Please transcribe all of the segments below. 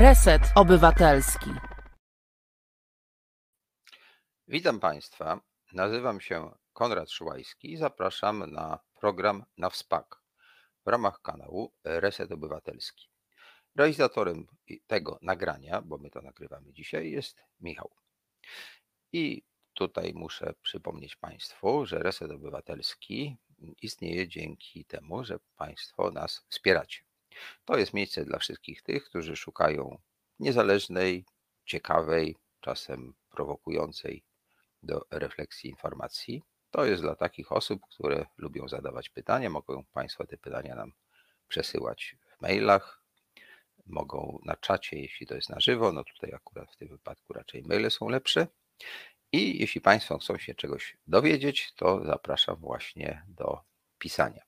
Reset Obywatelski. Witam Państwa. Nazywam się Konrad Szyłajski i zapraszam na program na WSPAK w ramach kanału Reset Obywatelski. Realizatorem tego nagrania, bo my to nagrywamy dzisiaj, jest Michał. I tutaj muszę przypomnieć Państwu, że Reset Obywatelski istnieje dzięki temu, że Państwo nas wspieracie. To jest miejsce dla wszystkich tych, którzy szukają niezależnej, ciekawej, czasem prowokującej do refleksji informacji. To jest dla takich osób, które lubią zadawać pytania. Mogą Państwo te pytania nam przesyłać w mailach, mogą na czacie, jeśli to jest na żywo. No tutaj akurat w tym wypadku raczej maile są lepsze. I jeśli Państwo chcą się czegoś dowiedzieć, to zapraszam właśnie do pisania.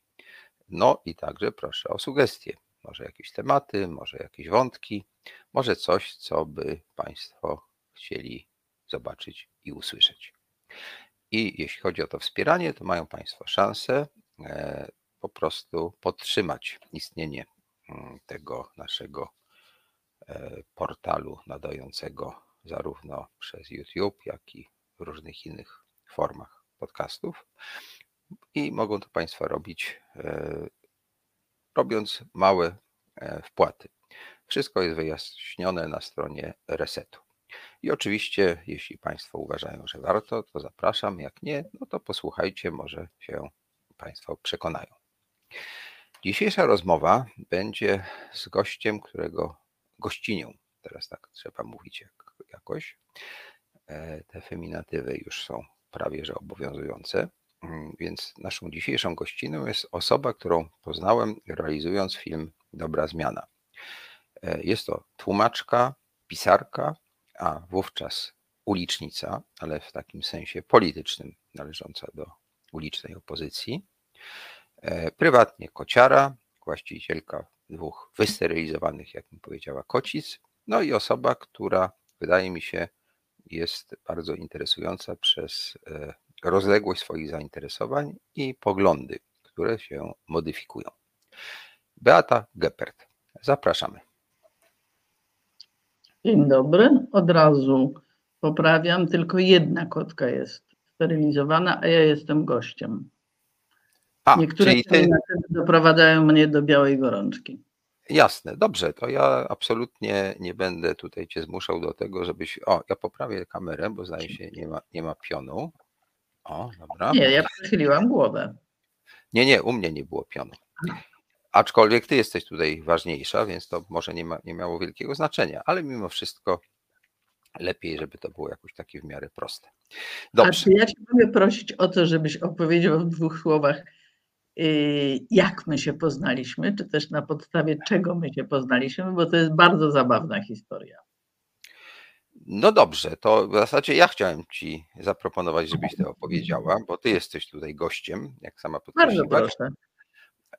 No i także proszę o sugestie. Może jakieś tematy, może jakieś wątki, może coś, co by Państwo chcieli zobaczyć i usłyszeć. I jeśli chodzi o to wspieranie, to mają Państwo szansę e, po prostu podtrzymać istnienie mm, tego naszego e, portalu nadającego zarówno przez YouTube, jak i w różnych innych formach podcastów. I mogą to Państwo robić, e, robiąc małe wpłaty. Wszystko jest wyjaśnione na stronie resetu. I oczywiście, jeśli Państwo uważają, że warto, to zapraszam. Jak nie, no to posłuchajcie, może się Państwo przekonają. Dzisiejsza rozmowa będzie z gościem, którego gościnią, teraz tak trzeba mówić jak, jakoś. E, te feminatywy już są prawie że obowiązujące. Mm, więc naszą dzisiejszą gościną jest osoba, którą poznałem realizując film Dobra Zmiana. E, jest to tłumaczka, pisarka, a wówczas ulicznica, ale w takim sensie politycznym, należąca do ulicznej opozycji. E, prywatnie kociara, właścicielka dwóch wysterylizowanych, jak mi powiedziała, kocic, no i osoba, która wydaje mi się jest bardzo interesująca przez e, rozległość swoich zainteresowań i poglądy, które się modyfikują. Beata Geppert. Zapraszamy. Dzień dobry. Od razu poprawiam, tylko jedna kotka jest sterylizowana, a ja jestem gościem. A, Niektóre ty... doprowadzają mnie do białej gorączki. Jasne, dobrze, to ja absolutnie nie będę tutaj cię zmuszał do tego, żebyś. O, ja poprawię kamerę, bo zdaje się, nie ma, nie ma pionu. O, dobra. Nie, ja przechyliłam głowę. Nie, nie, u mnie nie było pionu. Aczkolwiek ty jesteś tutaj ważniejsza, więc to może nie, ma, nie miało wielkiego znaczenia, ale mimo wszystko lepiej, żeby to było jakoś takie w miarę proste. Dobrze. A czy ja cię mogę prosić o to, żebyś opowiedział w dwóch słowach, y, jak my się poznaliśmy, czy też na podstawie czego my się poznaliśmy, bo to jest bardzo zabawna historia. No dobrze, to w zasadzie ja chciałem Ci zaproponować, żebyś to opowiedziała, bo Ty jesteś tutaj gościem, jak sama podkreśliłaś. Bardzo proszę.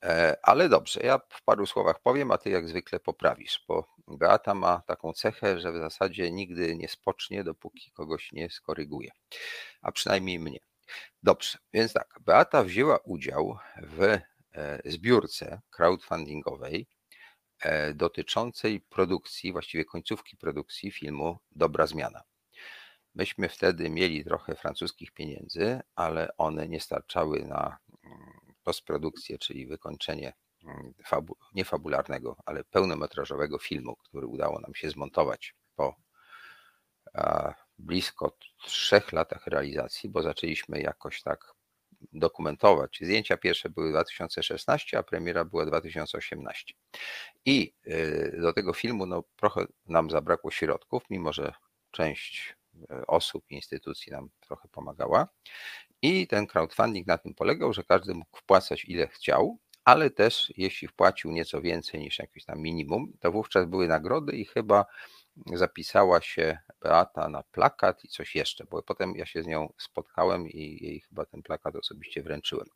E, ale dobrze, ja w paru słowach powiem, a ty jak zwykle poprawisz, bo Beata ma taką cechę, że w zasadzie nigdy nie spocznie, dopóki kogoś nie skoryguje, a przynajmniej mnie. Dobrze, więc tak, Beata wzięła udział w e, zbiórce crowdfundingowej dotyczącej produkcji, właściwie końcówki produkcji filmu Dobra Zmiana. Myśmy wtedy mieli trochę francuskich pieniędzy, ale one nie starczały na mm, postprodukcję, czyli wykończenie mm, fabu nie ale pełnometrażowego filmu, który udało nam się zmontować po blisko trzech latach realizacji, bo zaczęliśmy jakoś tak dokumentować. Zdjęcia pierwsze były 2016, a premiera była 2018. I y, do tego filmu no, trochę nam zabrakło środków, mimo że część y, osób i instytucji nam trochę pomagała. I ten crowdfunding na tym polegał, że każdy mógł wpłacać ile chciał, ale też jeśli wpłacił nieco więcej niż jakieś tam minimum, to wówczas były nagrody i chyba zapisała się Beata na plakat i coś jeszcze, bo potem ja się z nią spotkałem i jej chyba ten plakat osobiście wręczyłem.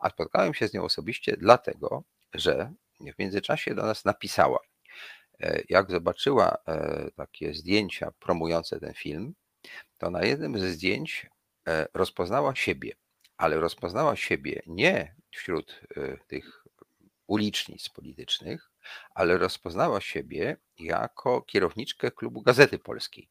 A spotkałem się z nią osobiście dlatego, że w międzyczasie do nas napisała. E, jak zobaczyła e, takie zdjęcia promujące ten film, to na jednym ze zdjęć E, rozpoznała siebie, ale rozpoznała siebie nie wśród tych ulicznic politycznych, ale rozpoznała siebie jako kierowniczkę klubu Gazety Polskiej.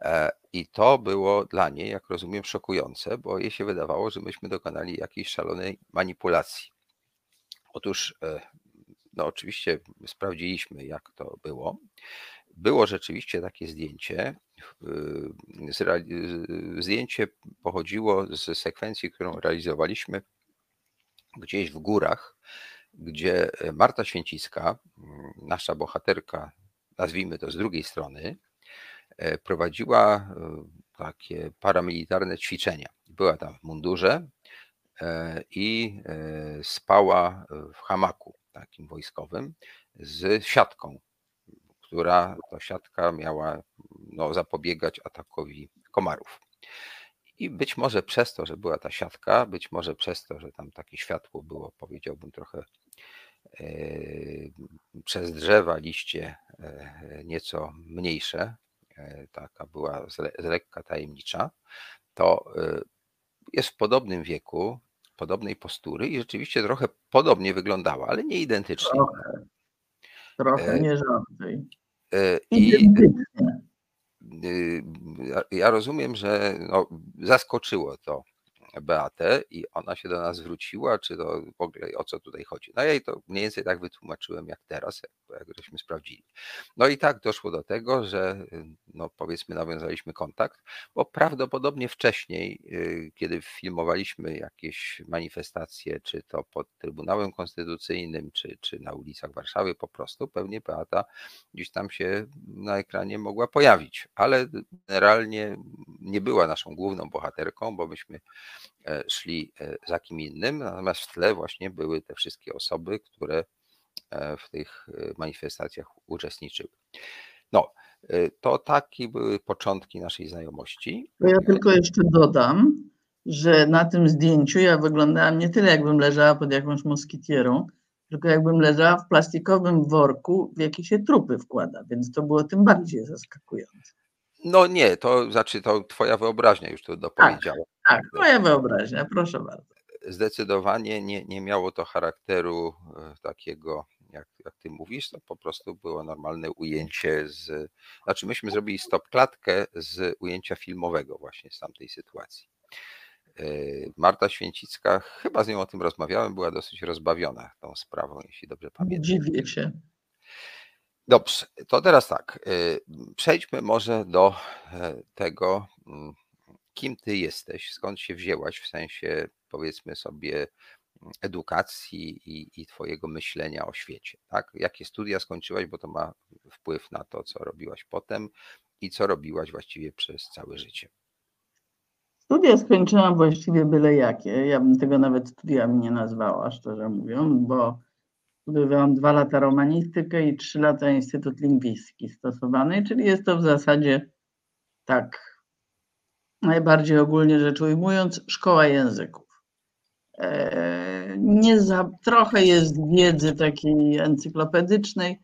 E, I to było dla niej, jak rozumiem, szokujące, bo jej się wydawało, że myśmy dokonali jakiejś szalonej manipulacji. Otóż, e, no oczywiście sprawdziliśmy, jak to było. Było rzeczywiście takie zdjęcie. Zdjęcie pochodziło z sekwencji, którą realizowaliśmy gdzieś w górach, gdzie Marta Święcicka, nasza bohaterka, nazwijmy to z drugiej strony, E, prowadziła e, takie paramilitarne ćwiczenia. Była tam w mundurze e, i spała w hamaku takim wojskowym z siatką, która to siatka miała no, zapobiegać atakowi komarów. I być może przez to, że była ta siatka, być może przez to, że tam takie światło było, powiedziałbym, trochę przez drzewa, liście nieco mniejsze, E, taka była z lekka tajemnicza, to e, jest w podobnym wieku, podobnej postury i rzeczywiście trochę podobnie wyglądała, ale nie identycznie. Trochę, trochę e, nie żadnej. I ja rozumiem, że no, zaskoczyło to Beatę i ona się do nas zwróciła, czy to w ogóle o co tutaj chodzi. No ja jej to mniej więcej tak wytłumaczyłem jak teraz, jak, żeśmy sprawdzili. No i tak doszło do tego, że no powiedzmy nawiązaliśmy kontakt, bo prawdopodobnie wcześniej, y, kiedy filmowaliśmy jakieś manifestacje, czy to pod Trybunałem Konstytucyjnym, czy, czy na ulicach Warszawy po prostu, pewnie Beata gdzieś tam się na ekranie mogła pojawić, ale generalnie nie była naszą główną bohaterką, bo myśmy szli e, za kim innym, natomiast w tle właśnie były te wszystkie osoby, które e, w tych manifestacjach uczestniczyły. No, to takie były początki naszej znajomości. Ja tylko jeszcze dodam, że na tym zdjęciu ja wyglądałam nie tyle jakbym leżała pod jakąś moskitierą, tylko jakbym leżała w plastikowym worku, w jaki się trupy wkłada, więc to było tym bardziej zaskakujące. No nie, to znaczy to twoja wyobraźnia już to dopowiedziała. Tak, tak, moja wyobraźnia, proszę bardzo. Zdecydowanie nie, nie miało to charakteru e, takiego, jak, jak ty mówisz, to po prostu było normalne ujęcie z. Znaczy, myśmy zrobili stop klatkę z ujęcia filmowego, właśnie z tamtej sytuacji. E, Marta Święcicka, chyba z nią o tym rozmawiałem, była dosyć rozbawiona tą sprawą, jeśli dobrze pamiętam. Dziwię się. Dobrze, to teraz tak. Y, przejdźmy może do e, tego, mm, kim ty jesteś, skąd się wzięłaś w sensie, powiedzmy sobie, mm, edukacji i, i twojego myślenia o świecie. Tak? Jakie studia skończyłaś, bo to ma wpływ na to, co robiłaś potem i co robiłaś właściwie przez całe życie. Studia skończyłam właściwie byle jakie. Ja bym tego nawet studiami nie nazwała, szczerze mówiąc, bo Studiowałam dwa lata romanistykę i trzy lata Instytut Lingwistyki Stosowanej, czyli jest to w zasadzie tak najbardziej ogólnie rzecz ujmując szkoła języków. E, nie za, trochę jest wiedzy takiej encyklopedycznej,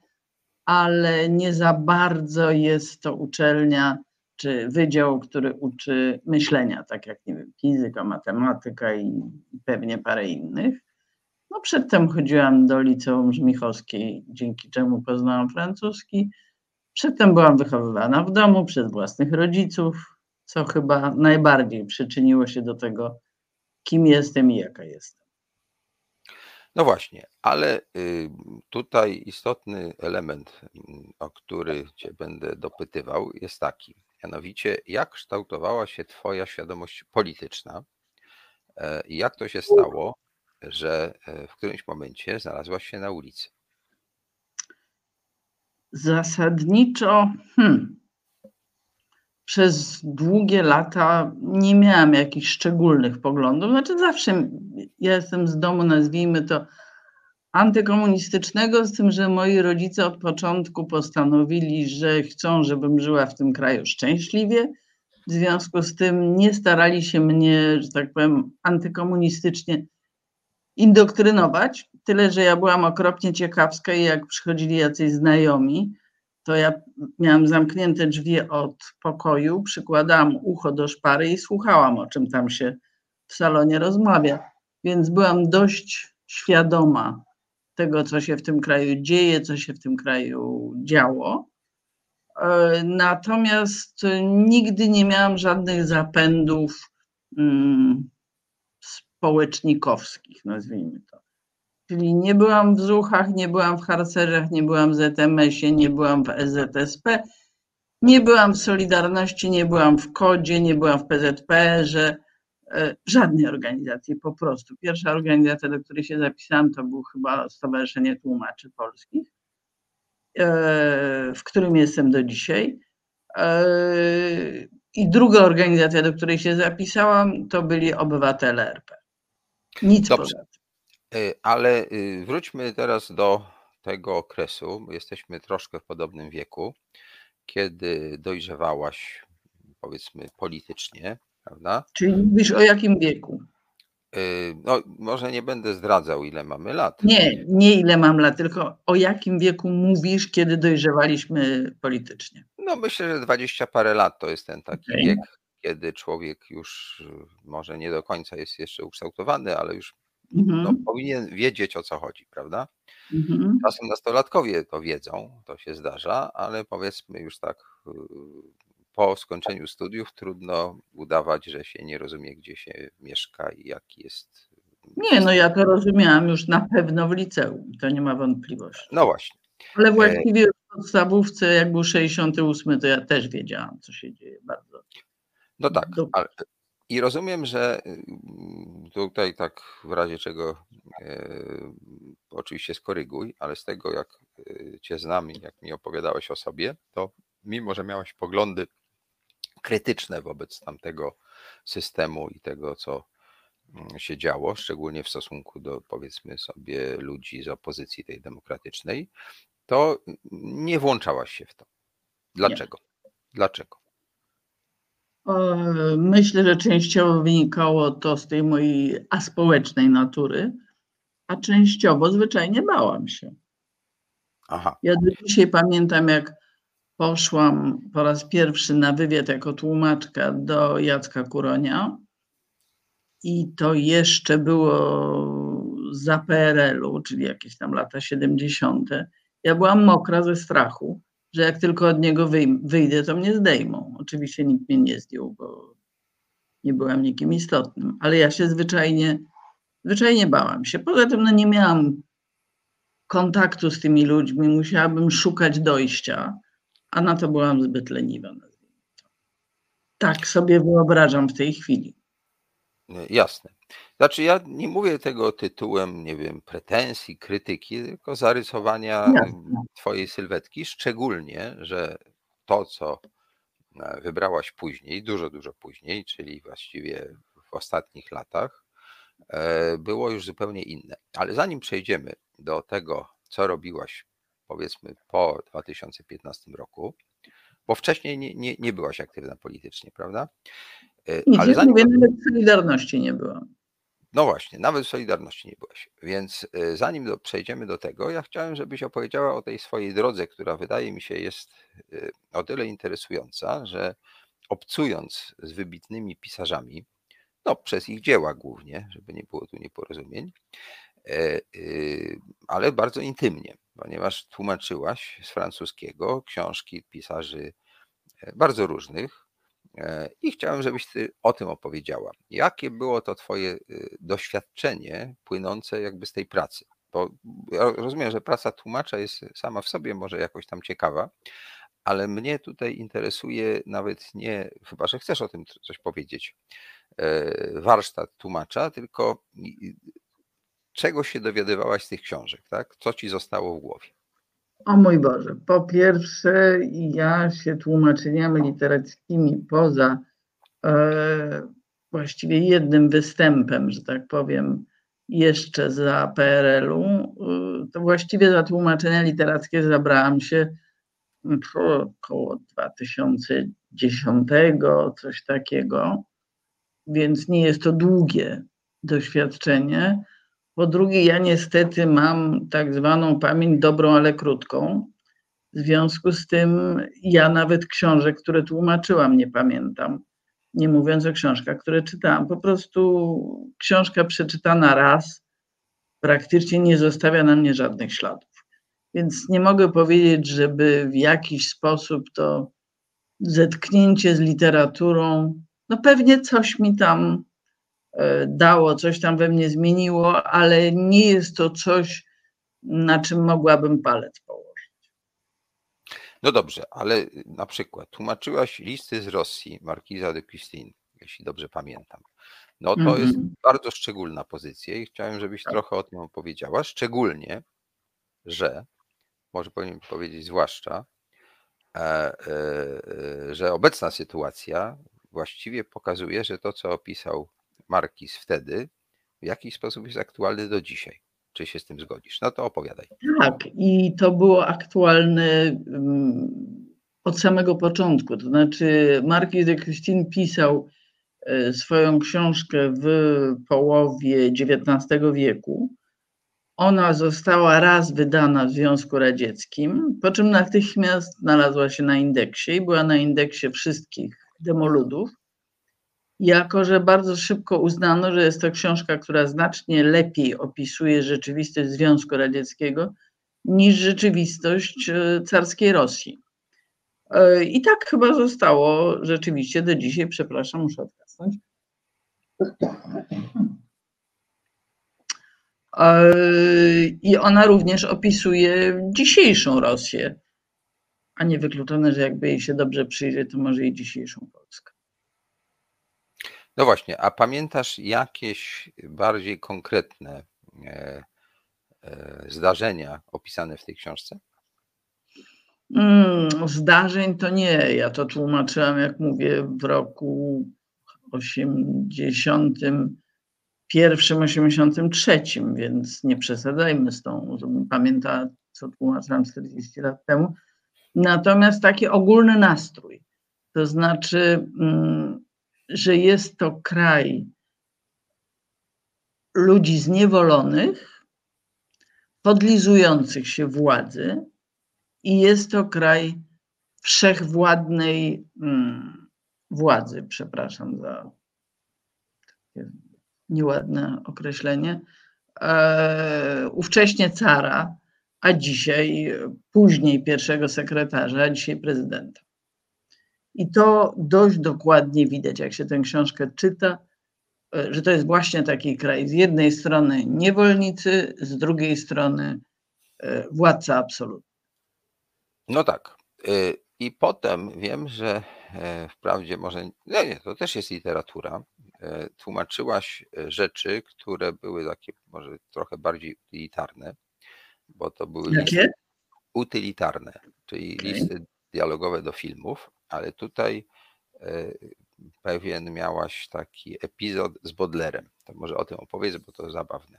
ale nie za bardzo jest to uczelnia czy wydział, który uczy myślenia, tak jak nie wiem, fizyka, matematyka i pewnie parę innych. No przedtem chodziłam do liceum Żmichowskiej, dzięki czemu poznałam francuski. Przedtem byłam wychowywana w domu przez własnych rodziców, co chyba najbardziej przyczyniło się do tego, kim jestem i jaka jestem. No właśnie, ale y, tutaj istotny element, o który Cię będę dopytywał, jest taki. Mianowicie, jak kształtowała się Twoja świadomość polityczna e, i jak to się stało, że e, w którymś momencie znalazłaś się na ulicy? Zasadniczo hmm, przez długie lata nie miałam jakichś szczególnych poglądów. Znaczy, zawsze ja jestem z domu, nazwijmy to, antykomunistycznego, z tym, że moi rodzice od początku postanowili, że chcą, żebym żyła w tym kraju szczęśliwie. W związku z tym nie starali się mnie, że tak powiem, antykomunistycznie indoktrynować, tyle że ja byłam okropnie ciekawska i jak przychodzili jacyś znajomi, to ja miałam zamknięte drzwi od pokoju, przykładałam ucho do szpary i słuchałam, o czym tam się w salonie rozmawia. Więc byłam dość świadoma tego, co się w tym kraju dzieje, co się w tym kraju działo. E, natomiast nigdy nie miałam żadnych zapędów mm, społecznikowskich, nazwijmy to. Czyli nie byłam w Zuchach, nie byłam w harcerzach, nie byłam w ZMS-ie, nie byłam w EZSP, nie byłam w Solidarności, nie byłam w Kodzie, nie byłam w PZPR-ze, e, żadnej organizacji po prostu. Pierwsza organizacja, do której się zapisałam, to był chyba Stowarzyszenie Tłumaczy Polskich, e, w którym jestem do dzisiaj. E, I druga organizacja, do której się zapisałam, to byli obywatele RP. Nic Dobrze. poza tym. Ale y, wróćmy teraz do tego okresu. Jesteśmy troszkę w podobnym wieku kiedy dojrzewałaś, powiedzmy, politycznie, prawda? Czyli mówisz o jakim wieku? Y, no, może nie będę zdradzał, ile mamy lat. Nie, nie ile mam lat, tylko o jakim wieku mówisz, kiedy dojrzewaliśmy politycznie? No, myślę, że dwadzieścia parę lat to jest ten taki okay. wiek, kiedy człowiek już y, może nie do końca jest jeszcze ukształtowany, ale już mhm. no, powinien wiedzieć o co chodzi, prawda? Mhm. Czasem nastolatkowie to wiedzą, to się zdarza, ale powiedzmy już tak y, po skończeniu studiów trudno udawać, że się nie rozumie, gdzie się mieszka i jaki jest. Nie, no ja to rozumiałam już na pewno w liceum, to nie ma wątpliwości. No właśnie. Ale e właściwie w podstawówce, jak był 68, to ja też wiedziałam, co się dzieje bardzo. No tak, ale i rozumiem, że y, tutaj tak w razie czego e, oczywiście skoryguj, ale z tego jak y, Cię znam i jak mi opowiadałeś o sobie, to mimo, że miałeś poglądy krytyczne wobec tamtego systemu i tego, co mm, się działo, szczególnie w stosunku do powiedzmy sobie ludzi z opozycji tej demokratycznej, to nie włączałaś się w to. Dlaczego? Nie. Dlaczego? Myślę, że częściowo wynikało to z tej mojej aspołecznej natury, a częściowo zwyczajnie bałam się. Aha. Ja do dzisiaj pamiętam, jak poszłam po raz pierwszy na wywiad jako tłumaczka do Jacka Kuronia i to jeszcze było za PRL-u, czyli jakieś tam lata 70. Ja byłam mokra ze strachu, że jak tylko od niego wyjdę, to mnie zdejmą. Oczywiście nikt mnie nie zdjął, bo nie byłam nikim istotnym, ale ja się zwyczajnie, zwyczajnie bałam się. Poza tym no, nie miałam kontaktu z tymi ludźmi, musiałabym szukać dojścia, a na to byłam zbyt leniwa. Tak sobie wyobrażam w tej chwili. Jasne. Znaczy, ja nie mówię tego tytułem, nie wiem, pretensji, krytyki, tylko zarysowania Jasne. Twojej sylwetki, szczególnie, że to, co e, wybrałaś później, dużo, dużo później, czyli właściwie w ostatnich latach, e, było już zupełnie inne. Ale zanim przejdziemy do tego, co robiłaś, powiedzmy, po 2015 roku, bo wcześniej nie, nie, nie byłaś aktywna politycznie, prawda? E, Nic, Ale zanim... mówię, nawet Solidarności nie byłam. No właśnie, nawet w Solidarności nie byłeś. Więc y, zanim do, przejdziemy do tego, ja chciałem, żebyś opowiedziała o tej swojej drodze, która wydaje mi się jest y, o tyle interesująca, że obcując z wybitnymi pisarzami, no przez ich dzieła głównie, żeby nie było tu nieporozumień, e, y, ale bardzo intymnie, ponieważ tłumaczyłaś z francuskiego książki pisarzy e, bardzo różnych, I chciałem, żebyś ty o tym opowiedziała. Jakie było to twoje y, doświadczenie płynące jakby z tej pracy? Bo rozumiem, że praca tłumacza jest sama w sobie może jakoś tam ciekawa, ale mnie tutaj interesuje nawet nie, chyba że chcesz o tym coś powiedzieć, e, warsztat tłumacza, tylko czego się dowiadywałaś z tych książek, tak? Co ci zostało w głowie? O mój Boże, po pierwsze, ja się tłumaczeniami literackimi poza e, właściwie jednym występem, że tak powiem, jeszcze za PRL-u, e, to właściwie za tłumaczenia literackie zabrałam się około 2010, coś takiego, więc nie jest to długie doświadczenie. Po drugie, ja niestety mam tak zwaną pamięć dobrą, ale krótką. W związku z tym ja nawet książek, które tłumaczyłam, nie pamiętam. Nie mówiąc o książkach, które czytałam. Po prostu książka przeczytana raz praktycznie nie zostawia na mnie żadnych śladów. Więc nie mogę powiedzieć, żeby w jakiś sposób to zetknięcie z literaturą, no pewnie coś mi tam dało, coś tam we mnie zmieniło, ale nie jest to coś, na czym mogłabym palec położyć. No dobrze, ale na przykład tłumaczyłaś listy z Rosji Markiza de Custine, jeśli dobrze pamiętam. No to jest mhm. bardzo szczególna pozycja i chciałem, żebyś tak. trochę o tym opowiedziała, szczególnie, że, może powinien powiedzieć zwłaszcza, e, e, e, że obecna sytuacja właściwie pokazuje, że to, co opisał Markiz wtedy, w jakiś sposób jest aktualny do dzisiaj. Czy się z tym zgodzisz? No to opowiadaj. Tak, i to było aktualne mm, od samego początku. To znaczy, Markiz de Christine pisał E, swoją książkę w połowie XIX wieku. Ona została raz wydana w Związku Radzieckim, po czym natychmiast znalazła się na indeksie i była na indeksie wszystkich demoludów. Jako, że bardzo szybko uznano, że jest to książka, która znacznie lepiej opisuje rzeczywistość Związku Radzieckiego niż rzeczywistość e, carskiej Rosji. E, I tak chyba zostało rzeczywiście do dzisiaj. Przepraszam, muszę odkasnąć. E, I ona również opisuje dzisiejszą Rosję, a nie wykluczone, że jakby jej się dobrze przyjrzy, to może i dzisiejszą Polskę. No właśnie, a pamiętasz jakieś bardziej konkretne e, zdarzenia opisane w tej książce? Mm, zdarzeń to nie. Ja to tłumaczyłam, jak mówię, w roku 81, 83, więc nie przesadzajmy z tą, żebym pamiętała, co tłumaczyłam 40 lat temu. Natomiast taki ogólny nastrój, to znaczy, mm, że jest to kraj ludzi zniewolonych, podlizujących się władzy, i jest to kraj wszechwładnej hmm, władzy, przepraszam za nieładne określenie, e, ówcześnie cara, a dzisiaj, później pierwszego sekretarza, a dzisiaj prezydenta. I to dość dokładnie widać, jak się tę książkę czyta, e, że to jest właśnie taki kraj. Z jednej strony niewolnicy, z drugiej strony e, władca absolutny. No tak. Y, I potem wiem, że e, wprawdzie może, nie, nie, to też jest literatura. E, tłumaczyłaś e, rzeczy, które były takie może trochę bardziej utylitarne, bo to były Jakie? utylitarne, czyli okay. listy dialogowe do filmów, ale tutaj pewien miałaś taki epizod z Bodlerem. To może o tym opowiedz, bo to zabawne.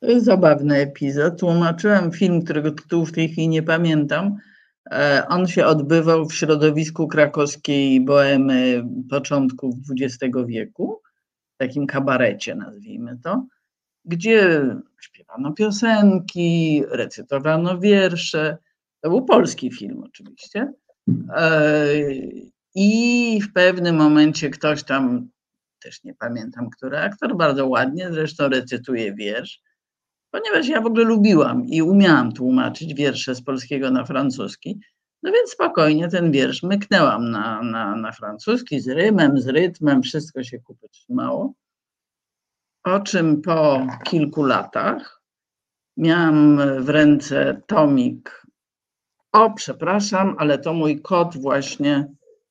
To jest zabawny epizod. Tłumaczyłem film, którego tytułu w tej chwili nie pamiętam. E, on się odbywał w środowisku krakowskiej boemy początków XX wieku, w takim kabarecie nazwijmy to, gdzie śpiewano piosenki, recytowano wiersze. To był polski film oczywiście. E, I w pewnym momencie ktoś tam, też nie pamiętam, który aktor, bardzo ładnie zresztą recytuje wiersz ponieważ ja w ogóle lubiłam i umiałam tłumaczyć wiersze z polskiego na francuski, no więc spokojnie ten wiersz myknęłam na, na, na francuski z rymem, z rytmem, wszystko się kupy trzymało. Po czym po kilku latach miałam w ręce tomik. O, przepraszam, ale to mój kot właśnie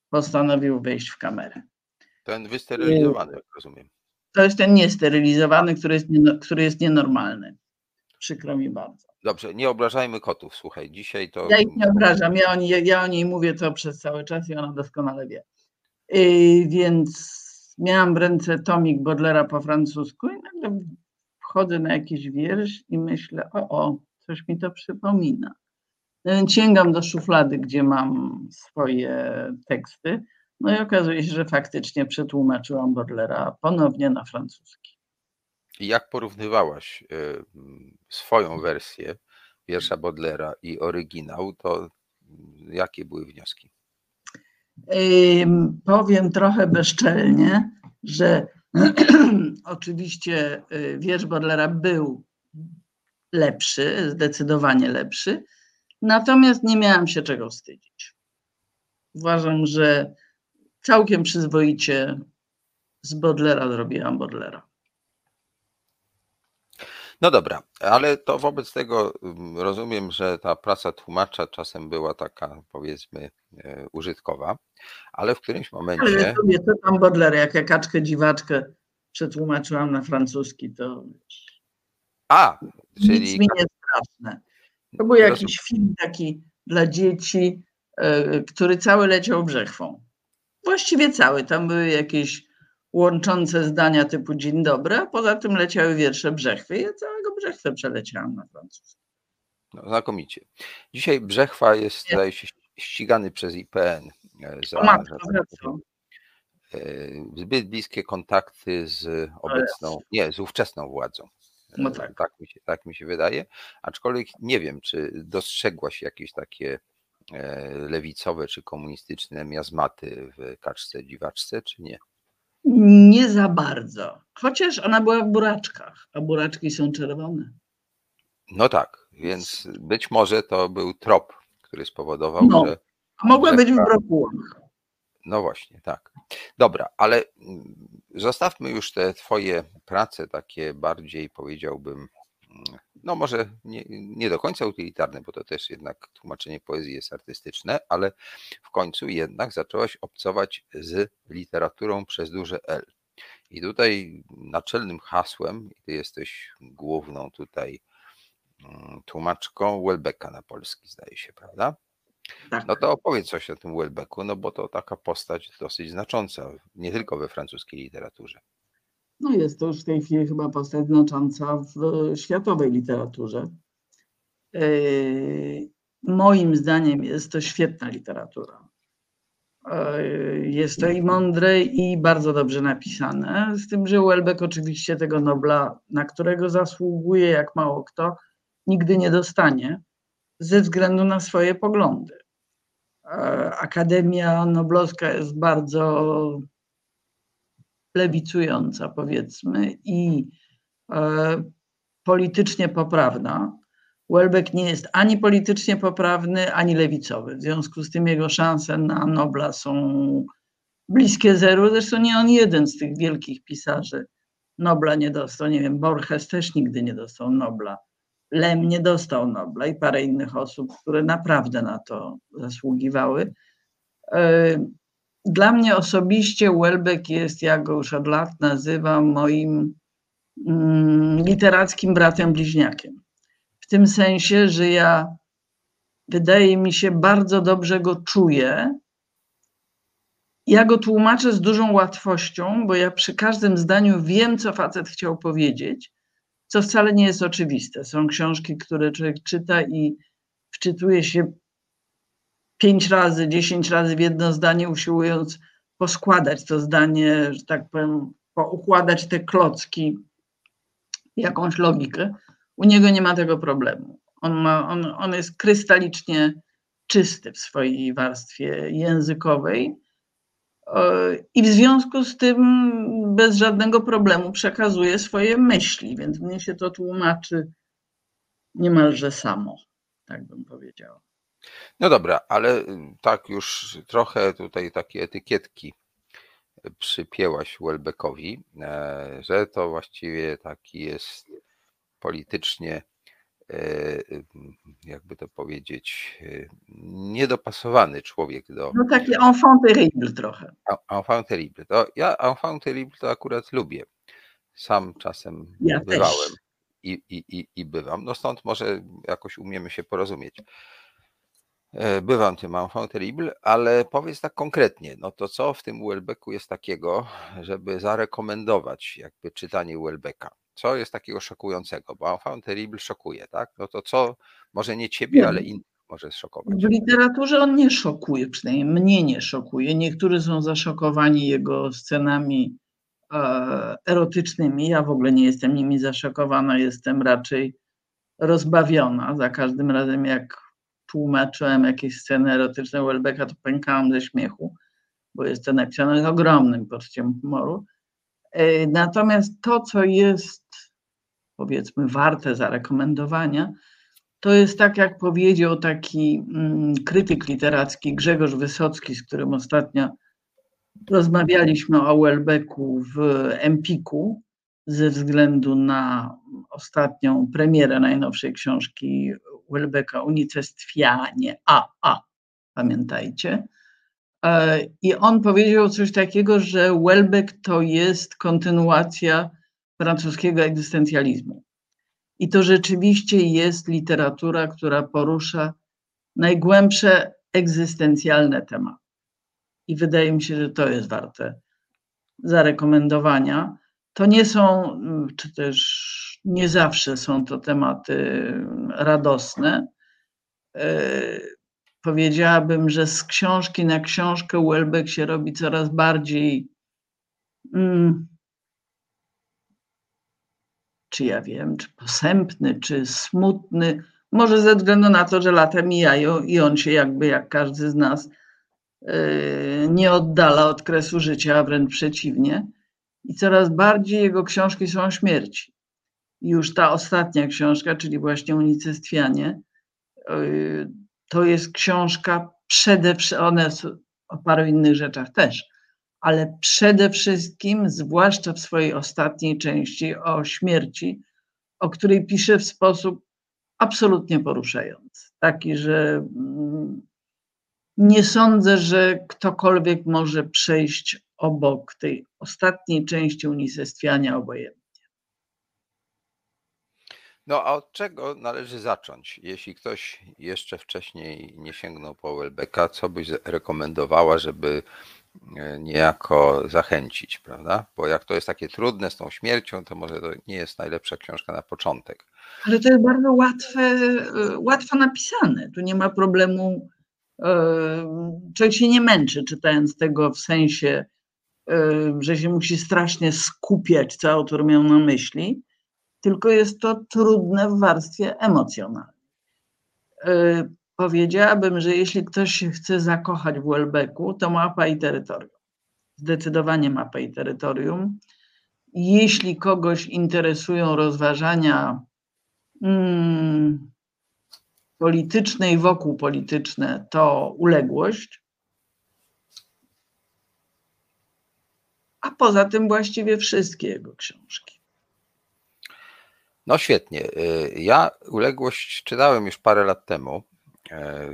postanowił wejść w kamerę. Ten wysterylizowany, jak rozumiem. To jest ten niesterylizowany, który jest, który jest nienormalny. Przykro mi bardzo. Dobrze, nie obrażajmy kotów, słuchaj, dzisiaj to... Ja ich nie obrażam, ja o, niej, ja o niej mówię to przez cały czas i ona doskonale wie. Yy, więc miałam w ręce tomik Bodlera po francusku i nagle wchodzę na jakiś wiersz i myślę, o, o, coś mi to przypomina. Więc sięgam do szuflady, gdzie mam swoje teksty, no i okazuje się, że faktycznie przetłumaczyłam Bodlera ponownie na francuski. Jak porównywałaś y, swoją wersję wiersza Bodlera i oryginał, to jakie były wnioski? powiem trochę bezczelnie, że oczywiście y, wiersz Bodlera był lepszy, zdecydowanie lepszy. Natomiast nie miałam się czego wstydzić. Uważam, że całkiem przyzwoicie z Bodlera zrobiłam Bodlera. No dobra, ale to wobec tego mm, rozumiem, że ta praca tłumacza czasem była taka, powiedzmy, e, użytkowa, ale w którymś momencie. Ale sobie, co tam Bodler, jak ja kaczkę dziwaczkę przetłumaczyłam na francuski, to. A, czyli. Nic mi nie straszne. To był jakiś film taki dla dzieci, e, który cały leciał brzechwą. Właściwie cały. Tam były jakieś łączące zdania typu dzień dobry, a poza tym leciały wiersze Brzechwy. Ja całego Brzechwę przeleciałam na francuski. No, znakomicie. Dzisiaj Brzechwa jest, zdaje się, ścigany przez IPN e, za, matko, za e, zbyt bliskie kontakty z obecną, nie, z ówczesną władzą. No tak. Tak mi, się, tak mi się wydaje. Aczkolwiek nie wiem, czy dostrzegłaś jakieś takie e, lewicowe czy komunistyczne miazmaty w kaczce dziwaczce, czy nie? Nie za bardzo. Chociaż ona była w buraczkach, a buraczki są czerwone. No tak, więc być może to był trop, który spowodował, no, że. Mogła być w brokułach. No właśnie, tak. Dobra, ale mm, zostawmy już te Twoje prace takie bardziej, powiedziałbym, mm, no może nie, nie, do końca utylitarne, bo to też jednak tłumaczenie poezji jest artystyczne, ale w końcu jednak zaczęłaś obcować z literaturą przez duże L. I tutaj naczelnym hasłem, i ty jesteś główną tutaj mm, tłumaczką Welbecka na polski, zdaje się, prawda? Tak. No to opowiedz coś o tym Welbecku, no bo to taka postać dosyć znacząca, nie tylko we francuskiej literaturze. No jest to już w tej chwili chyba postać znacząca w światowej literaturze. E, moim zdaniem jest to świetna literatura. E, jest to i mądre, i bardzo dobrze napisane. Z tym, że Welbeck oczywiście tego Nobla, na którego zasługuje jak mało kto, nigdy nie dostanie ze względu na swoje poglądy. E, Akademia Noblowska jest bardzo lewicująca, powiedzmy, i e, politycznie poprawna. Welbeck nie jest ani politycznie poprawny, ani lewicowy. W związku z tym jego szanse na Nobla są bliskie zeru. Zresztą nie on jeden z tych wielkich pisarzy Nobla nie dostał. Nie wiem, Borges też nigdy nie dostał Nobla. Lem nie dostał Nobla i parę innych osób, które naprawdę na to zasługiwały. E, dla mnie osobiście Welbeck jest, ja go już od lat nazywam moim mm, literackim bratem bliźniakiem. W tym sensie, że ja wydaje mi się bardzo dobrze go czuję. Ja go tłumaczę z dużą łatwością, bo ja przy każdym zdaniu wiem, co facet chciał powiedzieć, co wcale nie jest oczywiste. Są książki, które człowiek czyta i wczytuje się pięć razy, dziesięć razy w jedno zdanie, usiłując poskładać to zdanie, że tak powiem, poukładać te klocki, jakąś logikę. U niego nie ma tego problemu. On, ma, on, on jest krystalicznie czysty w swojej warstwie językowej i w związku z tym bez żadnego problemu przekazuje swoje myśli, więc mnie się to tłumaczy niemalże samo, tak bym powiedziała. No dobra, ale y, tak już trochę tutaj takie etykietki przypięłaś Welbeckowi, e, że to właściwie taki jest politycznie, e, jakby to powiedzieć, y, niedopasowany człowiek do. No taki enfant terrible trochę. Enfant terrible. To ja enfant terrible to akurat lubię. Sam czasem ja bywałem i, i, i, i bywam. No stąd może jakoś umiemy się porozumieć. E, bywam tym enfant terrible, ale powiedz tak konkretnie, no to co w tym Welbecku jest takiego, żeby zarekomendować jakby czytanie Welbecka? Co jest takiego szokującego? Bo enfant terrible szokuje, tak? No to co, może nie ciebie, nie. ale innych może szokować? W literaturze on nie szokuje, przynajmniej mnie nie szokuje. Niektórzy są zaszokowani jego scenami e, erotycznymi. Ja w ogóle nie jestem nimi zaszokowana, jestem raczej rozbawiona za każdym razem, jak tłumaczyłem jakieś sceny erotyczne Welbecka, to pękałam ze śmiechu, bo jest to napisane z ogromnym poczuciem humoru. E, natomiast to, co jest powiedzmy warte zarekomendowania, to jest tak, jak powiedział taki mm, krytyk literacki Grzegorz Wysocki, z którym ostatnio rozmawialiśmy o Welbecku w Empiku ze względu na ostatnią premierę najnowszej książki Welbecka Unicestwianie AA, pamiętajcie. E, I on powiedział coś takiego, że Welbeck to jest kontynuacja francuskiego egzystencjalizmu. I to rzeczywiście jest literatura, która porusza najgłębsze egzystencjalne tematy. I wydaje mi się, że to jest warte zarekomendowania. To nie są, czy też nie zawsze są to tematy radosne. E, powiedziałabym, że z książki na książkę Welbeck się robi coraz bardziej mm, czy ja wiem, czy posępny, czy smutny, może ze względu na to, że lata mijają i on się jakby, jak każdy z nas, yy, nie oddala od kresu życia, a wręcz przeciwnie. I coraz bardziej jego książki są o śmierci. Już ta ostatnia książka, czyli właśnie Unicestwianie, yy, to jest książka przede wszystkim, one o paru innych rzeczach też, ale przede wszystkim, zwłaszcza w swojej ostatniej części o śmierci, o której pisze w sposób absolutnie poruszający. Taki, że mm, nie sądzę, że ktokolwiek może przejść obok tej ostatniej części unicestwiania obojętnie. No a od czego należy zacząć? Jeśli ktoś jeszcze wcześniej nie sięgnął po Welbecka, co byś rekomendowała, żeby niejako zachęcić, prawda? Bo jak to jest takie trudne z tą śmiercią, to może to nie jest najlepsza książka na początek. Ale to jest bardzo łatwe, e, łatwo napisane. Tu nie ma problemu. E, człowiek się nie męczy czytając tego w sensie, że się musi strasznie skupiać, co autor miał na myśli, tylko jest to trudne w warstwie emocjonalnej powiedziałabym, że jeśli ktoś się chce zakochać w Welbecku, to mapa i terytorium. Zdecydowanie mapa i terytorium. Jeśli kogoś interesują rozważania hmm, polityczne i wokół polityczne, to uległość. A poza tym właściwie wszystkie jego książki. No świetnie. Y, ja uległość czytałem już parę lat temu.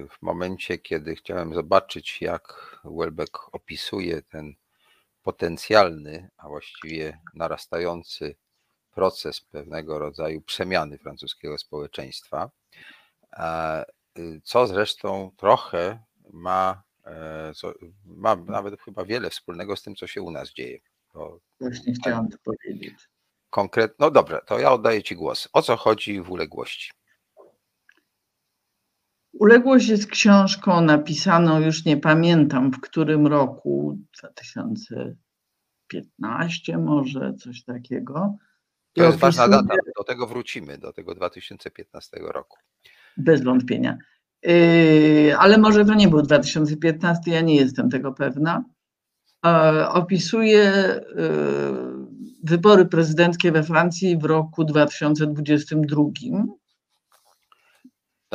W momencie, kiedy chciałem zobaczyć, jak Welbeck opisuje ten potencjalny, a właściwie narastający proces pewnego rodzaju przemiany francuskiego społeczeństwa, e, co zresztą trochę ma, e, ma nawet chyba wiele wspólnego z tym, co się u nas dzieje. Bo Właśnie chciałam to powiedzieć. Konkret... No dobrze, to ja oddaję Ci głos. O co chodzi w uległości? Uległość jest książką napisaną, już nie pamiętam w którym roku, 2015 może, coś takiego. To jest ważna data, do tego wrócimy, do tego 2015 roku. Bez wątpienia. Yy, ale może to nie był 2015, ja nie jestem tego pewna. Opisuje yy, wybory prezydenckie we Francji w roku 2022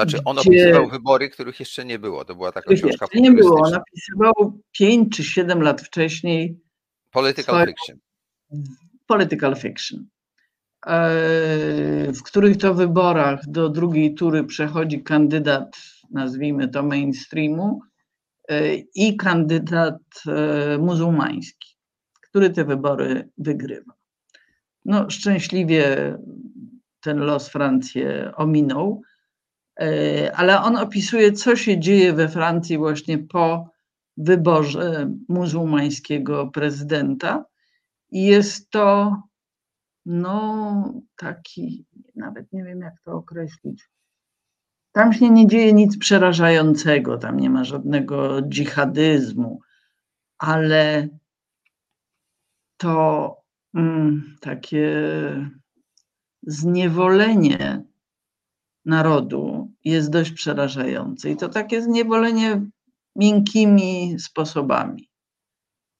znaczy, on gdzie... opisywał wybory, których jeszcze nie było. To była taka książka Nie było. On opisywał 5 czy 7 lat wcześniej. Political swoje... fiction. Political fiction. E, w których to wyborach do drugiej tury przechodzi kandydat, nazwijmy to mainstreamu, e, i kandydat e, muzułmański, który te wybory wygrywa. No, szczęśliwie ten los Francję ominął ale on opisuje, co się dzieje we Francji właśnie po wyborze muzułmańskiego prezydenta. I jest to no taki, nawet nie wiem jak to określić. Tam się nie dzieje nic przerażającego, tam nie ma żadnego dżihadyzmu, ale to mm, takie zniewolenie narodu jest dość przerażające. I to takie zniewolenie miękkimi sposobami.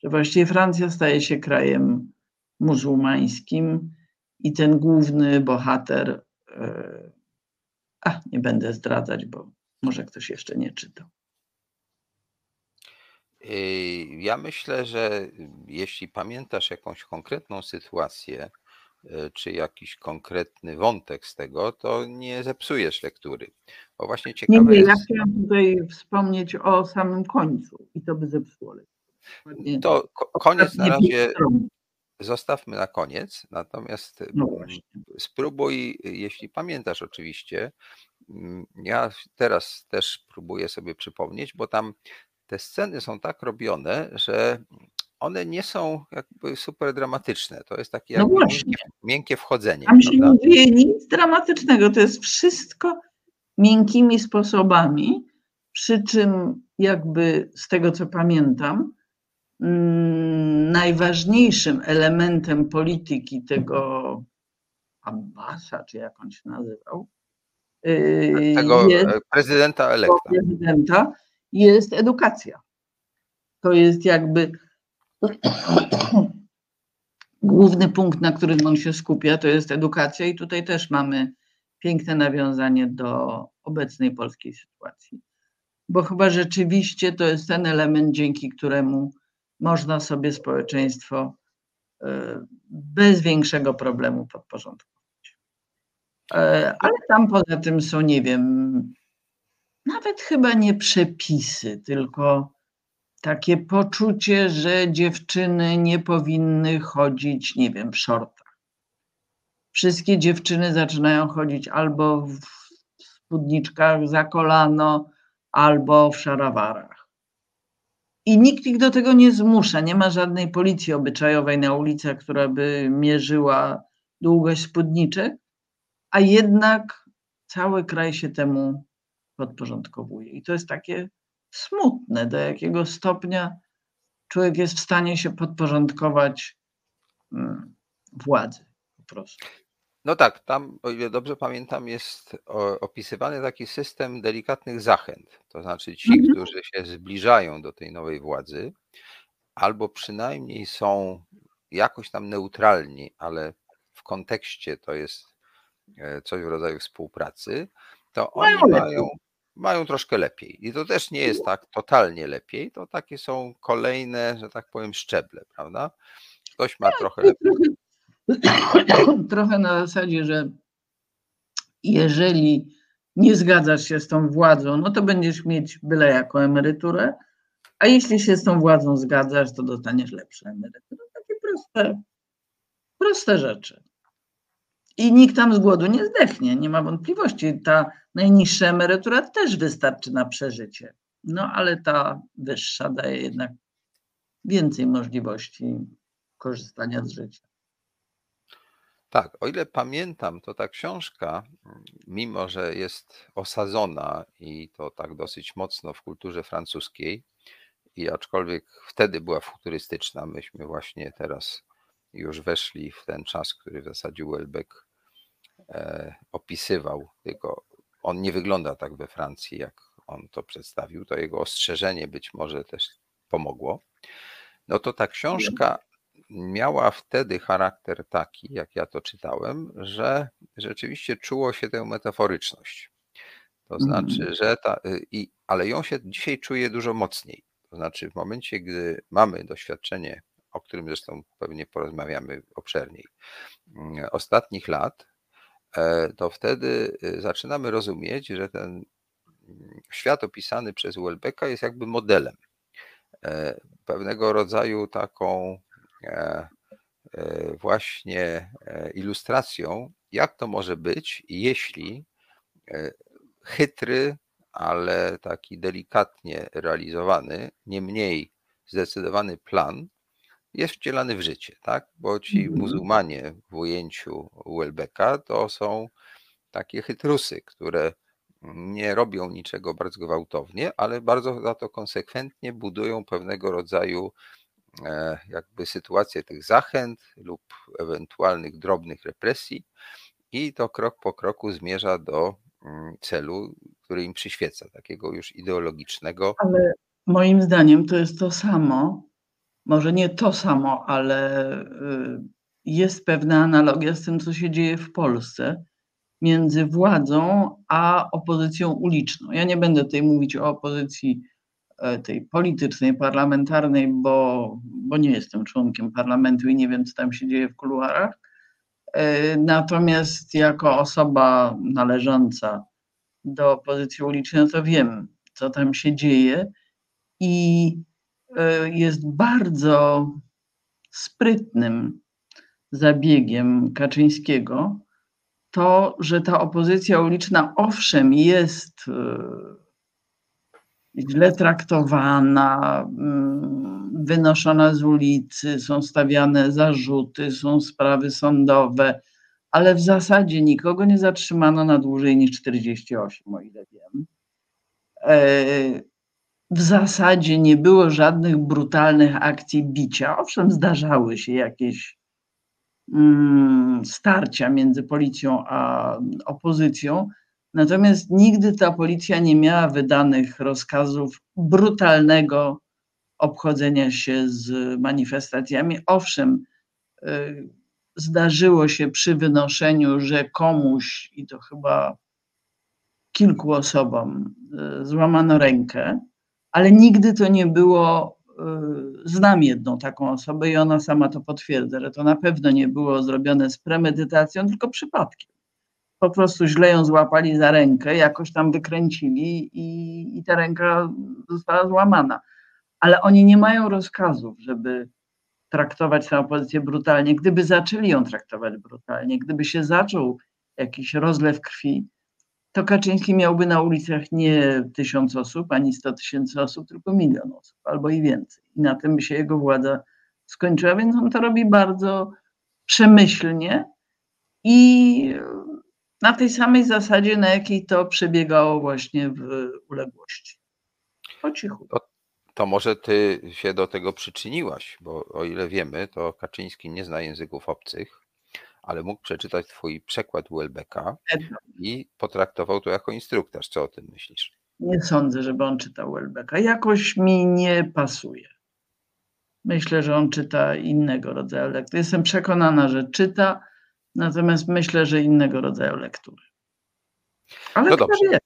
Że właściwie Francja staje się krajem muzułmańskim i ten główny bohater, e, a nie będę zdradzać, bo może ktoś jeszcze nie czytał. Yy, ja myślę, że jeśli pamiętasz jakąś konkretną sytuację, czy jakiś konkretny wątek z tego, to nie zepsujesz lektury. Bo właśnie ciekawe nie, nie, jest... ja chciałam tutaj wspomnieć o samym końcu i to by zepsuło lekturę. To koniec na razie zostawmy na koniec, natomiast no spróbuj, jeśli pamiętasz oczywiście, ja teraz też próbuję sobie przypomnieć, bo tam te sceny są tak robione, że one nie są jakby super dramatyczne. To jest takie no miękkie, miękkie, wchodzenie. Tam się nie dzieje nic dramatycznego. To jest wszystko miękkimi sposobami, przy czym jakby z tego co pamiętam, mm, najważniejszym elementem polityki tego Abbasa, czy jak on się nazywał, tego jest, prezydenta elekta. Prezydenta, jest edukacja. To jest jakby główny punkt, na którym on się skupia, to jest edukacja, i tutaj też mamy piękne nawiązanie do obecnej polskiej sytuacji. Bo chyba rzeczywiście to jest ten element, dzięki któremu można sobie społeczeństwo e, bez większego problemu podporządkować. E, ale tam poza tym są, nie wiem, nawet chyba nie przepisy, tylko takie poczucie, że dziewczyny nie powinny chodzić, nie wiem, w shortach. Wszystkie dziewczyny zaczynają chodzić albo w spódniczkach za kolano, albo w szarawarach. I nikt ich do tego nie zmusza. Nie ma żadnej policji obyczajowej na ulicach, która by mierzyła długość spódniczek, a jednak cały kraj się temu podporządkowuje. I to jest takie smutne, do jakiego stopnia człowiek jest w stanie się podporządkować mm, władzy po prostu. No tak, tam, o ile dobrze pamiętam, jest opisywany taki system delikatnych zachęt. To znaczy ci, mhm. którzy się zbliżają do tej nowej władzy, albo przynajmniej są jakoś tam neutralni, ale w kontekście to jest e, coś w rodzaju współpracy, to oni mają, mają troszkę lepiej. I to też nie jest tak totalnie lepiej, to takie są kolejne, że tak powiem, szczeble, prawda? Ktoś ma trochę lepiej. Trochę na zasadzie, że jeżeli nie zgadzasz się z tą władzą, no to będziesz mieć byle jako emeryturę, a jeśli się z tą władzą zgadzasz, to dostaniesz lepsze emeryturę. Takie proste, proste rzeczy. I nikt tam z głodu nie zdechnie, nie ma wątpliwości. Ta najniższa emerytura też wystarczy na przeżycie. No ale ta wyższa daje jednak więcej możliwości korzystania z życia. Tak, o ile pamiętam, to ta książka, mimo że jest osadzona i to tak dosyć mocno w kulturze francuskiej, i aczkolwiek wtedy była futurystyczna, myśmy właśnie teraz już weszli w ten czas, który w zasadzie Welbeck e, opisywał, tylko on nie wygląda tak we Francji, jak on to przedstawił. To jego ostrzeżenie być może też pomogło. No to ta książka miała wtedy charakter taki, jak ja to czytałem, że rzeczywiście czuło się tę metaforyczność. To znaczy, mhm. że ta, y, i, ale ją się dzisiaj czuje dużo mocniej. To znaczy, w momencie, gdy mamy doświadczenie, o którym zresztą pewnie porozmawiamy obszerniej, mm, ostatnich lat, e, to wtedy y, zaczynamy rozumieć, że ten mm, świat opisany przez Welbecka jest jakby modelem, e, pewnego rodzaju taką E, właśnie ilustracją, jak to może być, jeśli chytry, ale taki delikatnie realizowany, niemniej zdecydowany plan jest wcielany w życie, tak? Bo ci mhm. muzułmanie w ujęciu Welbecka to są takie chytrusy, które nie robią niczego bardzo gwałtownie, ale bardzo za to konsekwentnie budują pewnego rodzaju E, jakby sytuację tych zachęt lub ewentualnych drobnych represji i to krok po kroku zmierza do mm, celu, który im przyświeca, takiego już ideologicznego. Ale moim zdaniem to jest to samo, może nie to samo, ale y, jest pewna analogia z tym, co się dzieje w Polsce między władzą a opozycją uliczną. Ja nie będę tutaj mówić o opozycji e, tej politycznej, parlamentarnej, bo, bo nie jestem członkiem parlamentu i nie wiem, co tam się dzieje w kuluarach. E, natomiast jako osoba należąca do opozycji ulicznej, no to wiem, co tam się dzieje i jest bardzo sprytnym zabiegiem Kaczyńskiego to, że ta opozycja uliczna owszem jest e, źle traktowana, mm, wynoszona z ulicy, są stawiane zarzuty, są sprawy sądowe, ale w zasadzie nikogo nie zatrzymano na dłużej niż 48, o ile wiem. W zasadzie nie było żadnych brutalnych akcji bicia. Owszem, zdarzały się jakieś mm, starcia między policją a opozycją, natomiast nigdy ta policja nie miała wydanych rozkazów brutalnego obchodzenia się z manifestacjami. Owszem, y, zdarzyło się przy wynoszeniu, że komuś, i to chyba kilku osobom, y, złamano rękę, ale nigdy to nie było. Y, znam jedną taką osobę i ona sama to potwierdza, że to na pewno nie było zrobione z premedytacją, tylko przypadkiem. Po prostu źle ją złapali za rękę, jakoś tam wykręcili i, i ta ręka została złamana. Ale oni nie mają rozkazów, żeby traktować tę opozycję brutalnie. Gdyby zaczęli ją traktować brutalnie, gdyby się zaczął jakiś rozlew krwi, to Kaczyński miałby na ulicach nie tysiąc osób, ani sto tysięcy osób, tylko milion osób, albo i więcej. I na tym by się jego władza skończyła, więc on to robi bardzo przemyślnie i na tej samej zasadzie, na jakiej to przebiegało właśnie w uległości. Po cichu. To, to może ty się do tego przyczyniłaś, bo o ile wiemy, to Kaczyński nie zna języków obcych ale mógł przeczytać twój przekład Welbecka i potraktował to jako instruktaż. Co o tym myślisz? Nie sądzę, żeby on czytał Welbecka. Jakoś mi nie pasuje. Myślę, że on czyta innego rodzaju lektury. Jestem przekonana, że czyta, natomiast myślę, że innego rodzaju lektury. Ale no dobrze. Wie?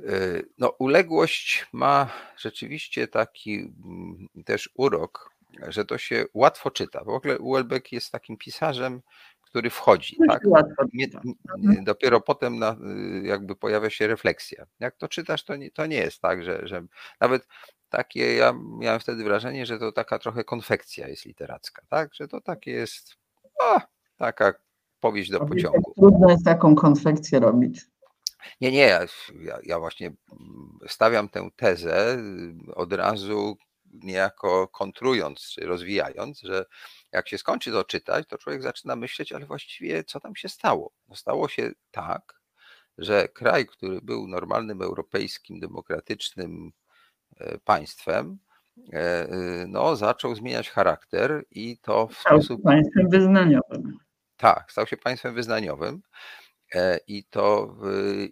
Y, no, uległość ma rzeczywiście taki mm, też urok, że to się łatwo czyta. W ogóle Welbeck jest takim pisarzem, który wchodzi. Tak? Nie, nie, dopiero potem na, jakby pojawia się refleksja. Jak to czytasz, to nie, to nie jest tak, że, że nawet takie, ja miałem wtedy wrażenie, że to taka trochę konfekcja jest literacka, tak? Że to takie jest o, taka powieść do pociągu. Trudno jest taką konfekcję robić. Nie, nie, ja, ja właśnie stawiam tę tezę od razu niejako kontrując czy rozwijając, że jak się skończy to czytać, to człowiek zaczyna myśleć, ale właściwie co tam się stało? No stało się tak, że kraj, który był normalnym europejskim, demokratycznym e, państwem, e, e, no, zaczął zmieniać charakter i to w stał sposób. Państwem wyznaniowym. Tak, stał się państwem wyznaniowym. E, i to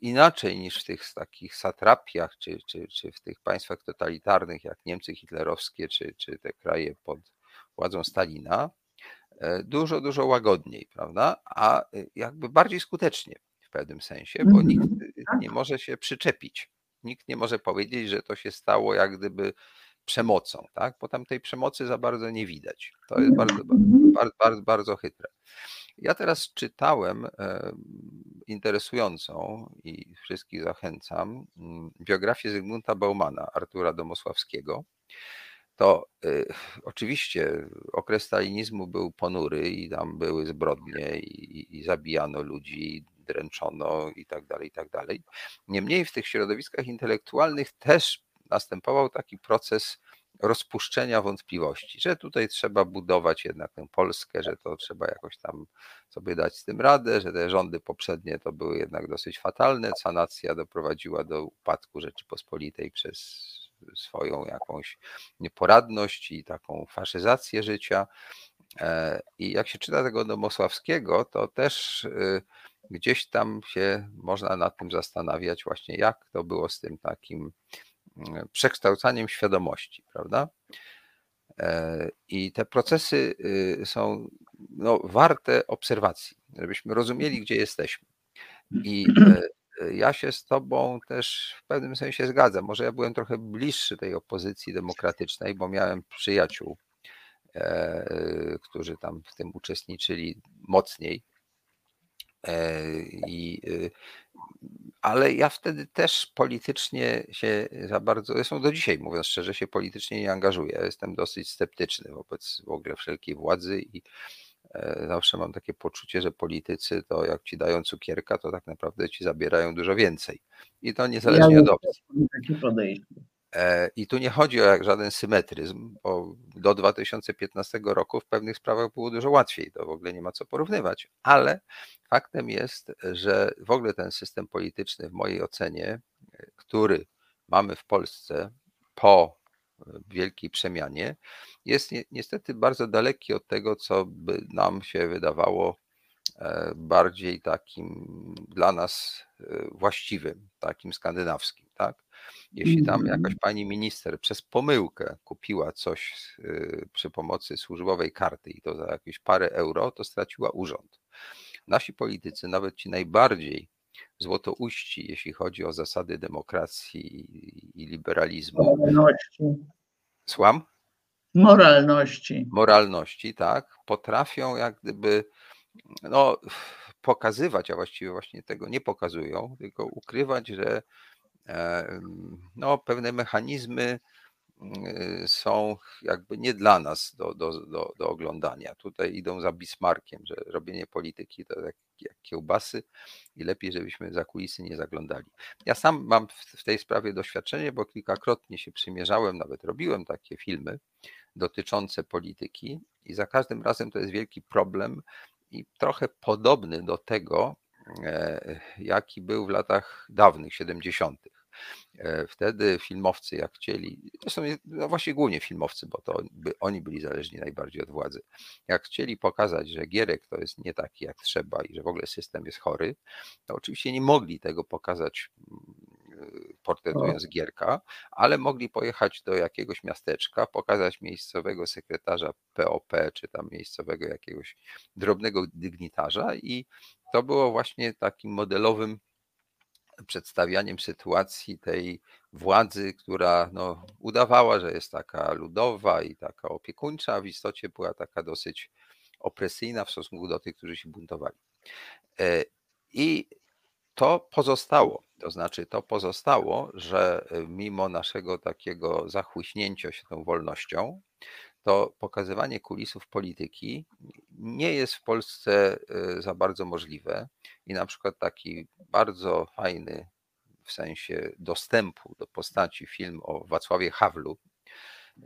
inaczej niż w tych takich satrapiach, czy, czy, czy w tych państwach totalitarnych jak Niemcy hitlerowskie, czy, czy te kraje pod władzą Stalina, e, dużo, dużo łagodniej, prawda? A e, jakby bardziej skutecznie w pewnym sensie, bo nikt mhm. tak. nie może się przyczepić. Nikt nie może powiedzieć, że to się stało jak gdyby przemocą, tak? Bo tam tej przemocy za bardzo nie widać. To jest bardzo, mhm. bardzo, bardzo, bardzo chytre. Ja teraz czytałem interesującą i wszystkich zachęcam mm, biografię Zygmunta Baumana, Artura Domosławskiego. To y, oczywiście okres stalinizmu był ponury i tam były zbrodnie i, i zabijano ludzi, dręczono i tak dalej, i tak dalej. Niemniej w tych środowiskach intelektualnych też następował taki proces rozpuszczenia wątpliwości, że tutaj trzeba budować jednak tę Polskę, że to trzeba jakoś tam sobie dać z tym radę, że te rządy poprzednie to były jednak dosyć fatalne, sanacja doprowadziła do upadku Rzeczypospolitej przez swoją jakąś nieporadność i taką faszyzację życia. E, I jak się czyta tego Domosławskiego, to też y, gdzieś tam się można nad tym zastanawiać właśnie, jak to było z tym takim przekształcaniem świadomości, prawda? E, I te procesy y, są no, warte obserwacji, żebyśmy rozumieli, gdzie jesteśmy. I ja się z Tobą też w pewnym sensie zgadzam. Może ja byłem trochę bliższy tej opozycji demokratycznej, bo miałem przyjaciół, którzy tam w tym uczestniczyli mocniej. I ale ja wtedy też politycznie się za bardzo, zresztą do dzisiaj mówiąc szczerze, się politycznie nie angażuję. Jestem dosyć sceptyczny wobec w ogóle wszelkiej władzy i e, zawsze mam takie poczucie, że politycy to jak ci dają cukierka, to tak naprawdę ci zabierają dużo więcej. I to niezależnie ja od opcji. Takie podejście. E, I tu nie chodzi o żaden symetryzm, bo do 2015 roku w pewnych sprawach było dużo łatwiej, to w ogóle nie ma co porównywać, ale faktem jest, że w ogóle ten system polityczny, w mojej ocenie, który mamy w Polsce po wielkiej przemianie, jest niestety bardzo daleki od tego, co by nam się wydawało e, bardziej takim dla nas e, właściwym, takim skandynawskim. Tak? Jeśli tam jakaś mhm. pani minister przez pomyłkę kupiła coś y, przy pomocy służbowej karty i to za jakieś parę euro, to straciła urząd. Nasi politycy, nawet ci najbardziej złotouści, jeśli chodzi o zasady demokracji i liberalizmu. Moralności. Słucham? Moralności. Moralności, tak. Potrafią jak gdyby no, pokazywać, a właściwie właśnie tego nie pokazują, tylko ukrywać, że no, pewne mechanizmy y, są jakby nie dla nas do, do, do, do oglądania. Tutaj idą za Bismarkiem, że robienie polityki to jak, jak kiełbasy i lepiej, żebyśmy za kulisy nie zaglądali. Ja sam mam w tej sprawie doświadczenie, bo kilkakrotnie się przymierzałem, nawet robiłem takie filmy dotyczące polityki i za każdym razem to jest wielki problem i trochę podobny do tego, e, jaki był w latach dawnych, 70. E, wtedy filmowcy, jak chcieli, zresztą no właśnie głównie filmowcy, bo to by, oni byli zależni najbardziej od władzy, jak chcieli pokazać, że Gierek to jest nie taki jak trzeba i że w ogóle system jest chory, to oczywiście nie mogli tego pokazać mm, portretując Gierka, ale mogli pojechać do jakiegoś miasteczka, pokazać miejscowego sekretarza POP, czy tam miejscowego jakiegoś drobnego dygnitarza i to było właśnie takim modelowym przedstawianiem sytuacji tej władzy, która no, udawała, że jest taka ludowa i taka opiekuńcza, a w istocie była taka dosyć opresyjna w stosunku do tych, którzy się buntowali. E, I to pozostało, to znaczy to pozostało, że mimo naszego takiego zachłyśnięcia się tą wolnością, to pokazywanie kulisów polityki nie jest w Polsce y, za bardzo możliwe. I na przykład taki bardzo fajny w sensie dostępu do postaci film o Wacławie Hawlu,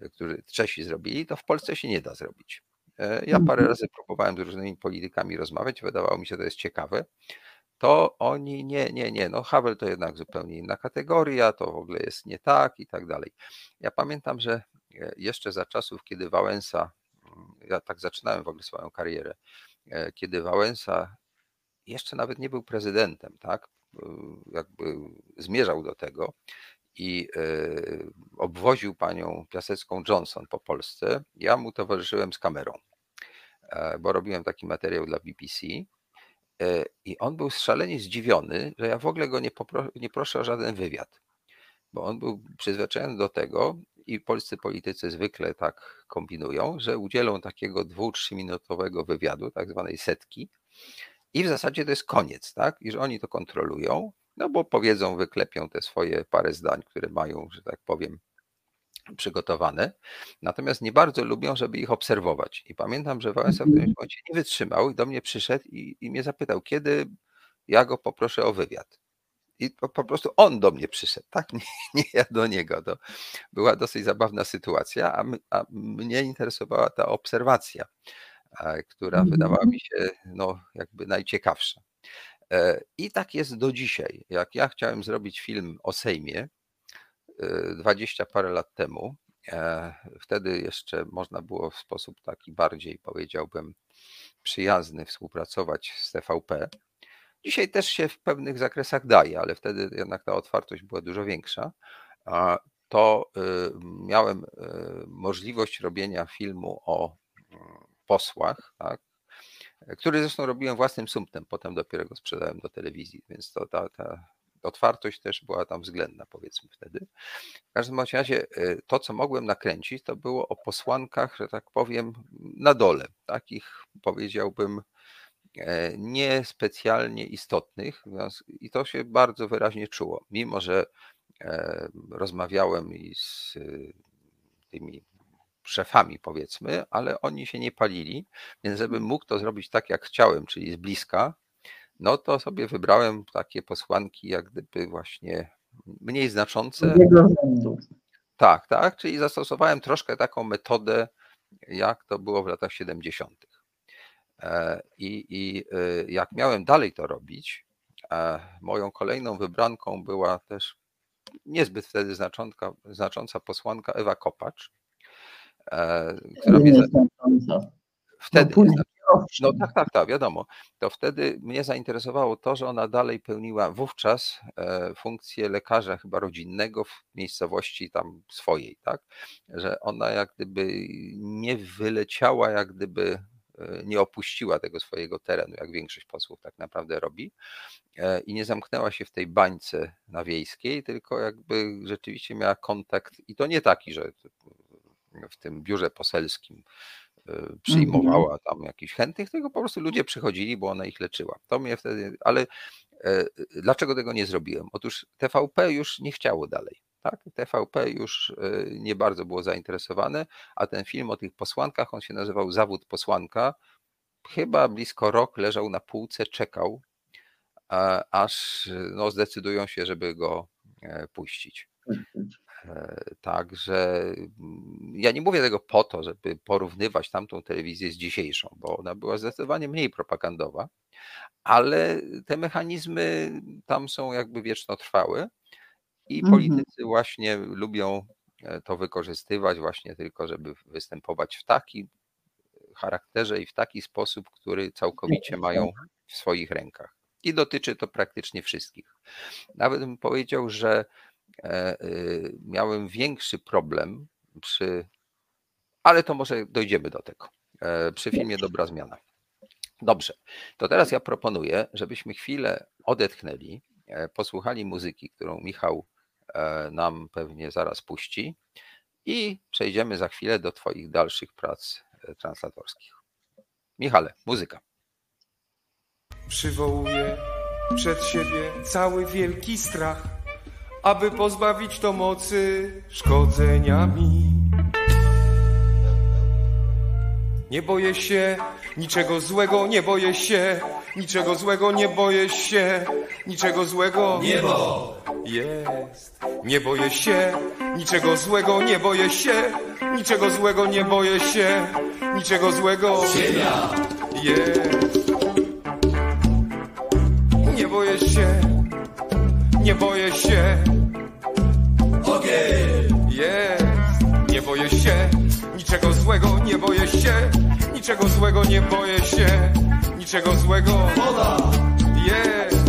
y, który Czesi zrobili, to w Polsce się nie da zrobić. E, ja parę mhm. razy próbowałem z różnymi politykami rozmawiać, wydawało mi się, że to jest ciekawe. To oni nie, nie, nie, no Havel to jednak zupełnie inna kategoria, to w ogóle jest nie tak i tak dalej. Ja pamiętam, że jeszcze za czasów, kiedy Wałęsa, mm, ja tak zaczynałem w ogóle swoją karierę, e, kiedy Wałęsa jeszcze nawet nie był prezydentem, tak? Jakby zmierzał do tego i e, obwoził panią Piasecką Johnson po Polsce. Ja mu towarzyszyłem z kamerą, bo robiłem taki materiał dla BBC. I on był szalenie zdziwiony, że ja w ogóle go nie, popro, nie proszę o żaden wywiad, bo on był przyzwyczajony do tego, i polscy politycy zwykle tak kombinują, że udzielą takiego dwu, trzyminutowego wywiadu, tak zwanej setki, i w zasadzie to jest koniec, tak? I że oni to kontrolują, no bo powiedzą, wyklepią te swoje parę zdań, które mają, że tak powiem, przygotowane. Natomiast nie bardzo lubią, żeby ich obserwować. I pamiętam, że Wałęsa w którymś mhm. momencie nie wytrzymał i do mnie przyszedł i, i mnie zapytał, kiedy ja go poproszę o wywiad. I po, po, prostu on do mnie przyszedł, tak? Nie, nie, ja do niego. To była dosyć zabawna sytuacja, a, my, a mnie interesowała ta obserwacja, która wydawała mhm. mi się no, jakby najciekawsza. E, I tak jest do dzisiaj. Jak ja chciałem zrobić film o Sejmie e, dwadzieścia parę lat temu, e, wtedy jeszcze można było w sposób taki bardziej, powiedziałbym, przyjazny współpracować z TVP Dzisiaj też się w pewnych zakresach daje, ale wtedy jednak ta otwartość była dużo większa. To y, miałem y, możliwość robienia filmu o mm, posłach, tak? który zresztą robiłem własnym sumptem, potem dopiero go sprzedałem do telewizji, więc to ta, ta otwartość też była tam względna, powiedzmy wtedy. W każdym razie e, to, co mogłem nakręcić, to było o posłankach, że tak powiem, na dole, takich powiedziałbym niespecjalnie istotnych i to się bardzo wyraźnie czuło, mimo że e, rozmawiałem i z tymi szefami, powiedzmy, ale oni się nie palili, więc żebym mógł to zrobić tak, jak chciałem, czyli z bliska, no to sobie wybrałem takie posłanki, jak gdyby właśnie mniej znaczące. Tak, tak, czyli zastosowałem troszkę taką metodę, jak to było w latach 70. E, I, i e, jak miałem dalej to robić, e, moją kolejną wybranką była też niezbyt wtedy znacząca, znacząca posłanka Ewa Kopacz, która mnie... Wtedy no, no tak, tak, tak, wiadomo. To wtedy mnie zainteresowało to, że ona dalej pełniła wówczas e, funkcję lekarza chyba rodzinnego w miejscowości tam swojej, tak? Że ona jak gdyby nie wyleciała, jak gdyby e, nie opuściła tego swojego terenu, jak większość posłów tak naprawdę robi e, i nie zamknęła się w tej bańce na wiejskiej, tylko jakby rzeczywiście miała kontakt i to nie taki, że w tym biurze poselskim Mhm. przyjmowała tam jakichś chętnych, tylko po prostu ludzie przychodzili, bo ona ich leczyła. To mnie wtedy, ale e, dlaczego tego nie zrobiłem? Otóż TVP już nie chciało dalej. Tak? TVP już e, nie bardzo było zainteresowane, a ten film o tych posłankach, on się nazywał Zawód posłanka. Chyba blisko rok leżał na półce, czekał, aż no, zdecydują się, żeby go e, puścić. E, także mm, ja nie mówię tego po to, żeby porównywać tamtą telewizję z dzisiejszą, bo ona była zdecydowanie mniej propagandowa, ale te mechanizmy tam są jakby wiecznotrwałe i mhm. politycy właśnie lubią e, to wykorzystywać właśnie tylko, żeby występować w takim charakterze i w taki sposób, który całkowicie mają w swoich rękach. I dotyczy to praktycznie wszystkich. Nawet bym powiedział, że E, y, miałem większy problem przy, ale to może dojdziemy do tego, e, przy filmie Dobra Zmiana. Dobrze, to teraz ja proponuję, żebyśmy chwilę odetchnęli, posłuchali muzyki, którą Michał nam pewnie zaraz puści i przejdziemy za chwilę do Twoich dalszych prac translatorskich. Michale, muzyka. Przywołuję przed siebie cały wielki strach aby pozbawić to mocy szkodzenia mi. Nie boję się niczego złego, nie boję się niczego złego, nie boję się niczego złego. Niebo jest. Nie boję się niczego złego, nie boję się niczego złego, nie boję się niczego złego. Ziemia jest. Nie boję się, nie boję się boję się niczego złego, nie boję się niczego złego, nie boję się niczego złego. Woda jest.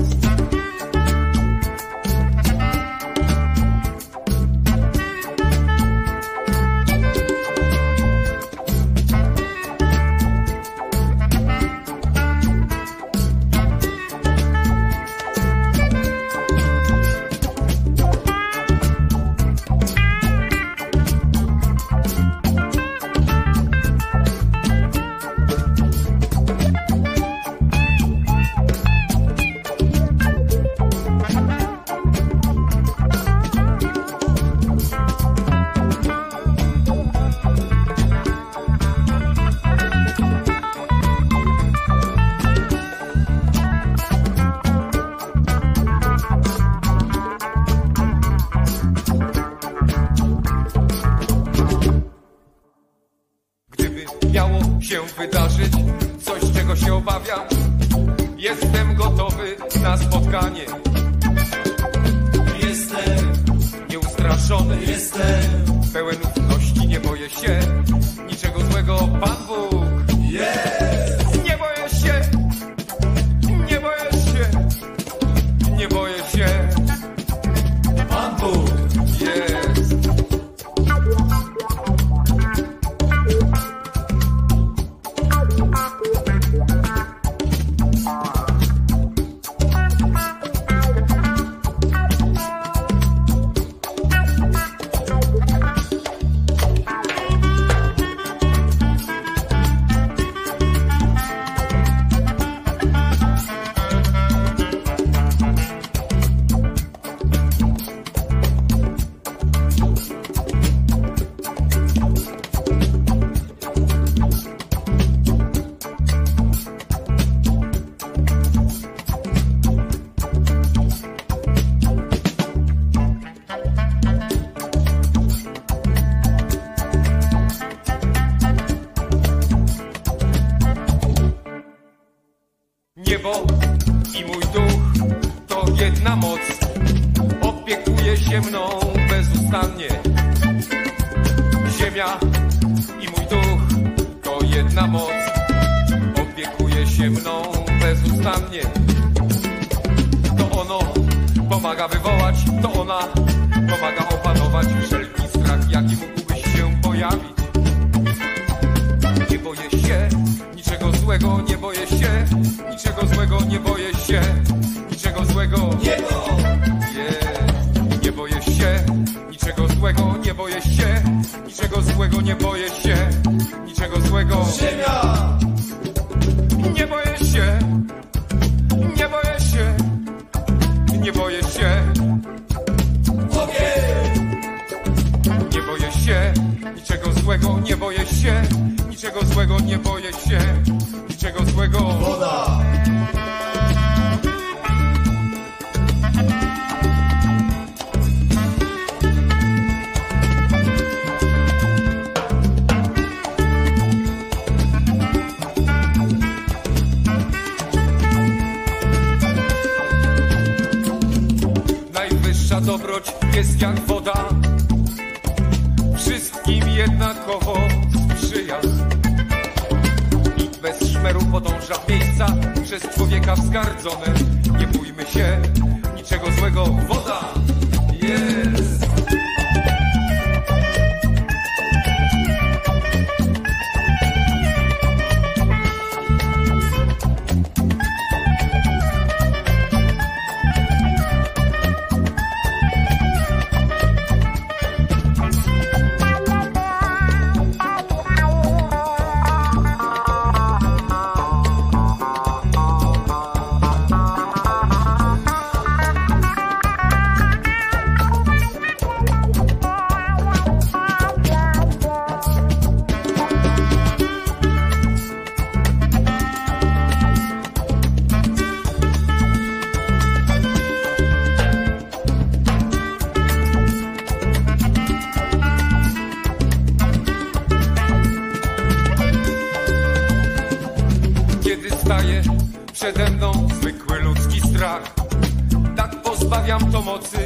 Pozbawiam to mocy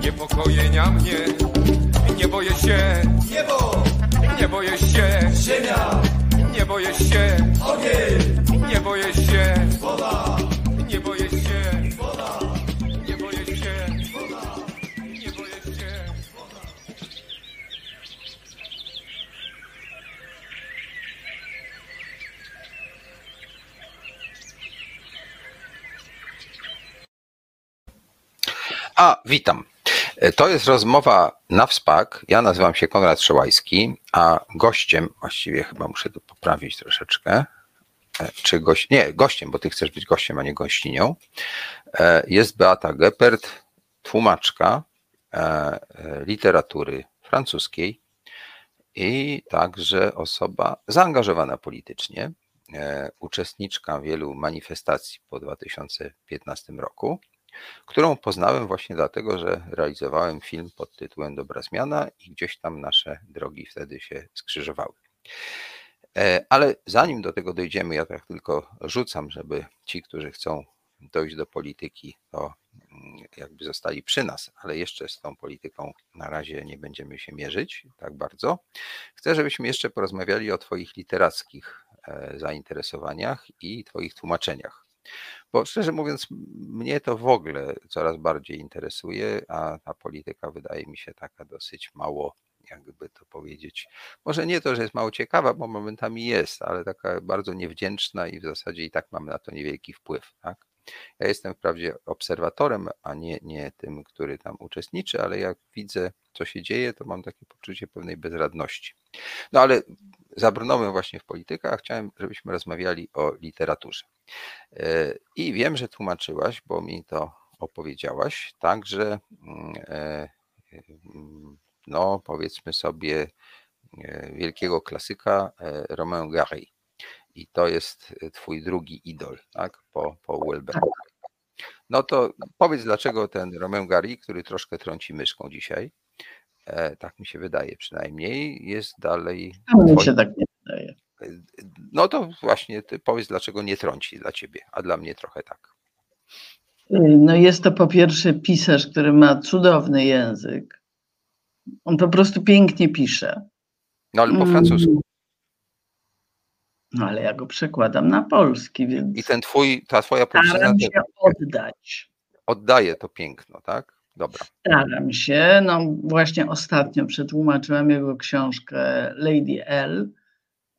niepokojenia mnie. Nie boję się, niebo, nie boję się, ziemia, nie boję się, ogień, nie boję się, woda, nie boję się, A, witam. E, To jest rozmowa na wspak. Ja nazywam się Konrad Szołajski, a gościem, właściwie chyba muszę to poprawić troszeczkę, e, czy gość, nie, gościem, bo ty chcesz być gościem, a nie gościnią, e, jest Beata Geppert, tłumaczka literatury francuskiej i także osoba zaangażowana politycznie, uczestniczka wielu manifestacji po 2015 roku którą poznałem właśnie dlatego, że realizowałem film pod tytułem Dobra Zmiana i gdzieś tam nasze drogi wtedy się skrzyżowały. E, Ale zanim do tego dojdziemy, ja tak tylko rzucam, żeby ci, którzy chcą dojść do polityki, to mm, jakby zostali przy nas, ale jeszcze z tą polityką na razie nie będziemy się mierzyć tak bardzo. Chcę, żebyśmy jeszcze porozmawiali o Twoich literackich e, zainteresowaniach i Twoich tłumaczeniach. Bo szczerze mówiąc, mnie to w ogóle coraz bardziej interesuje, a ta polityka wydaje mi się taka dosyć mało, jakby to powiedzieć. Może nie to, że jest mało ciekawa, bo momentami jest, ale taka bardzo niewdzięczna i w zasadzie i tak mam na to niewielki wpływ. Tak? Ja jestem wprawdzie obserwatorem, a nie, nie tym, który tam uczestniczy, ale jak widzę, co się dzieje, to mam takie poczucie pewnej bezradności. No ale zabrnąłem właśnie w politykę, a chciałem, żebyśmy rozmawiali o literaturze. E, I wiem, że tłumaczyłaś, bo mi to opowiedziałaś, także mm, e, mm, no powiedzmy sobie e, wielkiego klasyka Romain Gary. I to jest twój drugi idol, tak? Po, po Welbecku. No to powiedz, dlaczego ten Romain Gary, który troszkę trąci myszką dzisiaj, e, tak mi się wydaje przynajmniej, jest dalej mnie twoim się tak nie wydaje. No to właśnie ty powiedz, dlaczego nie trąci dla ciebie, a dla mnie trochę tak. No jest to po pierwsze pisarz, który ma cudowny język. On po prostu pięknie pisze. No ale po francusku. No ale ja go przekładam na polski, więc. I ten twój, ta twoja polszczyzna. Staram się oddać. Oddaje to piękno, tak? Dobra. Staram się. No właśnie ostatnio przetłumaczyłam jego książkę Lady L.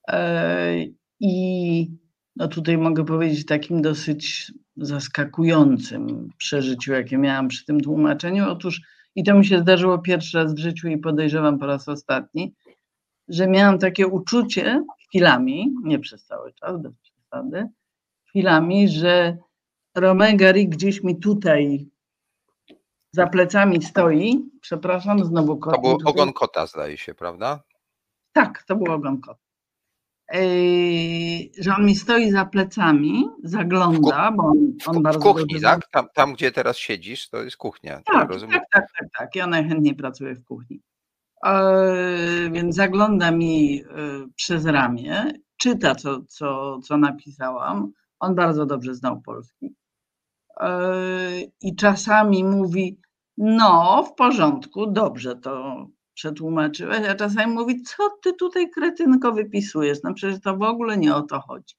E, I no tutaj mogę powiedzieć takim dosyć zaskakującym przeżyciu, jakie miałam przy tym tłumaczeniu. Otóż, i to mi się zdarzyło pierwszy raz w życiu i podejrzewam po raz ostatni, że miałam takie uczucie chwilami, nie przez cały czas, bez przesady, chwilami, że Romain Gary gdzieś mi tutaj za plecami stoi. Przepraszam, znowu kot. To był ogon kota, zdaje się, prawda? Tak, to był ogon kota. Że on mi stoi za plecami, zagląda, bo on, on w, bardzo. W kuchni, tak? Tam, tam, gdzie teraz siedzisz, to jest kuchnia. Tak, tak, tak, tak, tak, tak. Ja najchętniej pracuję w kuchni. Yy, więc zagląda mi yy, przez ramię, czyta, co, co, co napisałam. On bardzo dobrze znał polski. I czasami mówi: No, w porządku, dobrze to przetłumaczyłeś, a czasami mówi, co ty tutaj kretynko wypisujesz, no przecież to w ogóle nie o to chodzi.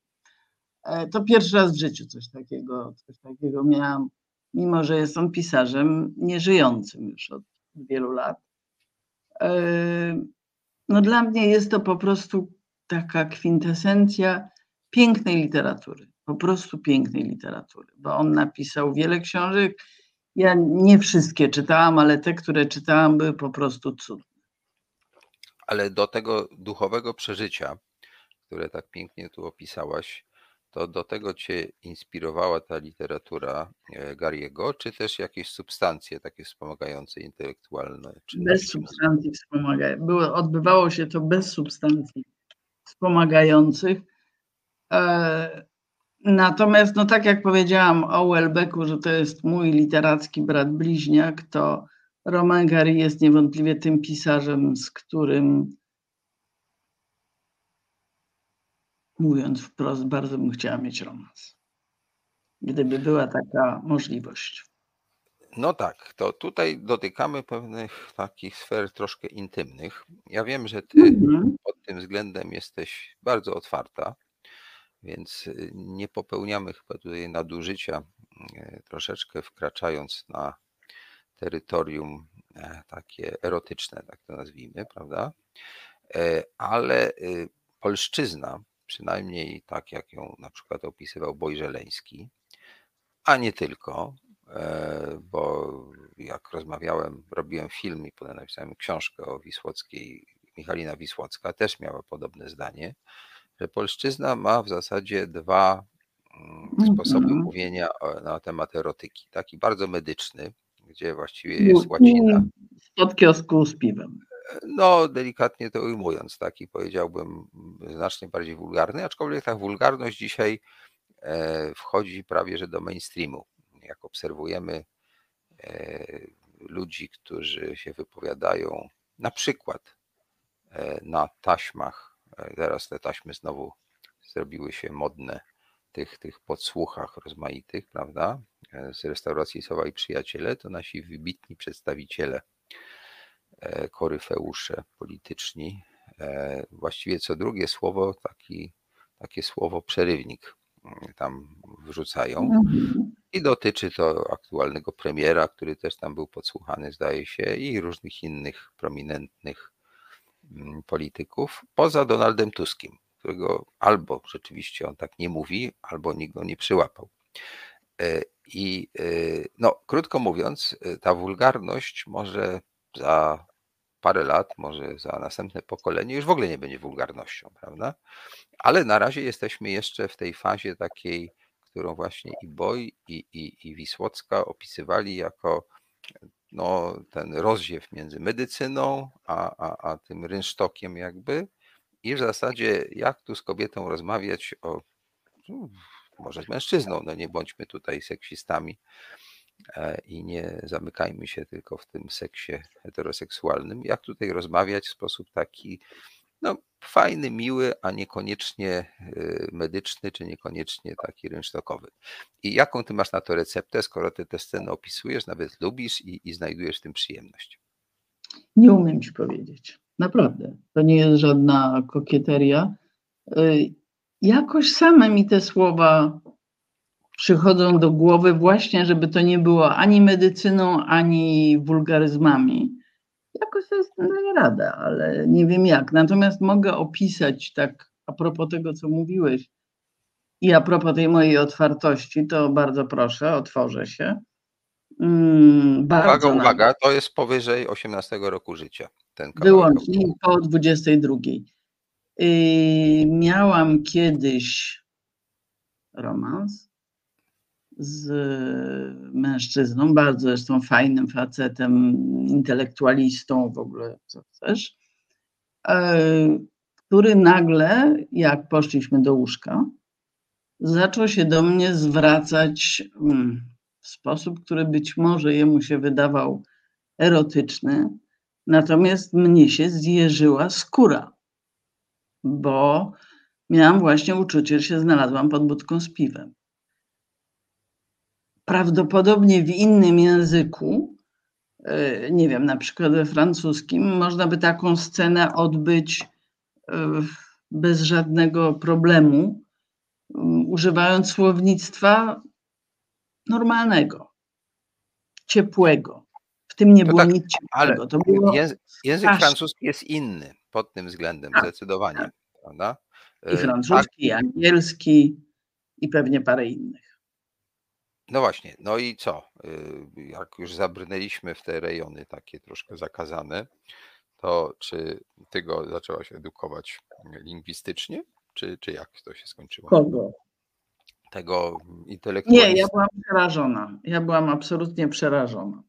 E, to pierwszy raz w życiu coś takiego, coś takiego miałam, mimo że jest on pisarzem nieżyjącym już od wielu lat. E, no dla mnie jest to po prostu taka kwintesencja pięknej literatury, po prostu pięknej literatury, bo on napisał wiele książek, ja nie wszystkie czytałam, ale te, które czytałam, były po prostu cudne. Ale do tego duchowego przeżycia, które tak pięknie tu opisałaś, to do tego cię inspirowała ta literatura e, Gariego, czy też jakieś substancje takie wspomagające intelektualne? bez substancji wspomagających. Odbywało się to bez substancji wspomagających. E, Natomiast, no tak jak powiedziałam o Welbecku, że to jest mój literacki brat bliźniak, to Roman Gary jest niewątpliwie tym pisarzem, z którym mówiąc wprost, bardzo bym chciała mieć romans. Gdyby była taka możliwość. No tak, to tutaj dotykamy pewnych takich sfer troszkę intymnych. Ja wiem, że ty mhm. pod tym względem jesteś bardzo otwarta więc y, nie popełniamy chyba tutaj nadużycia, y, troszeczkę wkraczając na terytorium e, takie erotyczne, tak to nazwijmy, prawda? E, ale y, polszczyzna, przynajmniej tak jak ją na przykład opisywał Boj Żeleński, a nie tylko, e, bo jak rozmawiałem, robiłem film i potem napisałem książkę o Wisłockiej, Michalina Wisłocka też miała podobne zdanie, że polszczyzna ma w zasadzie dwa mm, sposoby mm -hmm. mówienia na temat erotyki. Taki bardzo medyczny, gdzie właściwie jest łacina. Od kiosku z piwem. No, delikatnie to ujmując, taki powiedziałbym znacznie bardziej wulgarny, aczkolwiek ta wulgarność dzisiaj e, wchodzi prawie że do mainstreamu. Jak obserwujemy e, ludzi, którzy się wypowiadają na przykład e, na taśmach Teraz te taśmy znowu zrobiły się modne tych, tych podsłuchach rozmaitych, prawda? Z restauracji Sowa i Przyjaciele to nasi wybitni przedstawiciele, koryfeusze polityczni. E, właściwie co drugie słowo, taki, takie słowo przerywnik mm, tam wrzucają. Mhm. I dotyczy to aktualnego premiera, który też tam był podsłuchany, zdaje się, i różnych innych prominentnych Mm, polityków, poza Donaldem Tuskiem, którego albo rzeczywiście on tak nie mówi, albo nikt go nie przyłapał. E, I e, no, krótko mówiąc, e, ta wulgarność może za parę lat, może za następne pokolenie już w ogóle nie będzie wulgarnością, prawda? Ale na razie jesteśmy jeszcze w tej fazie takiej, którą właśnie i Boj, i, i, i Wisłocka opisywali jako no, ten rozdziew między medycyną a, a, a tym rynsztokiem jakby i w zasadzie jak tu z kobietą rozmawiać o no, może z mężczyzną, no nie bądźmy tutaj seksistami i nie zamykajmy się tylko w tym seksie heteroseksualnym. Jak tutaj rozmawiać w sposób taki, no fajny, miły, a niekoniecznie y, medyczny, czy niekoniecznie taki rynsztokowy. I jaką ty masz na to receptę, skoro ty tę scenę opisujesz, nawet lubisz i, i znajdujesz w tym przyjemność? Nie umiem ci powiedzieć. Naprawdę. To nie jest żadna kokieteria. Y, jakoś same mi te słowa przychodzą do głowy, właśnie, żeby to nie było ani medycyną, ani wulgaryzmami. Jakoś sobie daję radę, ale nie wiem jak. Natomiast mogę opisać tak a propos tego, co mówiłeś i a propos tej mojej otwartości, to bardzo proszę, otworzę się. Mm, uwaga, uwaga, to jest powyżej 18 roku życia. Ten Wyłącznie po 22. Yy, miałam kiedyś romans z mężczyzną, bardzo zresztą fajnym facetem, intelektualistą, w ogóle co chcesz, yy, który nagle, jak poszliśmy do łóżka, zaczął się do mnie zwracać mm, w sposób, który być może jemu się wydawał erotyczny, natomiast mnie się zjeżyła skóra, bo miałam właśnie uczucie, że się znalazłam pod budką z piwem. Prawdopodobnie w innym języku, e, nie wiem, na przykład we francuskim, można by taką scenę odbyć e, bez żadnego problemu, używając słownictwa normalnego, ciepłego. W tym nie to było tak, nic ciepłego. To było język, francuski jest inny pod tym względem, tak, zdecydowanie. Tak. Prawda? I e, francuski, i angielski i pewnie parę innych. No właśnie, no i co? E, jak już zabrnęliśmy w te rejony takie troszkę zakazane, to czy ty go zaczęłaś edukować lingwistycznie, czy, czy jak to się skończyło? Kogo? tego intelektualizmu. Nie, ja byłam przerażona. Ja byłam absolutnie przerażona.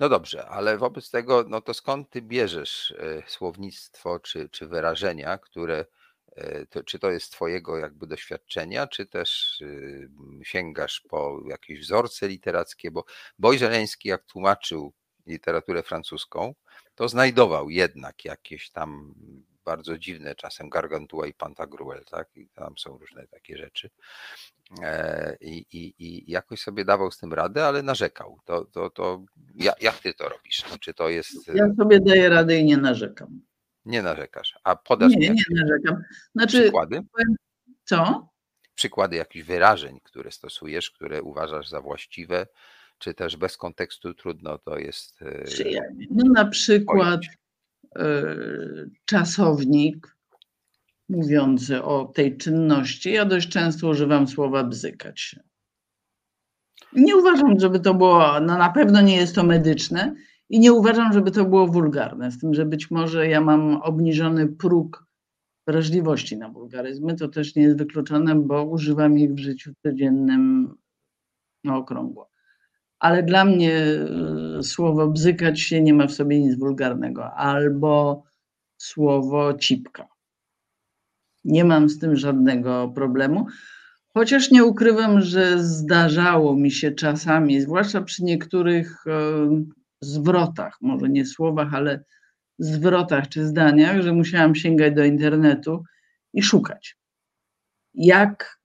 No dobrze, ale wobec tego, no to skąd ty bierzesz e, słownictwo czy, czy wyrażenia, które, to, czy to jest twojego jakby doświadczenia, czy też y, sięgasz po jakieś wzorce literackie, bo Boj Żeleński jak tłumaczył literaturę francuską, to znajdował jednak jakieś tam bardzo dziwne czasem, Gargantua i Pantagruel, tak? I tam są różne takie rzeczy. E, I, i, i jakoś sobie dawał z tym radę, ale narzekał. To, to, to jak ty to robisz? No, czy to jest. Ja sobie daję radę i nie narzekam. Nie narzekasz. A podasz nie, mi nie narzekam. Znaczy, przykłady? Co? Przykłady jakichś wyrażeń, które stosujesz, które uważasz za właściwe, czy też bez kontekstu trudno to jest. E, no na przykład E, czasownik mówiący o tej czynności. Ja dość często używam słowa bzykać się. Nie uważam, żeby to było, no na pewno nie jest to medyczne i nie uważam, żeby to było wulgarne, z tym, że być może ja mam obniżony próg wrażliwości na wulgaryzmy, to też nie jest wykluczone, bo używam ich w życiu codziennym na okrągło ale dla mnie e, słowo bzykać się nie ma w sobie nic wulgarnego, albo słowo cipka. Nie mam z tym żadnego problemu. Chociaż nie ukrywam, że zdarzało mi się czasami, zwłaszcza przy niektórych e, zwrotach, może nie słowach, ale zwrotach czy zdaniach, że musiałam sięgać do internetu i szukać, jak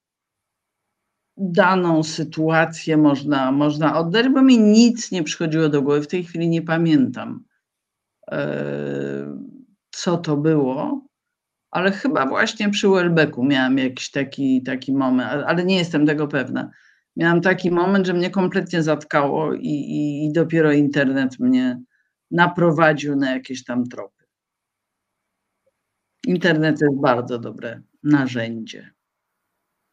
daną sytuację można, można oddać, bo mi nic nie przychodziło do głowy. W tej chwili nie pamiętam, e, co to było, ale chyba właśnie przy Welbecku miałam jakiś taki, taki moment, ale nie jestem tego pewna. Miałam taki moment, że mnie kompletnie zatkało i, i, i dopiero internet mnie naprowadził na jakieś tam tropy. Internet jest bardzo dobre narzędzie.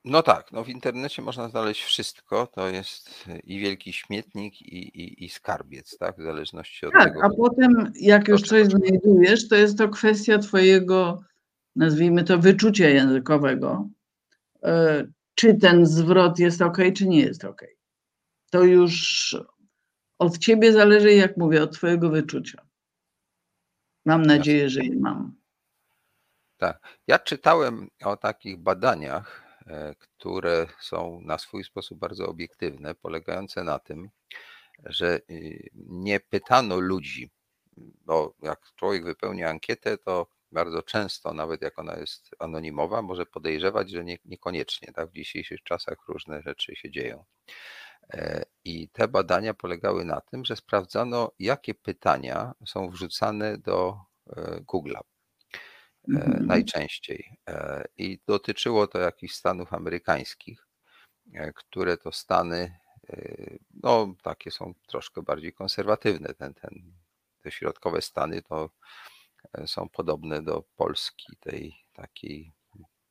No tak, no w internecie można znaleźć wszystko. To jest i wielki śmietnik, i, i, i skarbiec, tak? W zależności od tak, tego. A potem, jak już coś znajdujesz, to jest to kwestia Twojego, nazwijmy to, wyczucia językowego. Czy ten zwrot jest ok, czy nie jest ok. To już od Ciebie zależy, jak mówię, od Twojego wyczucia. Mam nadzieję, że je mam. Tak. Ja czytałem o takich badaniach E, które są na swój sposób bardzo obiektywne, polegające na tym, że y, nie pytano ludzi, bo jak człowiek wypełnia ankietę, to bardzo często, nawet jak ona jest anonimowa, może podejrzewać, że nie, niekoniecznie. Tak? W dzisiejszych czasach różne rzeczy się dzieją. E, I te badania polegały na tym, że sprawdzano, jakie pytania są wrzucane do e, Google'a mm-hmm. najczęściej. I dotyczyło to jakichś stanów amerykańskich, które to stany, no takie są troszkę bardziej konserwatywne. Ten, ten, te środkowe stany to są podobne do Polski, tej takiej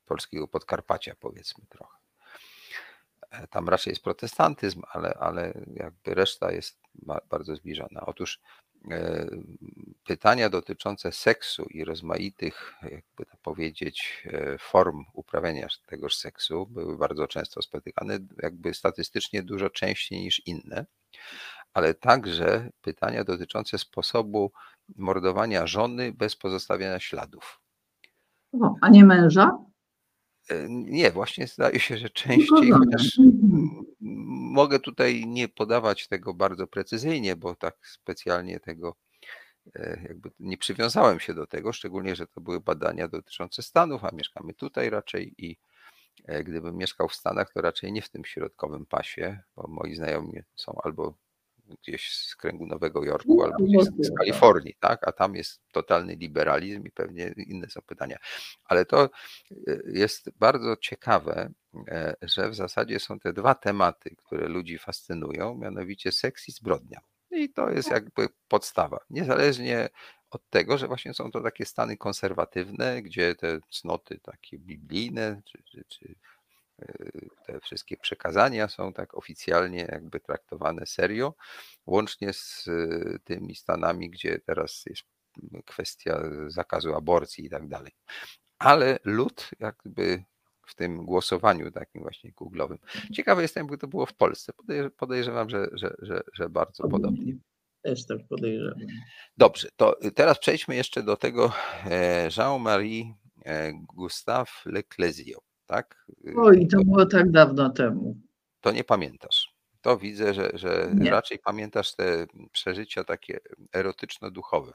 polskiego Podkarpacia, powiedzmy trochę. E, tam raczej jest protestantyzm, ale, ale jakby reszta jest bardzo zbliżona. Otóż e, pytania dotyczące seksu i rozmaitych, jakby to powiedzieć, e, form uprawiania tegoż seksu były bardzo często spotykane, jakby statystycznie dużo częściej niż inne, ale także pytania dotyczące sposobu mordowania żony bez pozostawiania śladów. O, a nie męża? E, nie, właśnie zdaje się, że częściej, chociaż mhm. mogę tutaj nie podawać tego bardzo precyzyjnie, bo tak specjalnie tego e, jakby nie przywiązałem się do tego, szczególnie, że to były badania dotyczące Stanów, a mieszkamy tutaj raczej i e, gdybym mieszkał w Stanach, to raczej nie w tym środkowym pasie, bo moi znajomi są albo gdzieś z kręgu Nowego Jorku albo gdzieś z Kalifornii, tak? A tam jest totalny liberalizm i pewnie inne są pytania. Ale to e, jest bardzo ciekawe, e, że w zasadzie są te dwa tematy, które ludzi fascynują, mianowicie seks i zbrodnia. I to jest jakby podstawa. Niezależnie od tego, że właśnie są to takie stany konserwatywne, gdzie te cnoty takie biblijne, czy, czy, czy te wszystkie przekazania są tak oficjalnie jakby traktowane serio, łącznie z y, tymi stanami, gdzie teraz jest kwestia zakazu aborcji i tak dalej. Ale lud jakby w tym głosowaniu takim właśnie googlowym. Ciekawe jestem, jakby to było w Polsce. Podejrzewam, że, że, że, że bardzo podobnie. Też tak podejrzewam. Dobrze, to teraz przejdźmy jeszcze do tego e, Jean-Marie e, Gustave Leclésio tak? Oj, to było tak dawno temu. To nie pamiętasz. To widzę, że, że raczej pamiętasz te przeżycia takie erotyczno-duchowe.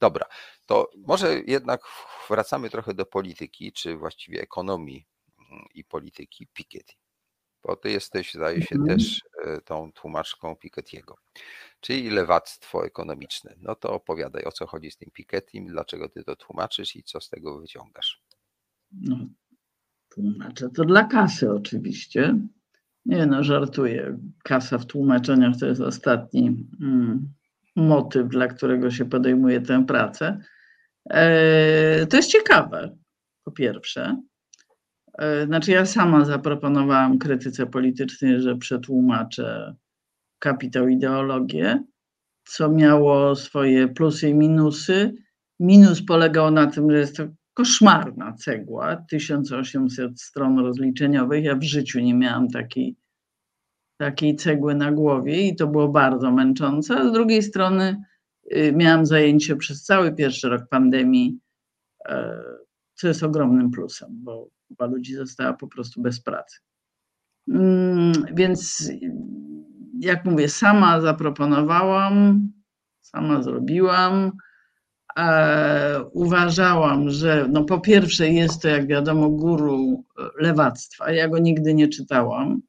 Dobra, to może jednak wracamy trochę do polityki, czy właściwie ekonomii mm, i polityki Piketty. Bo ty jesteś, zdaje się, mhm. też e, tą tłumaczką Piketty'ego, czyli lewactwo ekonomiczne. No to opowiadaj, o co chodzi z tym Pikettym, dlaczego ty to tłumaczysz i co z tego wyciągasz. No, Tłumaczę to dla kasy oczywiście. Nie no, żartuję. Kasa w tłumaczeniach to jest ostatni mm, motyw, dla którego się podejmuje tę pracę. E, to jest ciekawe, po pierwsze. E, znaczy, ja sama zaproponowałam krytyce politycznej, że przetłumaczę kapitał ideologię, co miało swoje plusy i minusy. Minus polegał na tym, że jest to koszmarna cegła, 1800 stron rozliczeniowych. Ja w życiu nie miałam takiej, takiej cegły na głowie i to było bardzo męczące. A z drugiej strony y, miałam zajęcie przez cały pierwszy rok pandemii, e, co jest ogromnym plusem, bo chyba ludzi została po prostu bez pracy. Mm, więc jak mówię, sama zaproponowałam, sama zrobiłam uważałam, że no po pierwsze jest to, jak wiadomo, guru lewactwa. Ja go nigdy nie czytałam,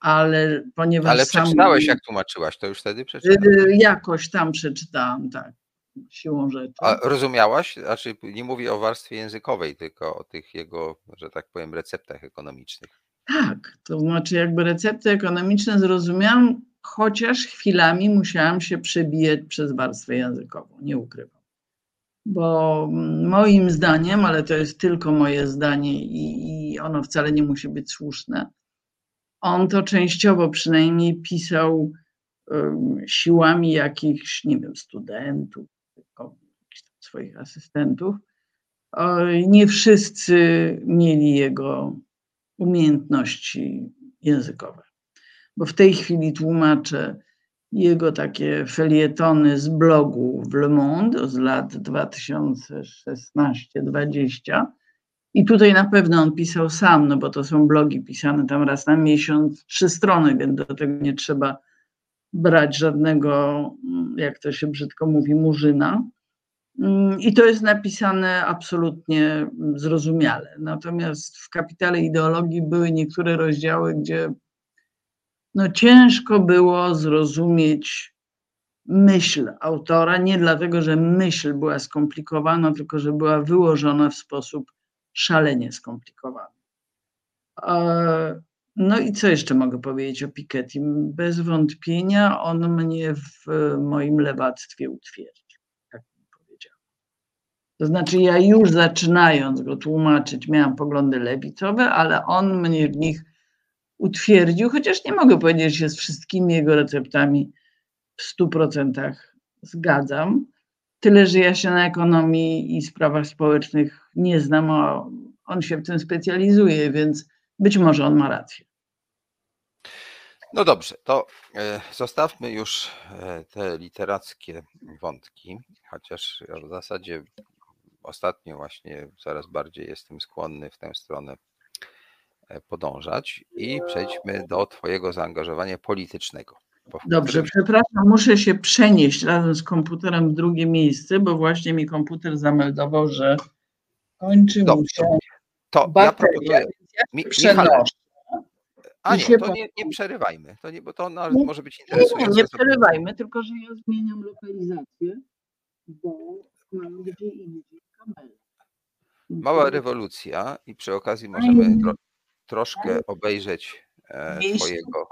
ale ponieważ. Ale sam... przeczytałeś, jak tłumaczyłaś, to już wtedy przeczytałam. E, jakoś tam przeczytałam, tak. Siłą rzeczy. A rozumiałaś? Znaczy, nie mówię o warstwie językowej, tylko o tych jego, że tak powiem, receptach ekonomicznych. Tak, to znaczy, jakby recepty ekonomiczne zrozumiałam, chociaż chwilami musiałam się przebijać przez warstwę językową, nie ukrywam. Bo moim zdaniem, ale to jest tylko moje zdanie i, i ono wcale nie musi być słuszne, on to częściowo przynajmniej pisał um, siłami jakichś, nie wiem, studentów, swoich asystentów. Nie wszyscy mieli jego umiejętności językowe bo w tej chwili tłumaczę jego takie felietony z blogu w Le Monde z lat 2016-20. I tutaj na pewno on pisał sam, no bo to są blogi pisane tam raz na miesiąc, trzy strony, więc do tego nie trzeba brać żadnego, jak to się brzydko mówi, murzyna. Mm, I to jest napisane absolutnie zrozumiale. Natomiast w kapitale ideologii były niektóre rozdziały, gdzie no ciężko było zrozumieć myśl autora, nie dlatego, że myśl była skomplikowana, tylko że była wyłożona w sposób szalenie skomplikowany. No i co jeszcze mogę powiedzieć o Piketty? Bez wątpienia on mnie w moim lewactwie utwierdzi, tak. To znaczy ja już zaczynając go tłumaczyć miałam poglądy lewicowe, ale on mnie w nich utwierdził, chociaż nie mogę powiedzieć, że się z wszystkimi jego receptami w stu procentach zgadzam. Tyle, że ja się na ekonomii i sprawach społecznych nie znam, a on się w tym specjalizuje, więc być może on ma rację. No dobrze, to e, zostawmy już e, te literackie wątki, chociaż w zasadzie ostatnio właśnie coraz bardziej jestem skłonny w tę stronę podążać i przejdźmy do Twojego zaangażowania politycznego. Dobrze, przepraszam, muszę się przenieść razem z komputerem w drugie miejsce, bo właśnie mi komputer zameldował, że kończy Dobrze. mi się to bateria, ja proponuję. A nie, to nie, nie przerywajmy, to nie, bo to nawet nie, może być interesujące. Nie, nie przerywajmy, tylko że ja zmieniam lokalizację, bo mam gdzie indziej kamerę. Mała rewolucja i przy okazji możemy troszkę obejrzeć e, Twojego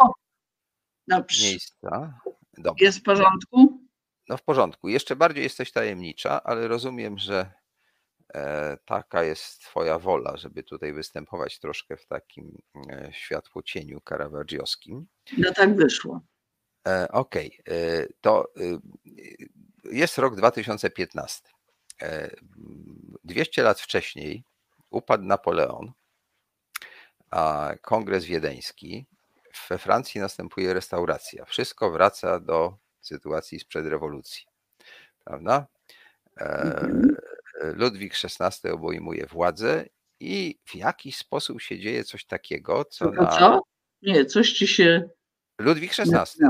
Dobrze. miejsca. Dobrze. Jest w porządku? No w porządku. Jeszcze bardziej jesteś tajemnicza, ale rozumiem, że e, taka jest Twoja wola, żeby tutaj występować troszkę w takim e, światło cieniu caravaggioskim. No tak wyszło. Okej, okay. to jest rok 2015. 200 lat wcześniej upadł Napoleon, a Kongres Wiedeński we Francji następuje restauracja. Wszystko wraca do sytuacji sprzed rewolucji. Prawda? E, mhm. Ludwik XVI obejmuje władzę i w jakiś sposób się dzieje coś takiego, co na... Co? Nie, coś ci się... Ludwik XVI.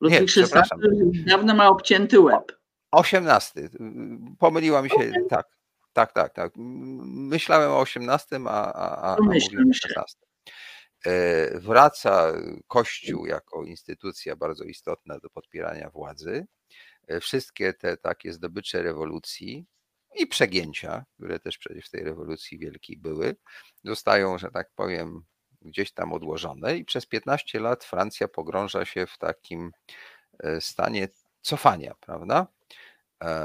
Ludwik Nie, XVI dawno ma obcięty łeb. 18. Pomyliła mi się, tak. Tak, tak, tak. Myślałem o 18, a, a, a, mówiłem o 16. E, wraca Kościół jako instytucja bardzo istotna do podpierania władzy. E, wszystkie te takie zdobycze rewolucji i przegięcia, które też przecież w tej rewolucji wielkiej były, zostają, że tak powiem, gdzieś tam odłożone i przez 15 lat Francja pogrąża się w takim e, stanie cofania, prawda?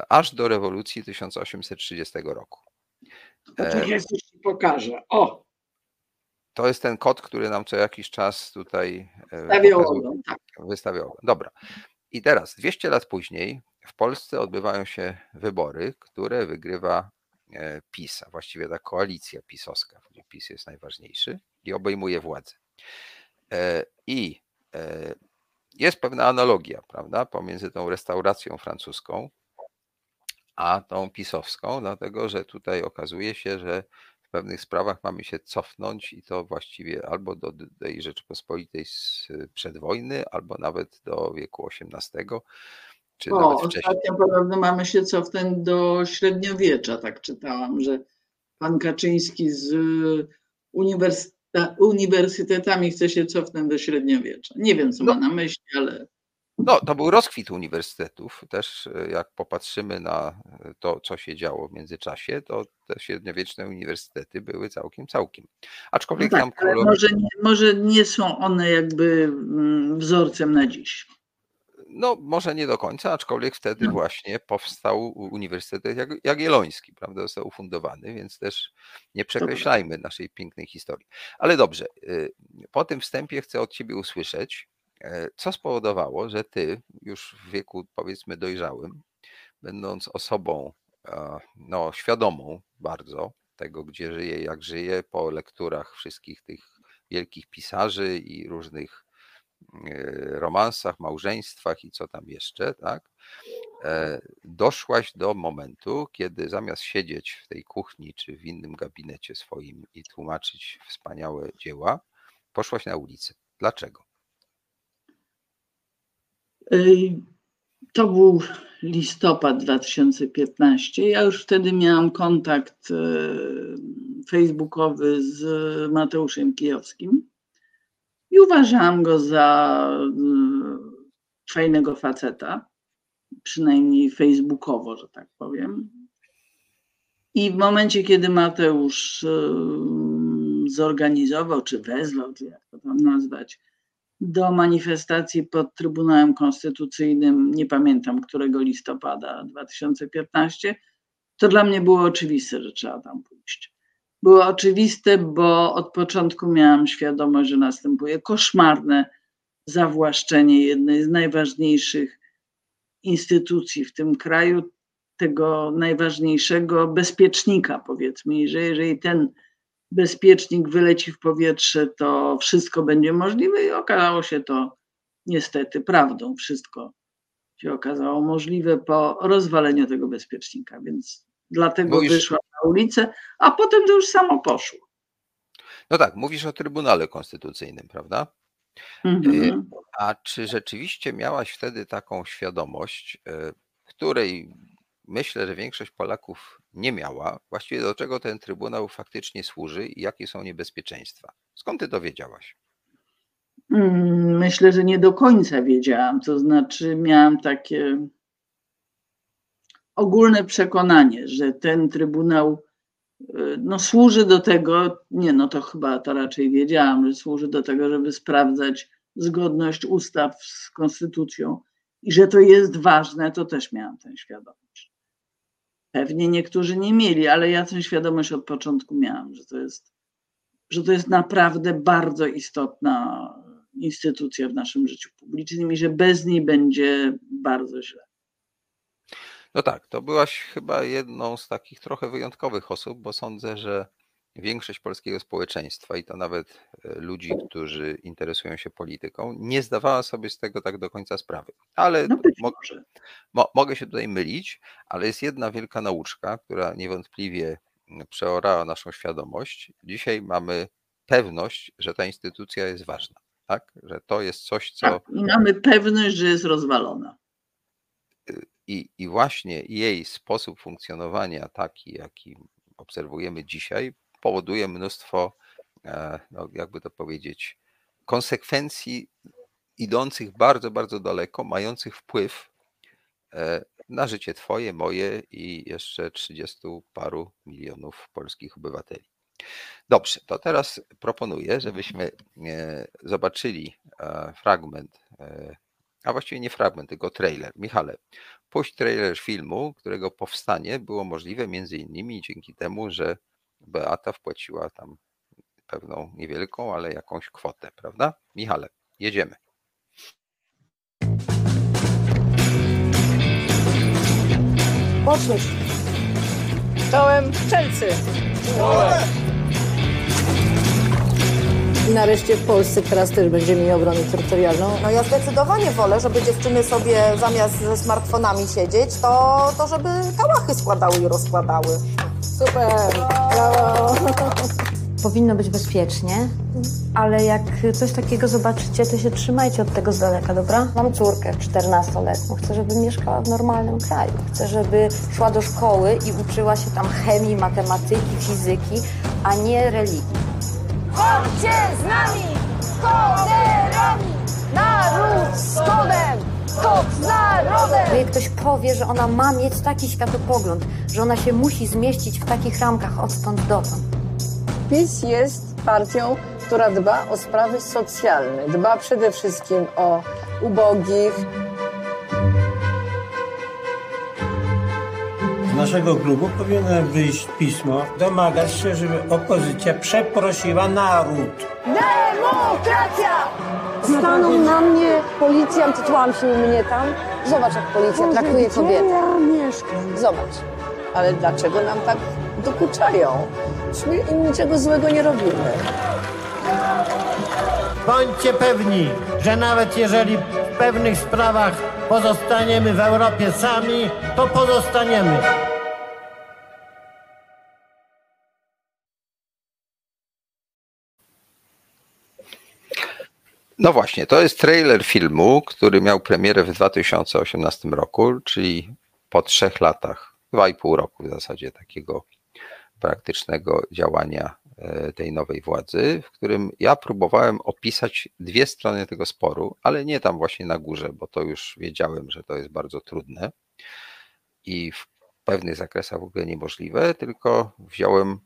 Aż do rewolucji 1830 roku. To tak ja ci pokażę. O! To jest ten kod, który nam co jakiś czas tutaj wystawiał. Tak. Dobra. I teraz, 200 lat później, w Polsce odbywają się wybory, które wygrywa e, PiS, a właściwie ta koalicja pisowska, gdzie PiS jest najważniejszy i obejmuje władzę. E, I e, jest pewna analogia, prawda, pomiędzy tą restauracją francuską a tą pisowską, dlatego że tutaj okazuje się, że pewnych sprawach mamy się cofnąć i to właściwie albo do tej Rzeczypospolitej sprzed wojny, albo nawet do wieku XVIII. Czy o, nawet ostatnio podobno mamy się cofnąć do średniowiecza, tak czytałam, że pan Kaczyński z uniwersytetami chce się cofnąć do średniowiecza. Nie wiem, co no. ma na myśli, ale no, to był rozkwit uniwersytetów. Też e, jak popatrzymy na to, co się działo w międzyczasie, to te średniowieczne uniwersytety były całkiem, całkiem. Aczkolwiek no tak, tam może, nie, może nie są one jakby mm, wzorcem na dziś. No, może nie do końca, aczkolwiek wtedy no. właśnie powstał Uniwersytet Jagielloński, prawda, został ufundowany, więc też nie przekreślajmy naszej pięknej historii. Ale dobrze, y, po tym wstępie chcę od Ciebie usłyszeć, E, co spowodowało, że ty już w wieku powiedzmy dojrzałym, będąc osobą no, świadomą bardzo tego, gdzie żyje, jak żyje, po lekturach wszystkich tych wielkich pisarzy i różnych e, romansach, małżeństwach i co tam jeszcze, tak? E, doszłaś do momentu, kiedy zamiast siedzieć w tej kuchni czy w innym gabinecie swoim i tłumaczyć wspaniałe dzieła, poszłaś na ulicę. Dlaczego? To był listopad 2015. Ja już wtedy miałam kontakt e, facebookowy z Mateuszem Kijowskim i uważałam go za e, fajnego faceta, przynajmniej facebookowo, że tak powiem. I w momencie, kiedy Mateusz zorganizował, czy wezwał, czy jak to tam nazwać, do manifestacji pod Trybunałem Konstytucyjnym, nie pamiętam którego listopada 2015, to dla mnie było oczywiste, że trzeba tam pójść. Było oczywiste, bo od początku miałam świadomość, że następuje koszmarne zawłaszczenie jednej z najważniejszych instytucji w tym kraju, tego najważniejszego bezpiecznika, powiedzmy, że jeżeli ten bezpiecznik wyleci w powietrze, to wszystko będzie możliwe i okazało się to niestety prawdą. Wszystko się okazało możliwe po rozwaleniu tego bezpiecznika, więc dlatego mówisz... wyszła na ulicę, a potem to już samo poszło. No tak, mówisz o Trybunale Konstytucyjnym, prawda? Mhm. A czy rzeczywiście miałaś wtedy taką świadomość, y, której myślę, że większość Polaków nie miała, właściwie do czego ten Trybunał faktycznie służy i jakie są niebezpieczeństwa. Skąd ty to wiedziałaś? Mm, myślę, że nie do końca wiedziałam. To znaczy, miałam takie ogólne przekonanie, że ten Trybunał y, no, służy do tego, nie no to chyba to raczej wiedziałam, że służy do tego, żeby sprawdzać zgodność ustaw z konstytucją i że to jest ważne, to też miałam tę świadomość. Pewnie niektórzy nie mieli, ale ja tę świadomość od początku miałam, że to jest, że to jest naprawdę bardzo istotna instytucja w naszym życiu publicznym i że bez niej będzie bardzo źle. No tak, to byłaś chyba jedną z takich trochę wyjątkowych osób, bo sądzę, że większość polskiego społeczeństwa i to nawet e, ludzi, którzy interesują się polityką, nie zdawała sobie z tego tak do końca sprawy. Ale no mo mo mogę się tutaj mylić, ale jest jedna wielka nauczka, która niewątpliwie przeorała naszą świadomość. Dzisiaj mamy pewność, że ta instytucja jest ważna, tak? Że to jest coś, co. Tak, I mamy pewność, że jest rozwalona. Y, I, I właśnie jej sposób funkcjonowania, taki, jaki obserwujemy dzisiaj, powoduje mnóstwo, e, no jakby to powiedzieć, konsekwencji idących bardzo, bardzo daleko, mających wpływ e, na życie Twoje, moje i jeszcze 30 paru milionów polskich obywateli. Dobrze, to teraz proponuję, żebyśmy e, zobaczyli fragment, a właściwie nie fragment, tylko trailer. Michale, puść trailer filmu, którego powstanie było możliwe między innymi dzięki temu, że Beata wpłaciła tam pewną niewielką, ale jakąś kwotę, prawda? Michale, jedziemy. Poczuć. Czołem strzelcy. Czołem. I nareszcie w Polsce teraz też będziemy mieli obronę terytorialną. No ja zdecydowanie wolę, żeby dziewczyny sobie zamiast ze smartfonami siedzieć, to, to żeby kałachy składały i rozkładały. Super! Brawo! Powinno być bezpiecznie, ale jak coś takiego zobaczycie, to się trzymajcie od tego z daleka, dobra? Mam córkę 14-letnią. Chcę, żeby mieszkała w normalnym kraju. Chcę, żeby szła do szkoły i uczyła się tam chemii, matematyki, fizyki, a nie religii. Chodźcie z nami, koderami, naród z kodem! Skok z narodem! Jak ktoś powie, że ona ma mieć taki światopogląd, że ona się musi zmieścić w takich ramkach odtąd dotąd. PiS jest partią, która dba o sprawy socjalne. Dba przede wszystkim o ubogich. Z naszego klubu powinno wyjść pismo, domagać się, żeby opozycja przeprosiła naród. Demokracja! Stanął na mnie policjant, tłamsił mnie tam. Zobacz, jak policja Boże, traktuje kobietę. Zobacz. Ale dlaczego nam tak dokuczają? My im niczego złego nie robimy. Bądźcie pewni, że nawet jeżeli w pewnych sprawach pozostaniemy w Europie sami, to pozostaniemy. No właśnie, to jest trailer filmu, który miał premierę w 2018 roku, czyli po trzech latach, dwa i pół roku w zasadzie takiego praktycznego działania tej nowej władzy, w którym ja próbowałem opisać dwie strony tego sporu, ale nie tam właśnie na górze, bo to już wiedziałem, że to jest bardzo trudne i w pewnych zakresach w ogóle niemożliwe, tylko wziąłem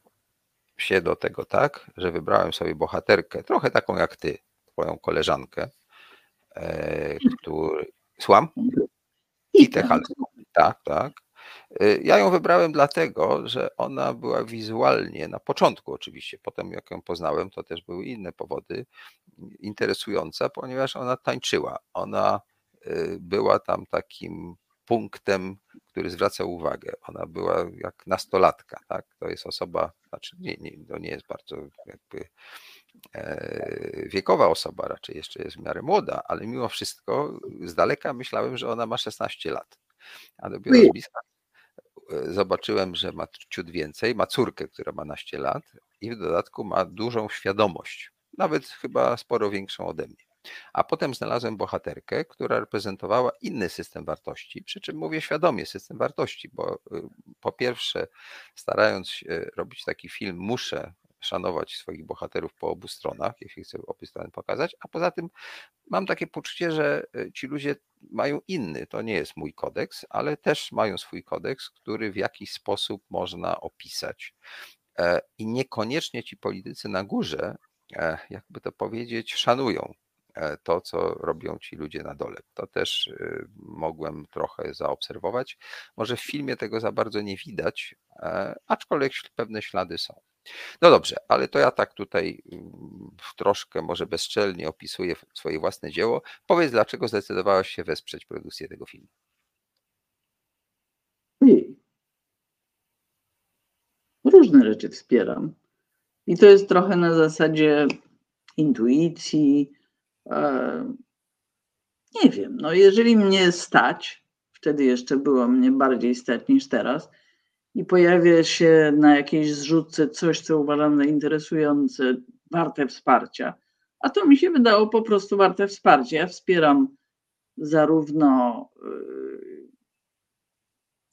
się do tego tak, że wybrałem sobie bohaterkę, trochę taką jak ty, twoją koleżankę, e, który... Słucham? Kitę Halską. Tak, tak. E, ja ją wybrałem dlatego, że ona była wizualnie, na początku oczywiście, potem jak ją poznałem, to też były inne powody, interesująca, ponieważ ona tańczyła. Ona e, była tam takim punktem, który zwraca uwagę. Ona była jak nastolatka, tak? To jest osoba, znaczy nie, nie, to nie jest bardzo jakby e, wiekowa osoba, raczej jeszcze jest w miarę młoda, ale mimo wszystko z daleka myślałem, że ona ma 16 lat. A dopiero z bliska zobaczyłem, że ma ciut więcej, ma córkę, która ma naście lat i w dodatku ma dużą świadomość, nawet chyba sporo większą ode mnie. A potem znalazłem bohaterkę, która reprezentowała inny system wartości, przy czym mówię świadomie system wartości, bo y, po pierwsze, starając się robić taki film, muszę szanować swoich bohaterów po obu stronach, jeśli chcę obie strony pokazać, a poza tym mam takie poczucie, że y, ci ludzie mają inny, to nie jest mój kodeks, ale też mają swój kodeks, który w jakiś sposób można opisać. E, I niekoniecznie ci politycy na górze, e, jakby to powiedzieć, szanują E, to, co robią ci ludzie na dole. To też mogłem trochę zaobserwować. Może w filmie tego za bardzo nie widać, e, aczkolwiek pewne ślady są. No dobrze, ale to ja tak tutaj mm, troszkę może bezczelnie opisuję swoje własne dzieło. Powiedz, dlaczego zdecydowałaś się wesprzeć produkcję tego filmu? Różne rzeczy wspieram. I to jest trochę na zasadzie intuicji, nie wiem, no jeżeli mnie stać, wtedy jeszcze było mnie bardziej stać niż teraz, i pojawia się na jakiejś zrzutce coś, co uważam za interesujące, warte wsparcia, a to mi się wydało po prostu warte wsparcia. Ja wspieram zarówno y,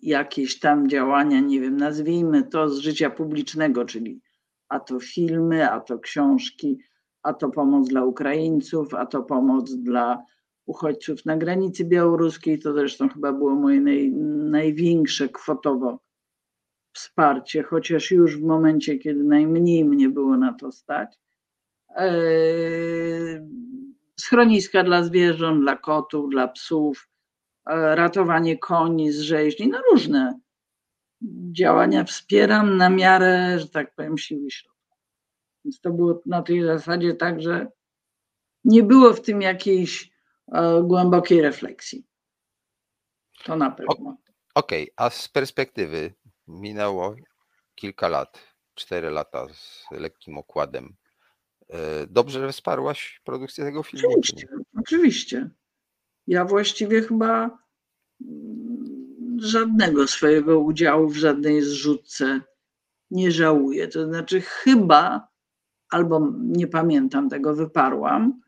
jakieś tam działania, nie wiem, nazwijmy to z życia publicznego, czyli a to filmy, a to książki, a to pomoc dla Ukraińców, a to pomoc dla uchodźców na granicy białoruskiej. To zresztą chyba było moje naj, największe kwotowo wsparcie, chociaż już w momencie, kiedy najmniej mnie było na to stać. Eee, schroniska dla zwierząt, dla kotów, dla psów, e, ratowanie koni z rzeźni, no różne działania wspieram na miarę, że tak powiem, siły środków. Więc to było na tej zasadzie tak, że nie było w tym jakiejś e, głębokiej refleksji. To na pewno. Okej, okay. a z perspektywy minęło kilka lat, cztery lata z lekkim okładem. E, dobrze wsparłaś produkcję tego filmu? Oczywiście, oczywiście. Ja właściwie chyba mm, żadnego swojego udziału w żadnej zrzutce nie żałuję. To znaczy, chyba albo nie pamiętam tego, wyparłam,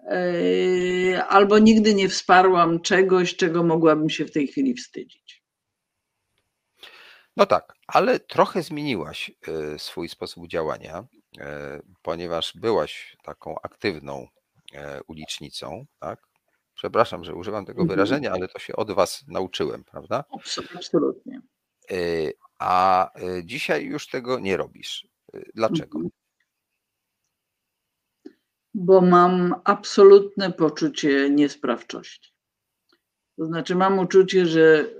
e, albo nigdy nie wsparłam czegoś, czego mogłabym się w tej chwili wstydzić. No tak, ale trochę zmieniłaś e, swój sposób działania, e, ponieważ byłaś taką aktywną ulicznicą, tak? Przepraszam, że używam tego mhm. wyrażenia, ale to się od Was nauczyłem, prawda? Absolutnie. A dzisiaj już tego nie robisz. Dlaczego? Mhm bo mam absolutne poczucie niesprawczości. To znaczy, mam uczucie, że e,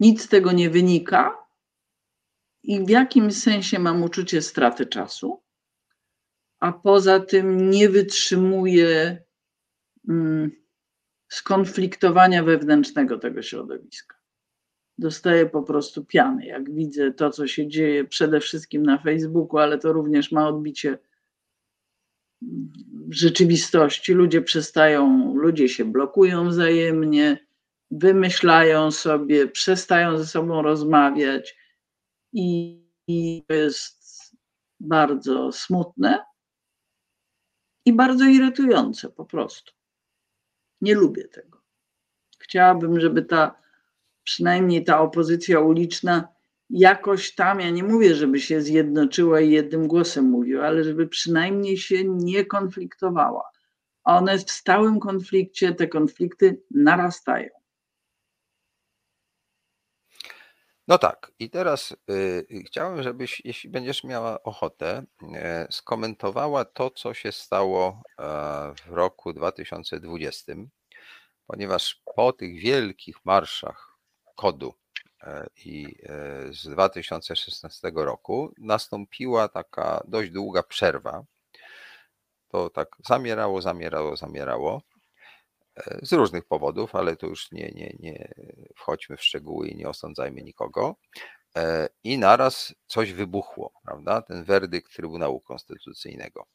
nic z tego nie wynika. I w jakimś sensie mam uczucie straty czasu, a poza tym nie wytrzymuję mm, skonfliktowania wewnętrznego tego środowiska. Dostaję po prostu piany, jak widzę to, co się dzieje przede wszystkim na Facebooku, ale to również ma odbicie w rzeczywistości. Ludzie przestają, ludzie się blokują wzajemnie, wymyślają sobie, przestają ze sobą rozmawiać i, i to jest bardzo smutne. i bardzo irytujące po prostu. Nie lubię tego. Chciałabym, żeby ta, przynajmniej ta opozycja uliczna, jakoś tam, ja nie mówię, żeby się zjednoczyła i jednym głosem mówiła, ale żeby przynajmniej się nie konfliktowała. One w stałym konflikcie, te konflikty narastają. No tak, i teraz y, chciałem, żebyś, jeśli będziesz miała ochotę, y, skomentowała to, co się stało y, w roku 2020, ponieważ po tych wielkich marszach kodu e, i z 2016 roku nastąpiła taka dość długa przerwa. To tak zamierało, zamierało, zamierało. E, z różnych powodów, ale to już nie, nie, nie wchodźmy w szczegóły i nie osądzajmy nikogo. E, I naraz coś wybuchło, prawda? Ten werdykt Trybunału Konstytucyjnego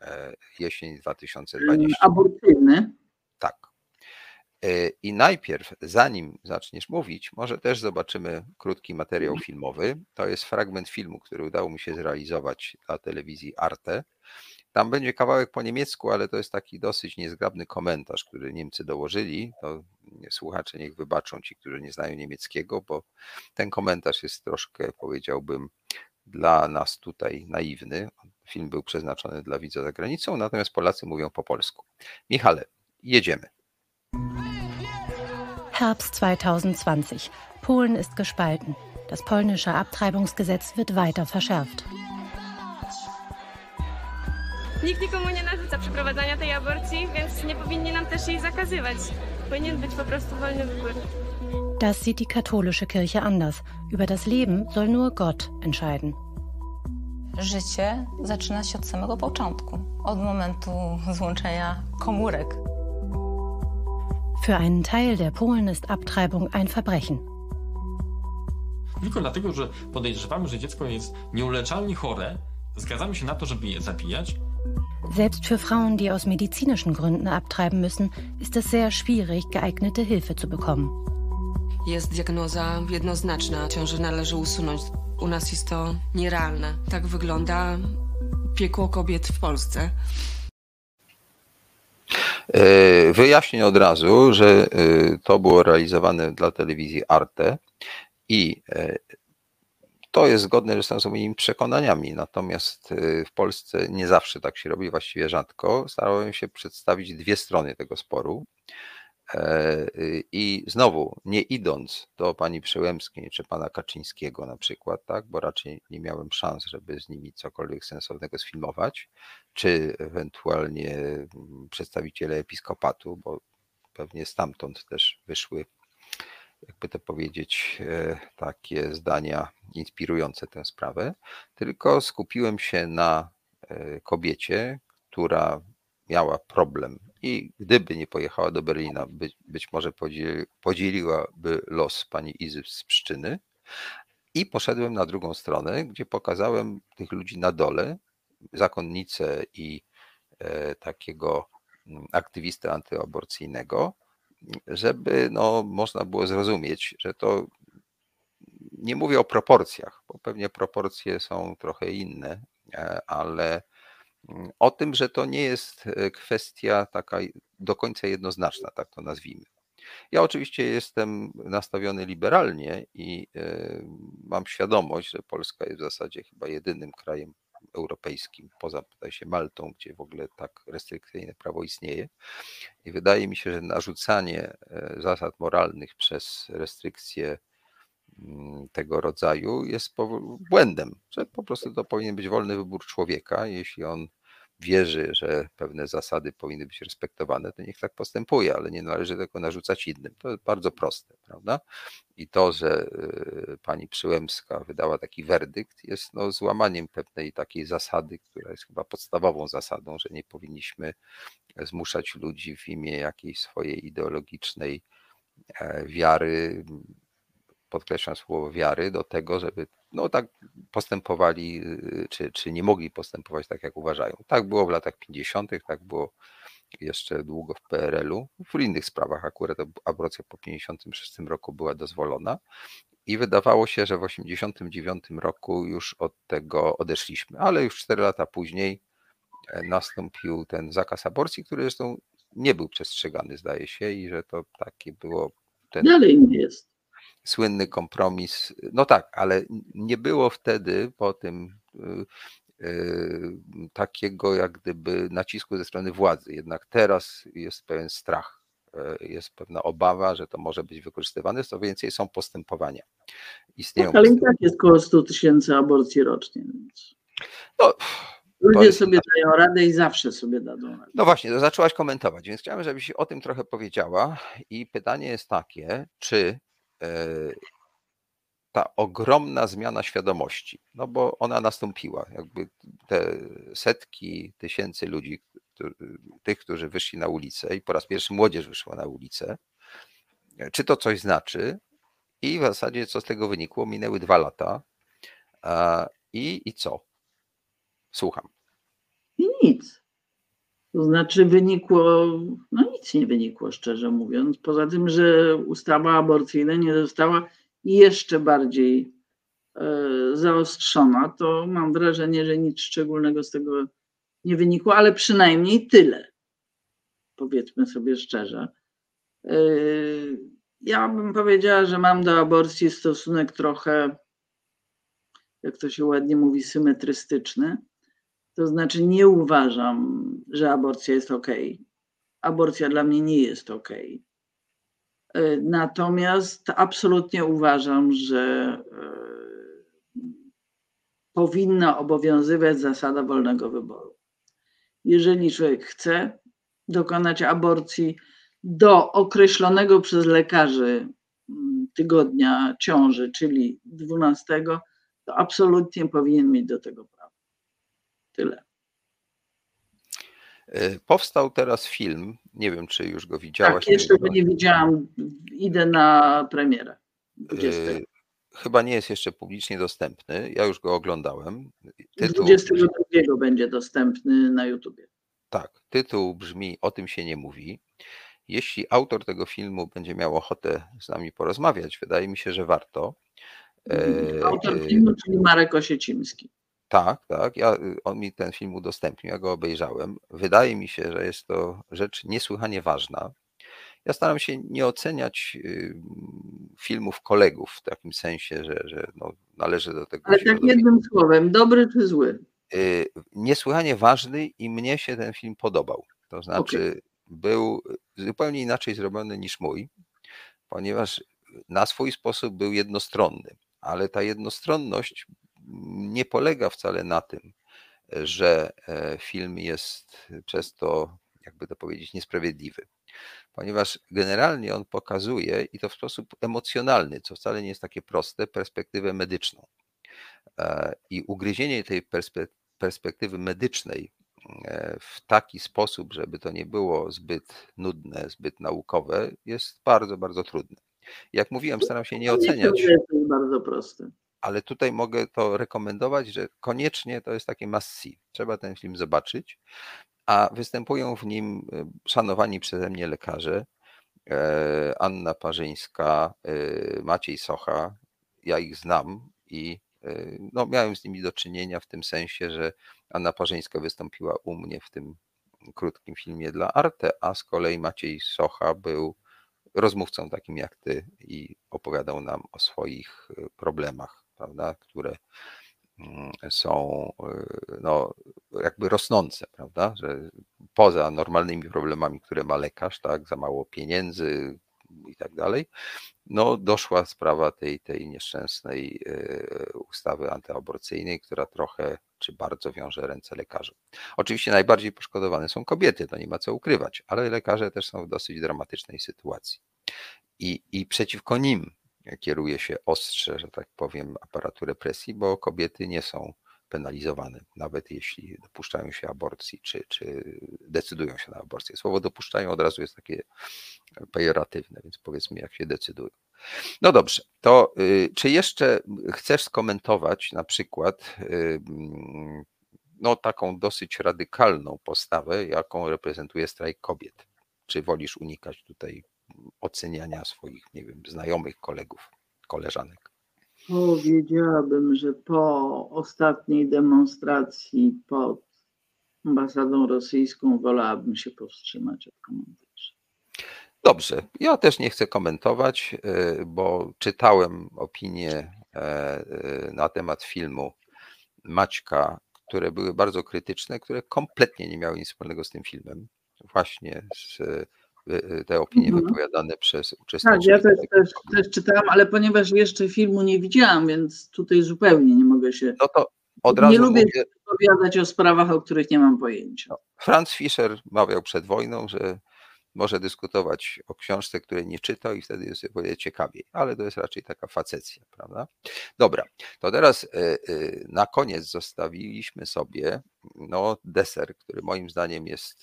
e, jesień 2020. Aborcyjny. Tak. I najpierw, zanim zaczniesz mówić, może też zobaczymy krótki materiał filmowy. To jest fragment filmu, który udało mi się zrealizować dla telewizji Arte tam będzie kawałek po niemiecku, ale to jest taki dosyć niezgrabny komentarz, który Niemcy dołożyli. To słuchacze niech wybaczą ci, którzy nie znają niemieckiego, bo ten komentarz jest troszkę, powiedziałbym, dla nas tutaj naiwny. Film był przeznaczony dla widza za granicą, natomiast Polacy mówią po polsku. Michale, jedziemy. Herbst 2020. Polen ist gespalten. Das polnische Abtreibungsgesetz wird weiter verschärft. Nikt nikomu nie narzuca przeprowadzania tej aborcji, więc nie powinni nam też jej zakazywać. Powinien być po prostu wolny wybór. Das sieht die katholische Kirche anders. Über das Leben soll nur Gott entscheiden. Życie zaczyna się od samego początku, od momentu złączenia komórek. Für einen Teil der Polen ist Abtreibung ein Verbrechen. Tylko dlatego, że podejrzewamy, że dziecko jest nieuleczalnie chore, zgadzamy się na to, żeby je zabijać, Selbst für Frauen, die aus medizinischen Gründen abtreiben müssen, ist es sehr schwierig, geeignete Hilfe zu bekommen. Jest diagnoza jednoznaczna. Ciążę należy usunąć. U nas jest to nierealne. Tak wygląda piekło kobiet w Polsce. E, wyjaśnię od razu, że e, to było realizowane dla telewizji Arte i e, to jest zgodne z moimi przekonaniami, natomiast y, w Polsce nie zawsze tak się robi, właściwie rzadko. Starałem się przedstawić dwie strony tego sporu. E, y, I znowu, nie idąc do pani Przełębskiej czy pana Kaczyńskiego na przykład, tak, bo raczej nie miałem szans, żeby z nimi cokolwiek sensownego sfilmować, czy ewentualnie mm, przedstawiciele episkopatu, bo pewnie stamtąd też wyszły jakby to powiedzieć, e, takie zdania inspirujące tę sprawę, tylko skupiłem się na e, kobiecie, która miała problem i gdyby nie pojechała do Berlina, być, być może podzieli, podzieliłaby los pani Izy z Pszczyny. I poszedłem na drugą stronę, gdzie pokazałem tych ludzi na dole, zakonnicę i e, takiego mm, aktywistę antyaborcyjnego, żeby no, można było zrozumieć, że to nie mówię o proporcjach, bo pewnie proporcje są trochę inne, e, ale mm, o tym, że to nie jest e, kwestia taka do końca jednoznaczna, tak to nazwijmy. Ja oczywiście jestem nastawiony liberalnie i e, mam świadomość, że Polska jest w zasadzie chyba jedynym krajem europejskim, poza tutaj się Maltą, gdzie w ogóle tak restrykcyjne prawo istnieje. I wydaje mi się, że narzucanie e, zasad moralnych przez restrykcje mm, tego rodzaju jest błędem, że po prostu to powinien być wolny wybór człowieka, jeśli on wierzy, że pewne zasady powinny być respektowane, to niech tak postępuje, ale nie należy tego narzucać innym. To jest bardzo proste, prawda? I to, że y, pani Przyłębska wydała taki werdykt, jest no, złamaniem pewnej takiej zasady, która jest chyba podstawową zasadą, że nie powinniśmy zmuszać ludzi w imię jakiejś swojej ideologicznej e, wiary, podkreślam słowo wiary, do tego, żeby no tak postępowali, y, czy, czy nie mogli postępować tak, jak uważają. Tak było w latach 50., tak było jeszcze długo w PRL-u. W innych sprawach akurat aborcja po 56 roku była dozwolona i wydawało się, że w 89 roku już od tego odeszliśmy, ale już 4 lata później nastąpił ten zakaz aborcji, który zresztą nie był przestrzegany, zdaje się, i że to takie było. Ten Dalej nie jest. Słynny kompromis. No tak, ale nie było wtedy po tym takiego jak gdyby nacisku ze strony władzy. Jednak teraz jest pewien strach, jest pewna obawa, że to może być wykorzystywane, co więcej są postępowania. Istnieją tak, ale i tak jest około 100 tysięcy aborcji rocznie. Więc... No, Ludzie sobie dają radę i zawsze sobie dadzą radę. No właśnie, to zaczęłaś komentować, więc chciałem, żebyś o tym trochę powiedziała. I pytanie jest takie, czy ta ogromna zmiana świadomości, no bo ona nastąpiła, jakby te setki tysięcy ludzi, tych, którzy wyszli na ulicę i po raz pierwszy młodzież wyszła na ulicę, czy to coś znaczy? I w zasadzie co z tego wynikło? Minęły dwa lata. I, i co? Słucham. Nic. To znaczy wynikło, no nic nie wynikło, szczerze mówiąc, poza tym, że ustawa aborcyjna nie została jeszcze bardziej e, zaostrzona, to mam wrażenie, że nic szczególnego z tego nie wynikło, ale przynajmniej tyle. Powiedzmy sobie szczerze. E, ja bym powiedziała, że mam do aborcji stosunek trochę, jak to się ładnie mówi, symetrystyczny. To znaczy, nie uważam, że aborcja jest ok. Aborcja dla mnie nie jest ok. E, natomiast absolutnie uważam, że e, powinna obowiązywać zasada wolnego wyboru. Jeżeli człowiek chce dokonać aborcji do określonego przez lekarzy mm, tygodnia ciąży, czyli 12, to absolutnie powinien mieć do tego prawo. Tyle. E, powstał teraz film, nie wiem czy już go widziałaś. Tak, jeszcze go nie widziałam, idę na premierę. 20. E, chyba nie jest jeszcze publicznie dostępny, ja już go oglądałem. Tytuł... 22 będzie dostępny na YouTubie. Tak, tytuł brzmi O tym się nie mówi. Jeśli autor tego filmu będzie miał ochotę z nami porozmawiać, wydaje mi się, że warto. E, autor filmu, czyli Marek Osiecimski. Tak, tak. Ja, y, on mi ten film udostępnił, ja go obejrzałem. Wydaje mi się, że jest to rzecz niesłychanie ważna. Ja staram się nie oceniać y, filmów kolegów w takim sensie, że, że no, należy do tego. Ale tak jednym słowem, dobry czy zły? Y, niesłychanie ważny i mnie się ten film podobał. To znaczy, okay. był zupełnie inaczej zrobiony niż mój, ponieważ na swój sposób był jednostronny, ale ta jednostronność nie polega wcale na tym, że e, film jest przez to, jakby to powiedzieć, niesprawiedliwy. Ponieważ generalnie on pokazuje, i to w sposób emocjonalny, co wcale nie jest takie proste, perspektywę medyczną. E, I ugryzienie tej perspektywy medycznej e, w taki sposób, żeby to nie było zbyt nudne, zbyt naukowe, jest bardzo, bardzo trudne. Jak mówiłem, staram się nie oceniać. To jest bardzo proste ale tutaj mogę to rekomendować, że koniecznie to jest takie must see. Trzeba ten film zobaczyć, a występują w nim e, szanowani przeze mnie lekarze, e, Anna Parzyńska, e, Maciej Socha, ja ich znam i no, miałem z nimi do czynienia w tym sensie, że Anna Parzyńska wystąpiła u mnie w tym krótkim filmie dla Arte, a z kolei Maciej Socha był rozmówcą takim jak ty i opowiadał nam o swoich problemach prawda, które mm, są y, no, jakby rosnące, prawda, że poza normalnymi problemami, które ma lekarz, tak, za mało pieniędzy i tak dalej, no doszła sprawa tej, tej nieszczęsnej y, ustawy antyaborcyjnej, która trochę czy bardzo wiąże ręce lekarzy. Oczywiście najbardziej poszkodowane są kobiety, to nie ma co ukrywać, ale lekarze też są w dosyć dramatycznej sytuacji. I, i przeciwko nim kieruje się ostrze, że tak powiem, aparatu represji, bo kobiety nie są penalizowane, nawet jeśli dopuszczają się aborcji, czy, czy decydują się na aborcję. Słowo dopuszczają od razu jest takie pejoratywne, więc powiedzmy, jak się decydują. No dobrze, to y, czy jeszcze chcesz skomentować na przykład y, no, taką dosyć radykalną postawę, jaką reprezentuje strajk kobiet? Czy wolisz unikać tutaj oceniania swoich, nie wiem, znajomych, kolegów, koleżanek? Powiedziałabym, że po ostatniej demonstracji pod ambasadą rosyjską wolałabym się powstrzymać od komentarzy. Dobrze, ja też nie chcę komentować, y, bo czytałem opinie e, y, na temat filmu Maćka, które były bardzo krytyczne, które kompletnie nie miały nic wspólnego z tym filmem. Właśnie z, te opinie mhm. wypowiadane przez uczestników. Tak, ja też, też, też, czytałam, ale ponieważ jeszcze filmu nie widziałam, więc tutaj zupełnie nie mogę się. No to od razu nie lubię mówię, opowiadać o sprawach, o których nie mam pojęcia. No, Franz Fischer mawiał przed wojną, że może dyskutować o książce, której nie czytał i wtedy jest o ciekawiej, ale to jest raczej taka facecja, prawda? Dobra, to teraz e, na koniec zostawiliśmy sobie no, deser, który moim zdaniem jest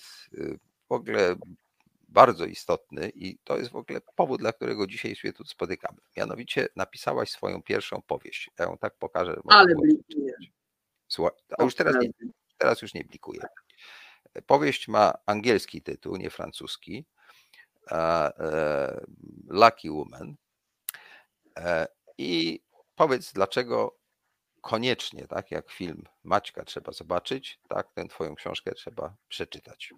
w ogóle bardzo istotny i to jest w ogóle powód, dla którego dzisiaj się tu spotykamy. Mianowicie napisałaś swoją pierwszą powieść. Ja ją tak pokażę. Ale. Słuchaj, a już teraz, nie, teraz już nie blikuje. Powieść ma angielski tytuł, nie francuski. E, Lucky Woman. E, I powiedz, dlaczego koniecznie, tak jak film Maćka trzeba zobaczyć, tak tę twoją książkę trzeba przeczytać.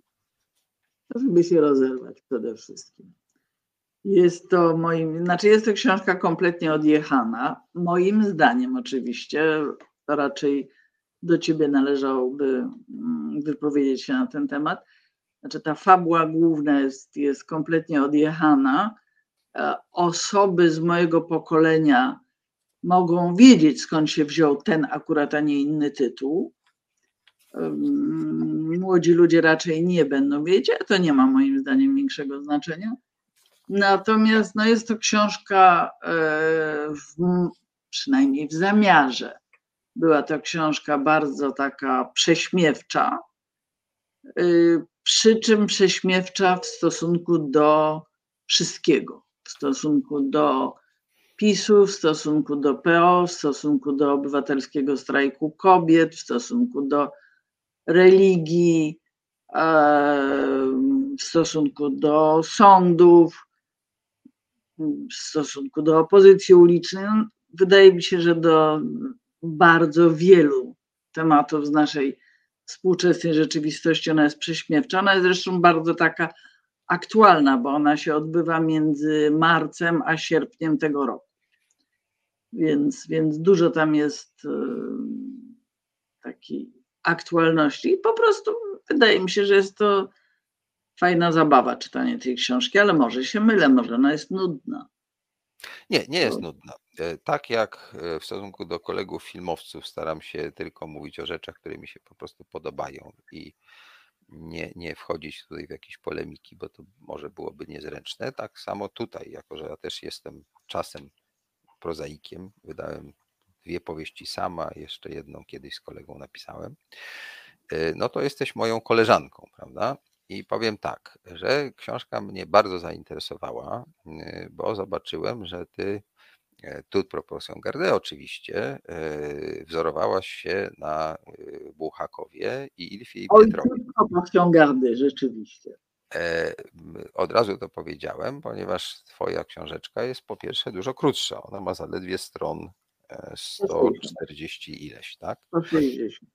Żeby się rozerwać przede wszystkim. Jest to moim, znaczy jest to książka kompletnie odjechana. Moim zdaniem oczywiście, raczej do ciebie należałoby mm, wypowiedzieć się na ten temat. Znaczy ta fabuła główna jest, jest kompletnie odjechana. E, osoby z mojego pokolenia mogą wiedzieć, skąd się wziął ten akurat, a nie inny tytuł. Młodzi ludzie raczej nie będą wiedzieć, a to nie ma moim zdaniem większego znaczenia. Natomiast no jest to książka, e, w, przynajmniej w zamiarze, była to książka bardzo taka prześmiewcza, y, przy czym prześmiewcza w stosunku do wszystkiego, w stosunku do PiSu, w stosunku do PO, w stosunku do obywatelskiego strajku kobiet, w stosunku do religii, w stosunku do sądów, w stosunku do opozycji ulicznej. No, wydaje mi się, że do bardzo wielu tematów z naszej współczesnej rzeczywistości. Ona jest prześmiewcza. Ona jest zresztą bardzo taka aktualna, bo ona się odbywa między marcem a sierpniem tego roku. Więc, więc dużo tam jest e, takiej aktualności i po prostu wydaje mi się, że jest to fajna zabawa czytanie tej książki, ale może się mylę, może ona jest nudna. Nie, nie jest nudna. E, tak jak e, w stosunku do kolegów filmowców staram się tylko mówić o rzeczach, które mi się po prostu podobają i nie, nie wchodzić tutaj w jakieś polemiki, bo to może byłoby niezręczne. Tak samo tutaj, jako że ja też jestem czasem prozaikiem, wydałem dwie powieści sama, jeszcze jedną kiedyś z kolegą napisałem, e, no to jesteś moją koleżanką, prawda? I powiem tak, że książka mnie bardzo zainteresowała, y, bo zobaczyłem, że ty e, tu proporcją gardę oczywiście e, wzorowałaś się na Buchakowie i Ilfie i Pietrowie. proporcją gardy, rzeczywiście. E, od razu to powiedziałem, ponieważ twoja książeczka jest po pierwsze dużo krótsza. Ona ma zaledwie stron 140 ileś, tak? 160.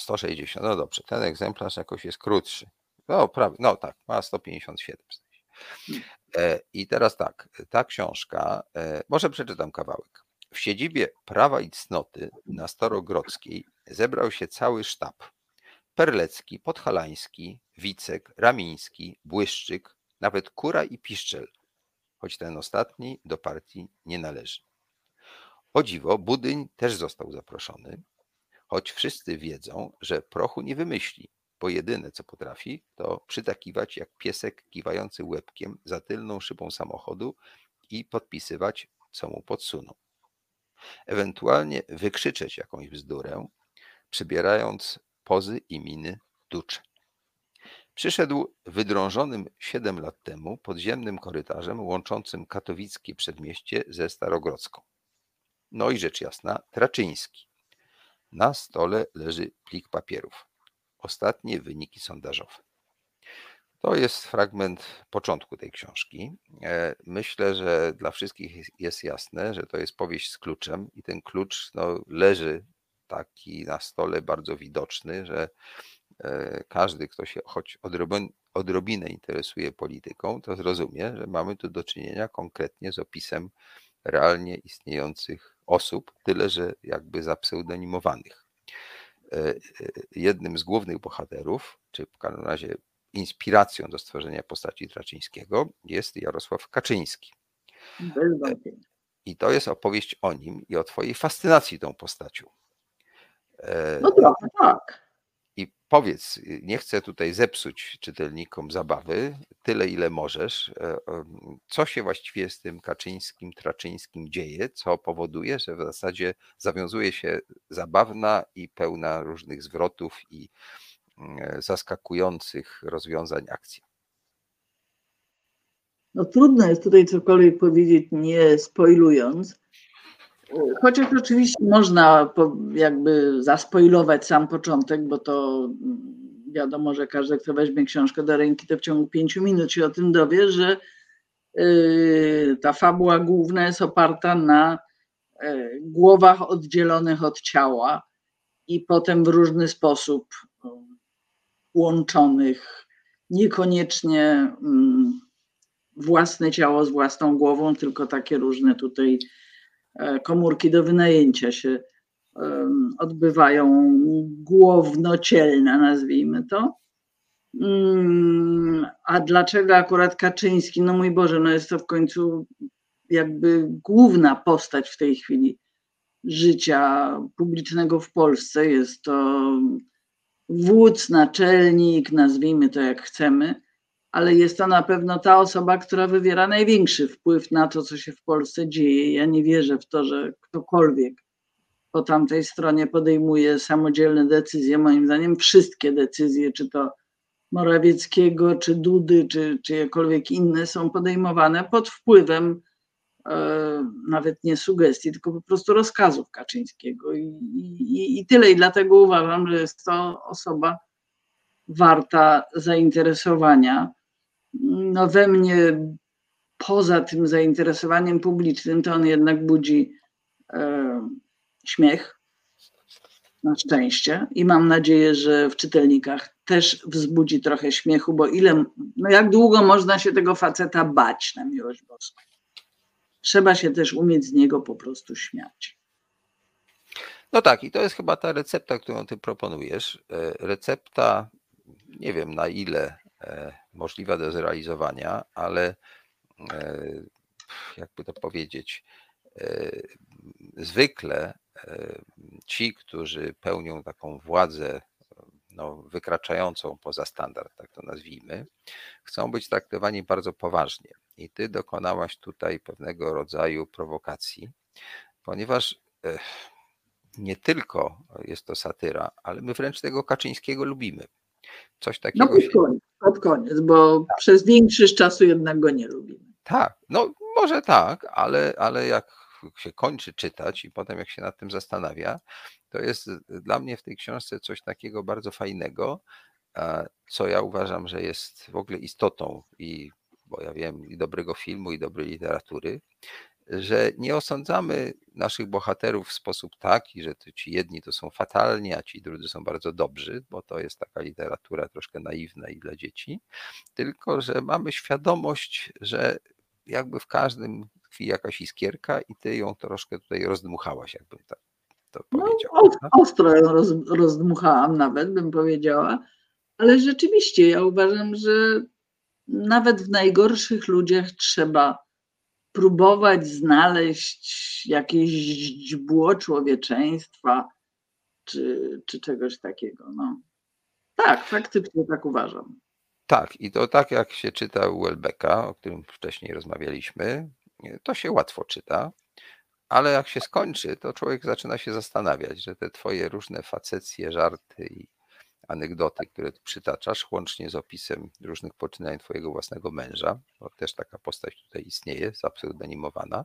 160, no dobrze. Ten egzemplarz jakoś jest krótszy. No, prawie, no tak, ma 157 w sensie. Hmm. E, I teraz tak, ta książka, e, może przeczytam kawałek. W siedzibie Prawa i Cnoty na Starogrodzkiej zebrał się cały sztab. Perlecki, Podhalański, Wicek, Ramiński, Błyszczyk, nawet Kura i Piszczel, choć ten ostatni do partii nie należy. O dziwo, Budyń też został zaproszony, choć wszyscy wiedzą, że prochu nie wymyśli, bo jedyne co potrafi, to przytakiwać jak piesek kiwający łebkiem za tylną szybą samochodu i podpisywać, co mu podsuną. Ewentualnie wykrzyczeć jakąś bzdurę, przybierając pozy i miny ducze. Przyszedł wydrążonym siedem lat temu podziemnym korytarzem łączącym katowickie przedmieście ze Starogrodzką. No i rzecz jasna, Traczyński. Na stole leży plik papierów ostatnie wyniki sondażowe. To jest fragment początku tej książki. E, myślę, że dla wszystkich jest jasne, że to jest powieść z kluczem i ten klucz no, leży taki na stole bardzo widoczny, że e, każdy, kto się choć odrobinę interesuje polityką, to zrozumie, że mamy tu do czynienia konkretnie z opisem realnie istniejących osób, tyle że jakby zapseudonimowanych. E, jednym z głównych bohaterów, czy w każdym razie inspiracją do stworzenia postaci Traczyńskiego jest Jarosław Kaczyński. I to jest opowieść o nim i o Twojej fascynacji tą postacią. No trochę tak. Powiedz, nie chcę tutaj zepsuć czytelnikom zabawy, tyle ile możesz. E, co się właściwie z tym Kaczyńskim, Traczyńskim dzieje, co powoduje, że w zasadzie zawiązuje się zabawna i pełna różnych zwrotów i mm, zaskakujących rozwiązań akcja? No trudno jest tutaj cokolwiek powiedzieć, nie spoilując. Chociaż oczywiście można jakby zaspoilować sam początek, bo to wiadomo, że każdy, kto weźmie książkę do ręki, to w ciągu pięciu minut się o tym dowie, że y, ta fabuła główna jest oparta na y, głowach oddzielonych od ciała i potem w różny sposób y, łączonych, niekoniecznie mm, własne ciało z własną głową, tylko takie różne tutaj komórki do wynajęcia się odbywają głownocielne, nazwijmy to. Mm, a dlaczego akurat Kaczyński? No mój Boże, no jest to w końcu jakby główna postać w tej chwili życia publicznego w Polsce. Jest to wódz, naczelnik, nazwijmy to jak chcemy ale jest to na pewno ta osoba, która wywiera największy wpływ na to, co się w Polsce dzieje. Ja nie wierzę w to, że ktokolwiek po tamtej stronie podejmuje samodzielne decyzje. Moim zdaniem wszystkie decyzje, czy to Morawieckiego, czy Dudy, czy, czy jakkolwiek inne, są podejmowane pod wpływem e, nawet nie sugestii, tylko po prostu rozkazów Kaczyńskiego. I, i, I tyle. I dlatego uważam, że jest to osoba warta zainteresowania no we mnie poza tym zainteresowaniem publicznym, to on jednak budzi e, śmiech, na szczęście. I mam nadzieję, że w czytelnikach też wzbudzi trochę śmiechu, bo ile, no jak długo można się tego faceta bać, na miłość boską. Trzeba się też umieć z niego po prostu śmiać. No tak, i to jest chyba ta recepta, którą ty proponujesz. E, recepta, nie wiem na ile możliwa do zrealizowania, ale e, jakby to powiedzieć, e, zwykle ci, którzy pełnią taką władzę no, wykraczającą poza standard, tak to nazwijmy, chcą być traktowani bardzo poważnie. I ty dokonałaś tutaj pewnego rodzaju prowokacji, ponieważ nie tylko jest to satyra, ale my wręcz tego Kaczyńskiego lubimy. Coś no, takiego. No pod koniec, pod koniec bo tak. przez większość czasu jednak go nie lubimy. Tak, no może tak, ale, ale jak się kończy czytać i potem jak się nad tym zastanawia, to jest dla mnie w tej książce coś takiego bardzo fajnego, co ja uważam, że jest w ogóle istotą i bo ja wiem, i dobrego filmu, i dobrej literatury, że nie osądzamy naszych bohaterów w sposób taki, że ci jedni to są fatalni, a ci drudzy są bardzo dobrzy, bo to jest taka literatura troszkę naiwna i dla dzieci, tylko że mamy świadomość, że jakby w każdym tkwi jakaś iskierka i ty ją troszkę tutaj rozdmuchałaś, jakbym tak to no, powiedział. No, ostro ją roz, rozdmuchałam nawet, bym powiedziała, ale rzeczywiście ja uważam, że nawet w najgorszych ludziach trzeba próbować znaleźć jakieś źdźbło człowieczeństwa czy, czy czegoś takiego. No. Tak, faktycznie tak uważam. Tak, i to tak jak się czyta u Welbecka, o którym wcześniej rozmawialiśmy, to się łatwo czyta, ale jak się skończy, to człowiek zaczyna się zastanawiać, że te twoje różne facecje, żarty i anegdoty, które tu przytaczasz, łącznie z opisem różnych poczynań twojego własnego męża, bo też taka postać tutaj istnieje, zapseudonimowana,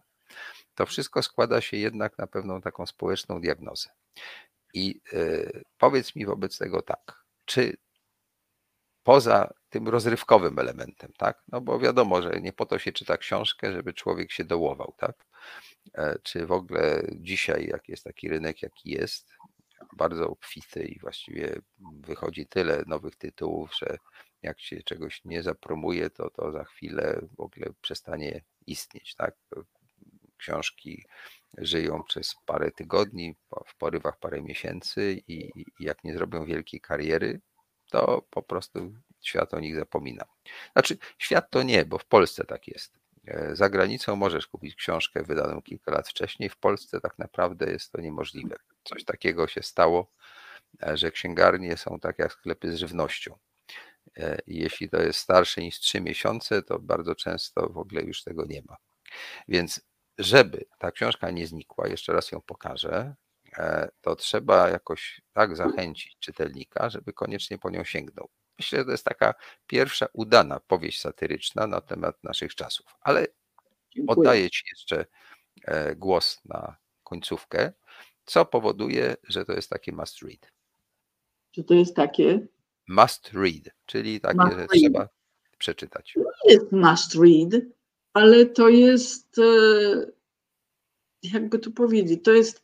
to wszystko składa się jednak na pewną taką społeczną diagnozę. I y, powiedz mi wobec tego tak, czy poza tym rozrywkowym elementem, tak? No bo wiadomo, że nie po to się czyta książkę, żeby człowiek się dołował, tak? E, czy w ogóle dzisiaj, jak jest taki rynek, jaki jest, bardzo obfity i właściwie wychodzi tyle nowych tytułów, że jak się czegoś nie zapromuje, to to za chwilę w ogóle przestanie istnieć. Tak? Książki żyją przez parę tygodni, w porywach parę miesięcy i, jak nie zrobią wielkiej kariery, to po prostu świat o nich zapomina. Znaczy, świat to nie, bo w Polsce tak jest. E, za granicą możesz kupić książkę wydaną kilka lat wcześniej, w Polsce tak naprawdę jest to niemożliwe. Coś takiego się stało, e, że księgarnie są tak jak sklepy z żywnością. E, jeśli to jest starsze niż 3 miesiące, to bardzo często w ogóle już tego nie ma. Więc żeby ta książka nie znikła, jeszcze raz ją pokażę, to trzeba jakoś tak zachęcić czytelnika, żeby koniecznie po nią sięgnął. Myślę, że to jest taka pierwsza udana powieść satyryczna na temat naszych czasów. Ale Dziękuję. oddaję Ci jeszcze e, głos na końcówkę, co powoduje, że to jest takie must read. Czy to jest takie? Must read, czyli takie, must że read. trzeba przeczytać. To jest must read, ale to jest, e, jakby to powiedzieć, to jest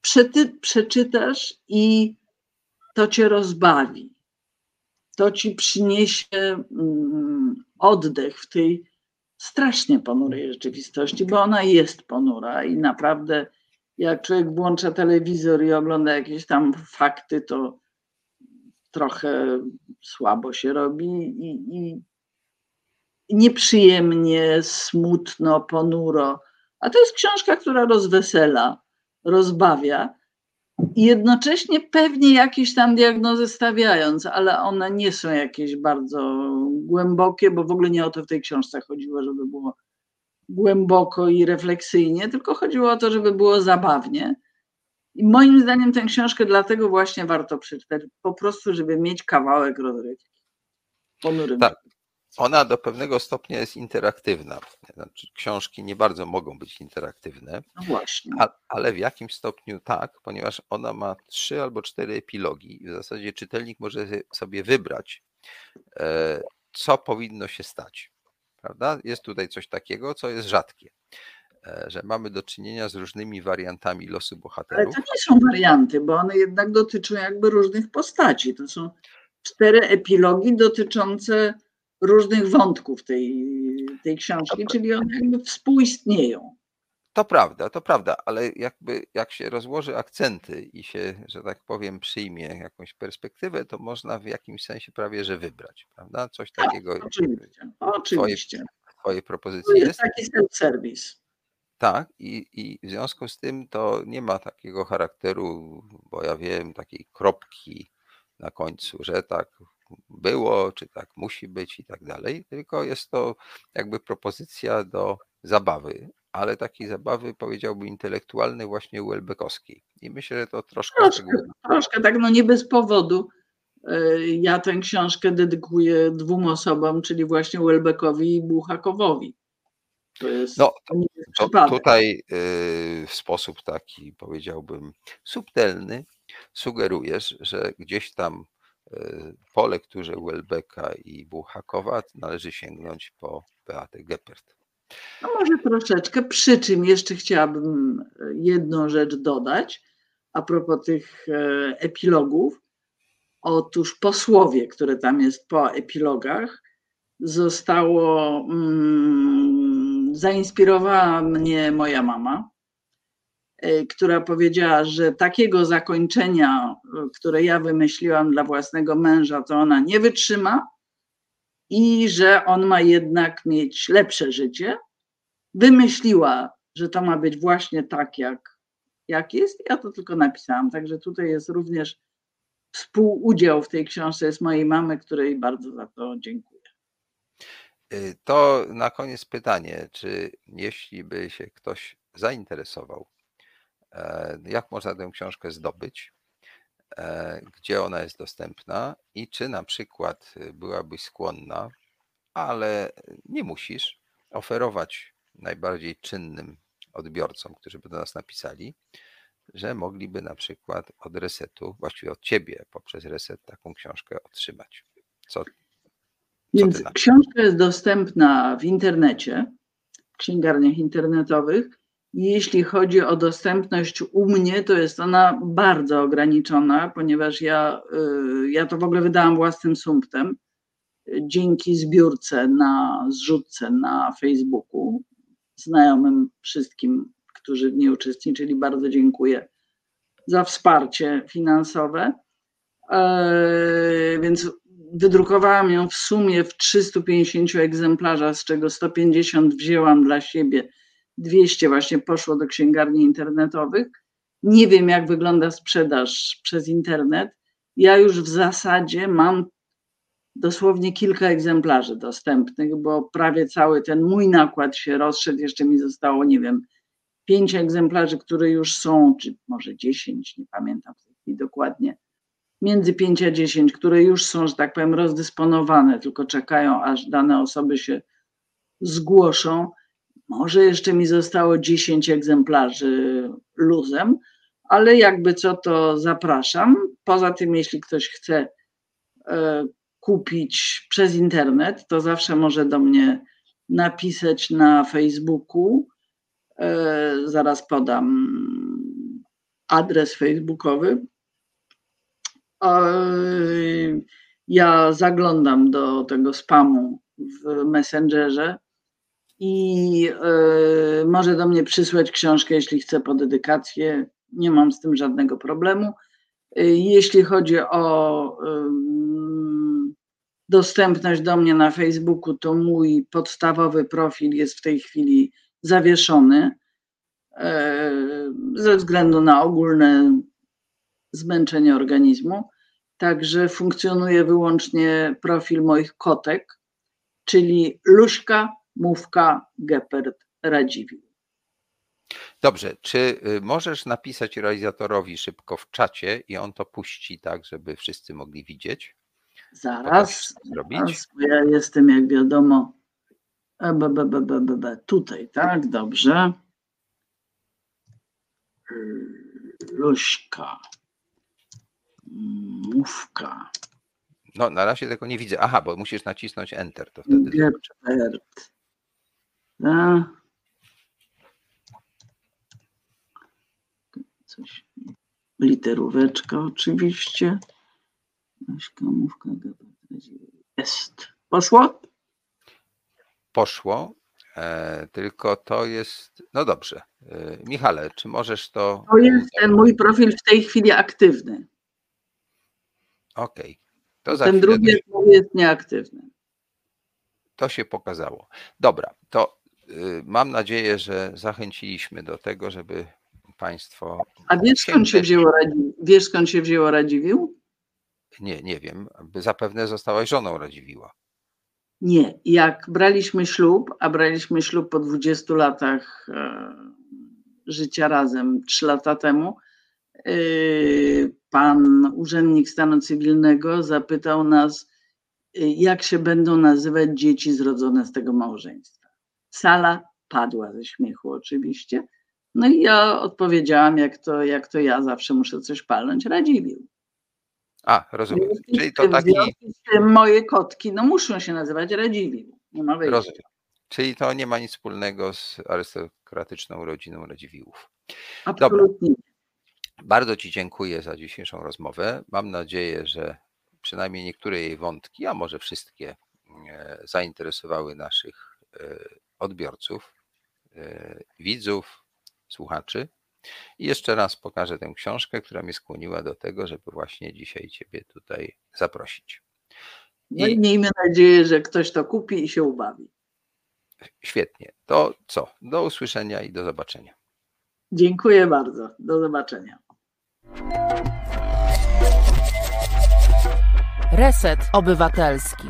przety, przeczytasz i to cię rozbawi to ci przyniesie mm, oddech w tej strasznie ponurej rzeczywistości, bo ona jest ponura i naprawdę jak człowiek włącza telewizor i ogląda jakieś tam fakty, to trochę słabo się robi i, i, nieprzyjemnie, smutno, ponuro. A to jest książka, która rozwesela, rozbawia i jednocześnie pewnie jakieś tam diagnozy stawiając, ale one nie są jakieś bardzo głębokie, bo w ogóle nie o to w tej książce chodziło, żeby było głęboko i refleksyjnie, tylko chodziło o to, żeby było zabawnie. I moim zdaniem tę książkę dlatego właśnie warto przeczytać, po prostu, żeby mieć kawałek rozrywki. Ponurym. Tak, ona do pewnego stopnia jest interaktywna. Znaczy, książki nie bardzo mogą być interaktywne. No właśnie. A, ale w jakimś stopniu tak, ponieważ ona ma trzy albo cztery epilogi. W zasadzie czytelnik może sobie wybrać, e, co powinno się stać. Prawda? Jest tutaj coś takiego, co jest rzadkie. E, że mamy do czynienia z różnymi wariantami losu bohaterów. Ale to nie są warianty, bo one jednak dotyczą jakby różnych postaci. To są cztery epilogi dotyczące różnych wątków tej, tej książki, czyli one jakby współistnieją. To prawda, to prawda, ale jakby jak się rozłoży akcenty i się, że tak powiem, przyjmie jakąś perspektywę, to można w jakimś sensie prawie że wybrać, prawda? Coś tak, takiego. Tak, oczywiście, oczywiście. Twoje, twoje propozycje to jest. jest taki self-service. Tak, i, i w związku z tym to nie ma takiego charakteru, bo ja wiem, takiej kropki na końcu, że tak było, czy tak musi być i tak dalej, tylko jest to jakby propozycja do zabawy, ale takiej zabawy powiedziałbym intelektualnej właśnie Welbeckowskiej. I myślę, że to troszkę... Troszkę, troszkę tak, no nie bez powodu. E, ja tę książkę dedykuję dwóm osobom, czyli właśnie Welbeckowi i Buchakowowi. To jest no, to, to tutaj y, w sposób taki, powiedziałbym, subtelny sugerujesz, że gdzieś tam E, po lekturze Welbecka i Buchakowa należy sięgnąć po Beatę Geppert. No może troszeczkę, przy czym jeszcze chciałabym e, jedną rzecz dodać a propos tych e, epilogów. Otóż posłowie, które tam jest po epilogach, zostało, mm, zainspirowała mnie moja mama, Y, która powiedziała, że takiego zakończenia, które ja wymyśliłam dla własnego męża, to ona nie wytrzyma i że on ma jednak mieć lepsze życie. Wymyśliła, że to ma być właśnie tak, jak, jak jest. Ja to tylko napisałam. Także tutaj jest również współudział w tej książce jest mojej mamy, której bardzo za to dziękuję. Y, to na koniec pytanie, czy jeśli by się ktoś zainteresował E, jak można tę książkę zdobyć, gdzie ona jest dostępna i czy na przykład y, byłabyś skłonna, ale nie musisz oferować najbardziej czynnym odbiorcom, którzy by do nas napisali, że mogliby na przykład od resetu, właściwie od ciebie poprzez reset taką książkę otrzymać. Co, co Więc książka jest dostępna w internecie, w księgarniach internetowych Jeśli chodzi o dostępność u mnie, to jest ona bardzo ograniczona, ponieważ ja, y, ja to w ogóle wydałam własnym sumptem dzięki zbiórce na zrzutce na Facebooku. Znajomym wszystkim, którzy w niej uczestniczyli, bardzo dziękuję za wsparcie finansowe. E, więc wydrukowałam ją w sumie w 350 egzemplarzach, z czego 150 wzięłam dla siebie 200 właśnie poszło do księgarni internetowych. Nie wiem, jak wygląda sprzedaż przez internet. Ja już w zasadzie mam dosłownie kilka egzemplarzy dostępnych, bo prawie cały ten mój nakład się rozszedł. Jeszcze mi zostało, nie wiem, pięć egzemplarzy, które już są, czy może dziesięć, nie pamiętam w tej chwili dokładnie, między pięć a dziesięć, które już są, że tak powiem, rozdysponowane, tylko czekają, aż dane osoby się zgłoszą. Może jeszcze mi zostało 10 egzemplarzy luzem, ale jakby co to zapraszam. Poza tym, jeśli ktoś chce e, kupić przez internet, to zawsze może do mnie napisać na Facebooku. E, zaraz podam adres facebookowy. Ja zaglądam do tego spamu w Messengerze i y, może do mnie przysłać książkę, jeśli chce po dedykację. Nie mam z tym żadnego problemu. Y, jeśli chodzi o dostępność do mnie na Facebooku, to mój podstawowy profil jest w tej chwili zawieszony ze względu na ogólne zmęczenie organizmu. Także funkcjonuje wyłącznie profil moich kotek, czyli Luśka Mówka Gepard Radziwiłł. Dobrze, czy y, możesz napisać realizatorowi szybko w czacie i on to puści tak, żeby wszyscy mogli widzieć? Zaraz, zaraz ja jestem, jak wiadomo, e, b, b, b, b, b, tutaj, tak, dobrze. Luśka, mówka. No, na razie tego nie widzę. Aha, bo musisz nacisnąć Enter, to wtedy. Gepard. A. Coś. Literóweczka oczywiście. Kamówka jest. Poszło? Poszło. E, tylko to jest. No dobrze. E, Michale, czy możesz to. To jest ten mój profil w tej chwili aktywny. Okej. Okay. Ten drugi jest nieaktywny. To się pokazało. Dobra, to mam nadzieję, że zachęciliśmy do tego, żeby Państwo. A wiesz skąd się wzięło, wiesz, skąd się wzięło Radziwił? Nie, nie wiem. Zapewne zostałaś żoną Radziwiła. Nie. Jak braliśmy ślub, a braliśmy ślub po 20 latach e, życia razem, 3 lata temu, e, pan urzędnik stanu cywilnego zapytał nas, e, jak się będą nazywać dzieci zrodzone z tego małżeństwa. Sala padła ze śmiechu oczywiście. No i ja odpowiedziałam, jak to, jak to ja zawsze muszę coś palnąć, Radziwił. A, rozumiem. Czyli to taki... Moje kotki no muszą się nazywać Radziwił. Nie ma wyjścia. Rozumiem. Czyli to nie ma nic wspólnego z arystokratyczną rodziną Radziwiłów. Absolutnie. Dobra. Bardzo Ci dziękuję za dzisiejszą rozmowę. Mam nadzieję, że przynajmniej niektóre jej wątki, a może wszystkie, e, zainteresowały naszych e, odbiorców, e, widzów, słuchaczy. I jeszcze raz pokażę tę książkę, która mnie skłoniła do tego, żeby właśnie dzisiaj Ciebie tutaj zaprosić. No i miejmy nadzieję, że ktoś to kupi i się ubawi. Świetnie. To co? Do usłyszenia i do zobaczenia. Dziękuję bardzo. Do zobaczenia. Reset Obywatelski.